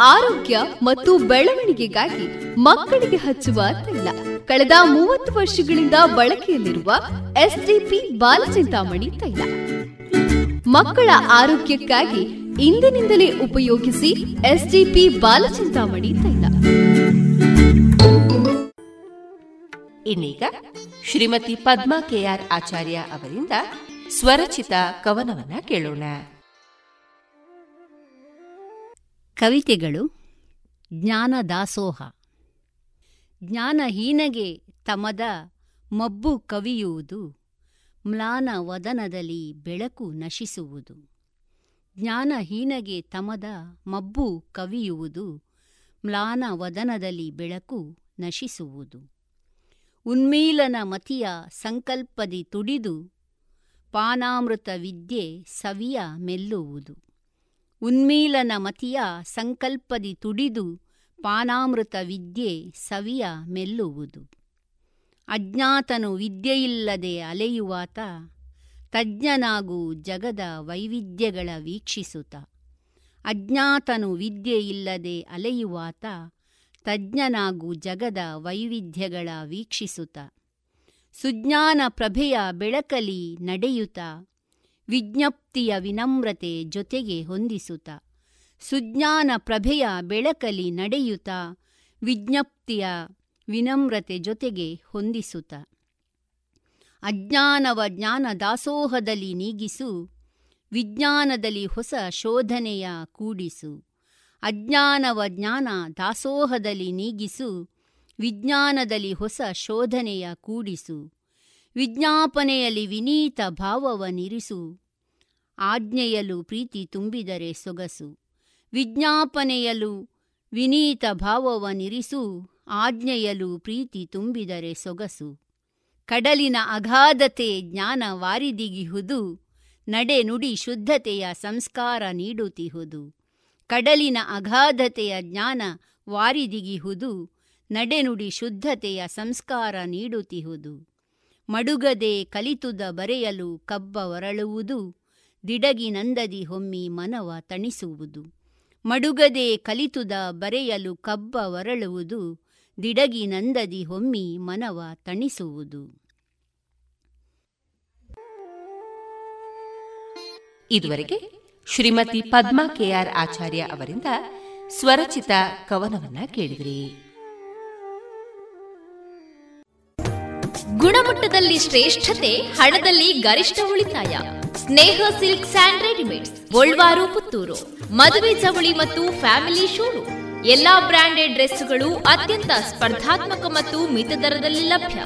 ಆರೋಗ್ಯ ಮತ್ತು ಬೆಳವಣಿಗೆಗಾಗಿ ಮಕ್ಕಳಿಗೆ ಹಚ್ಚುವ ತೈಲ ಕಳೆದ ಮೂವತ್ತು ವರ್ಷಗಳಿಂದ ಬಳಕೆಯಲ್ಲಿರುವ ಎಸ್ಡಿಪಿ ಬಾಲಚಿಂತಾಮಣಿ ತೈಲ. ಮಕ್ಕಳ ಆರೋಗ್ಯಕ್ಕಾಗಿ ಇಂದಿನಿಂದಲೇ ಉಪಯೋಗಿಸಿ ಎಸ್ಡಿಪಿ ಬಾಲಚಿಂತಾಮಣಿ ತೈಲ. ಇನ್ನೀಗ ಶ್ರೀಮತಿ ಪದ್ಮಾ ಕೆಆರ್ ಆಚಾರ್ಯ ಅವರಿಂದ ಸ್ವರಚಿತ ಕವನವನ್ನ ಕೇಳೋಣ. ಕವಿತೆಗಳು ಜ್ಞಾನ ದಾಸೋಹ. ಜ್ಞಾನಹೀನಗೆ ತಮದ ಮಬ್ಬು ಕವಿಯುವುದು, ಮ್ಲಾನ ವದನದಲ್ಲಿ ಬೆಳಕು ನಶಿಸುವುದು. ಜ್ಞಾನಹೀನಗೆ ತಮದ ಮಬ್ಬು ಕವಿಯುವುದು, ಮ್ಲಾನ ವದನದಲ್ಲಿ ಬೆಳಕು ನಶಿಸುವುದು. ಉನ್ಮೀಲನ ಮತಿಯ ಸಂಕಲ್ಪದಿ ತುಡಿದು, ಪಾನಾಮೃತ ವಿದ್ಯೆ ಸವಿಯ ಮೆಲ್ಲುವುದು. ಉನ್ಮೀಲನ ಮತಿಯ ಸಂಕಲ್ಪದಿ ತುಡಿದು ಪಾನಾಮೃತ ವಿದ್ಯೆ ಸವಿಯ ಮೆಲ್ಲುವುದು. ಅಜ್ಞಾತನು ವಿದ್ಯೆಯಿಲ್ಲದೆ ಅಲೆಯುವಾತ, ತಜ್ಞನಾಗೂ ಜಗದ ವೈವಿಧ್ಯಗಳ ವೀಕ್ಷಿಸುತ. ಅಜ್ಞಾತನು ವಿದ್ಯೆಯಿಲ್ಲದೆ ಅಲೆಯುವಾತ, ತಜ್ಞನಾಗೂ ಜಗದ ವೈವಿಧ್ಯಗಳ ವೀಕ್ಷಿಸುತ. ಸುಜ್ಞಾನ ಪ್ರಭೆಯ ಬೆಳಕಲಿ ನಡೆಯುತ್ತ ವಿಜ್ಞಪ್ತಿಯ ವಿನಮ್ರತೆ ಜೊತೆಗೆ ಹೊಂದಿಸುತ್ತ. ಸುಜ್ಞಾನ ಪ್ರಭೆಯ ಬೆಳಕಲಿ ನಡೆಯುತ್ತ. ವಿಜ್ಞಪ್ತಿಯ ವಿನಮ್ರತೆ ಜೊತೆಗೆ ಹೊಂದಿಸುತ್ತ. ಅಜ್ಞಾನವ ಜ್ಞಾನ ದಾಸೋಹದಲ್ಲಿ ನೀಗಿಸು. ವಿಜ್ಞಾನದಲ್ಲಿ ಹೊಸ ಶೋಧನೆಯ ಕೂಡಿಸು. ಅಜ್ಞಾನವ ಜ್ಞಾನ ದಾಸೋಹದಲ್ಲಿ ನೀಗಿಸು. ವಿಜ್ಞಾನದಲ್ಲಿ ಹೊಸ ಶೋಧನೆಯ ಕೂಡಿಸು. ವಿಜ್ಞಾಪನೆಯಲ್ಲಿ ವಿನೀತ ಭಾವವನಿರಿಸು ಆಜ್ಞೆಯಲು ಪ್ರೀತಿ ತುಂಬಿದರೆ ಸೊಗಸು. ವಿಜ್ಞಾಪನೆಯಲು ವಿನೀತ ಭಾವವನಿರಿಸು ಆಜ್ಞೆಯಲು ಪ್ರೀತಿ ತುಂಬಿದರೆ ಸೊಗಸು. ಕಡಲಿನ ಅಗಾಧತೆ ಜ್ಞಾನ ವಾರಿದಿಗಿಹುದು. ನಡೆ ನುಡಿ ಶುದ್ಧತೆಯ ಸಂಸ್ಕಾರ ನೀಡುತ್ತಿಹುದು ಕಡಲಿನ ಅಗಾಧತೆಯ ಜ್ಞಾನ ವಾರಿದಿಗಿಹುದು. ನಡೆನುಡಿ ಶುದ್ಧತೆಯ ಸಂಸ್ಕಾರ ನೀಡುತ್ತಿಹುದು ಮಡುಗದೆ ಕಲಿತುದ ಬರೆಯಲು ಕಬ್ಬ ಒರಳುವುದು, ದಿಡಗಿ ನಂದದಿ ಹೊಮ್ಮಿ ಮನವ ತಣಿಸುವುದು. ಮಡುಗದೆ ಕಲಿತುದ ಬರೆಯಲು ಕಬ್ಬ ಒರಳುವುದು, ದಿಡಗಿ ನಂದದಿ ಹೊಮ್ಮಿ ಮನವ ತಣಿಸುವುದು. ಇದುವರೆಗೆ ಶ್ರೀಮತಿ ಪದ್ಮಾ ಕೆಆರ್ ಆಚಾರ್ಯ ಅವರಿಂದ ಸ್ವರಚಿತ ಕವನವನ್ನ ಕೇಳಿದ್ರಿ. ಗುಣಮಟ್ಟದಲ್ಲಿ ಶ್ರೇಷ್ಠತೆ, ಹಣದಲ್ಲಿ ಗರಿಷ್ಠ ಉಳಿತಾಯ. Sneha silks and readymades, Golwaru, Puttur. ಮದುವೆ ಚವಳಿ ಮತ್ತು ಫ್ಯಾಮಿಲಿ ಶೂರು ಎಲ್ಲಾ ಬ್ರಾಂಡೆಡ್ ಡ್ರೆಸ್ಗಳು ಅತ್ಯಂತ ಸ್ಪರ್ಧಾತ್ಮಕ ಮತ್ತು ಮಿತ ದರದಲ್ಲಿ ಲಭ್ಯ.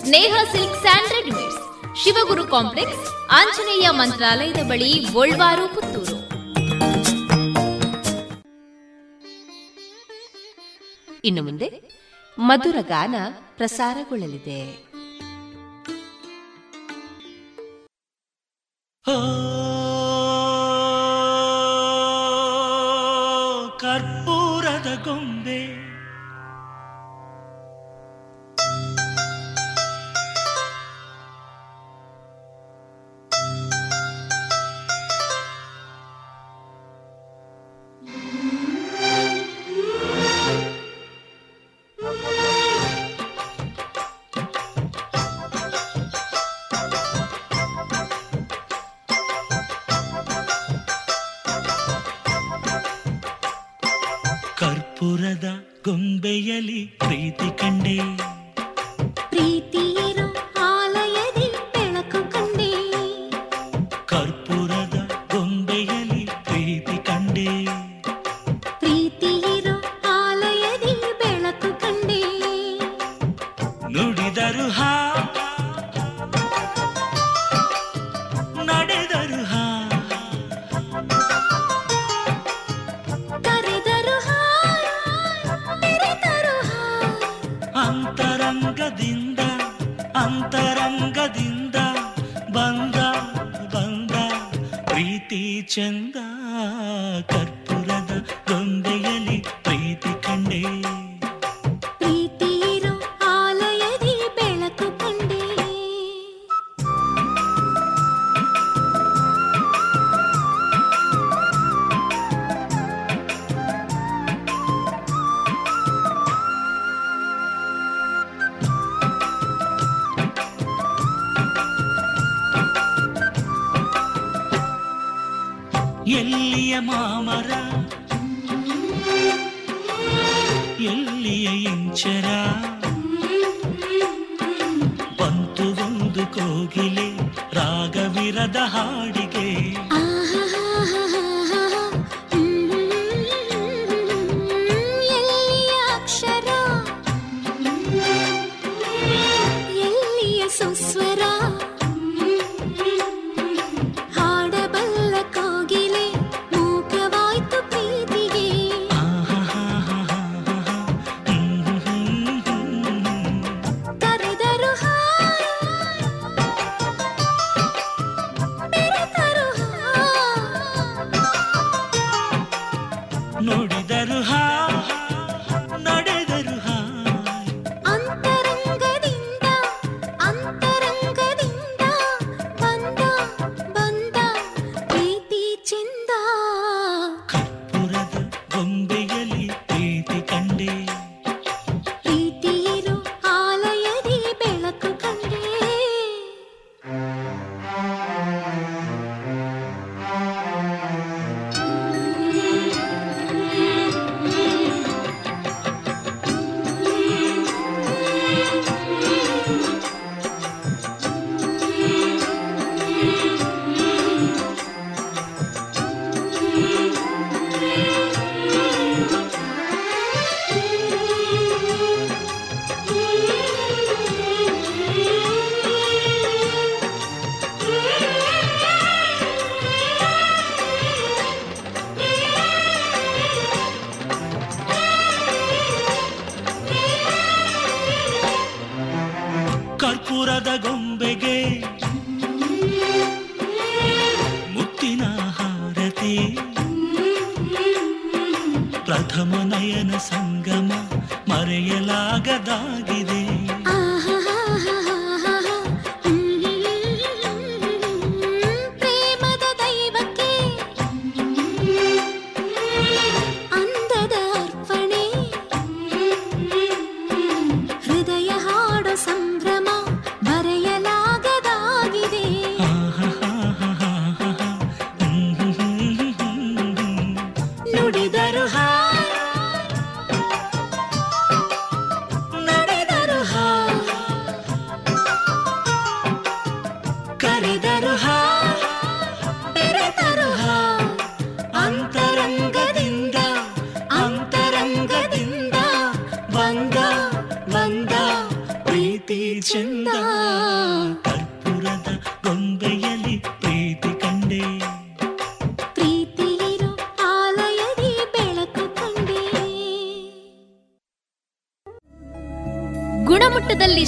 Sneha silks and readymades. Shivaguru complex, Anjaneya ಮಂತ್ರಾಲಯದ ಬಳಿ ಗೋಲ್ವಾರು, ಪುತ್ತೂರು. ಇನ್ನು ಮುಂದೆ ಮಧುರ ಗಾನ ಪ್ರಸಾರಗೊಳ್ಳಲಿದೆ. ಕರ್ಪೂರದ ಗೊಂಬೆ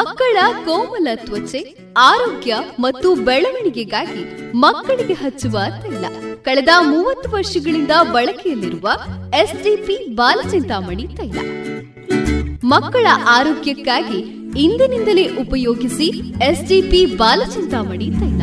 ಮಕ್ಕಳ ಕೋಮಲ ತ್ವಚೆ, ಆರೋಗ್ಯ ಮತ್ತು ಬೆಳವಣಿಗೆಗಾಗಿ ಮಕ್ಕಳಿಗೆ ಹಚ್ಚುವ ತೈಲ. ಕಳೆದ ಮೂವತ್ತು ವರ್ಷಗಳಿಂದ ಬಳಕೆಯಲ್ಲಿರುವ ಎಸ್ಡಿಪಿ ಬಾಲಚಿಂತಾಮಣಿ ತೈಲ. ಮಕ್ಕಳ ಆರೋಗ್ಯಕ್ಕಾಗಿ ಇಂದಿನಿಂದಲೇ ಉಪಯೋಗಿಸಿ ಎಸ್ಡಿಪಿ ಬಾಲಚಿಂತಾಮಣಿ ತೈಲ.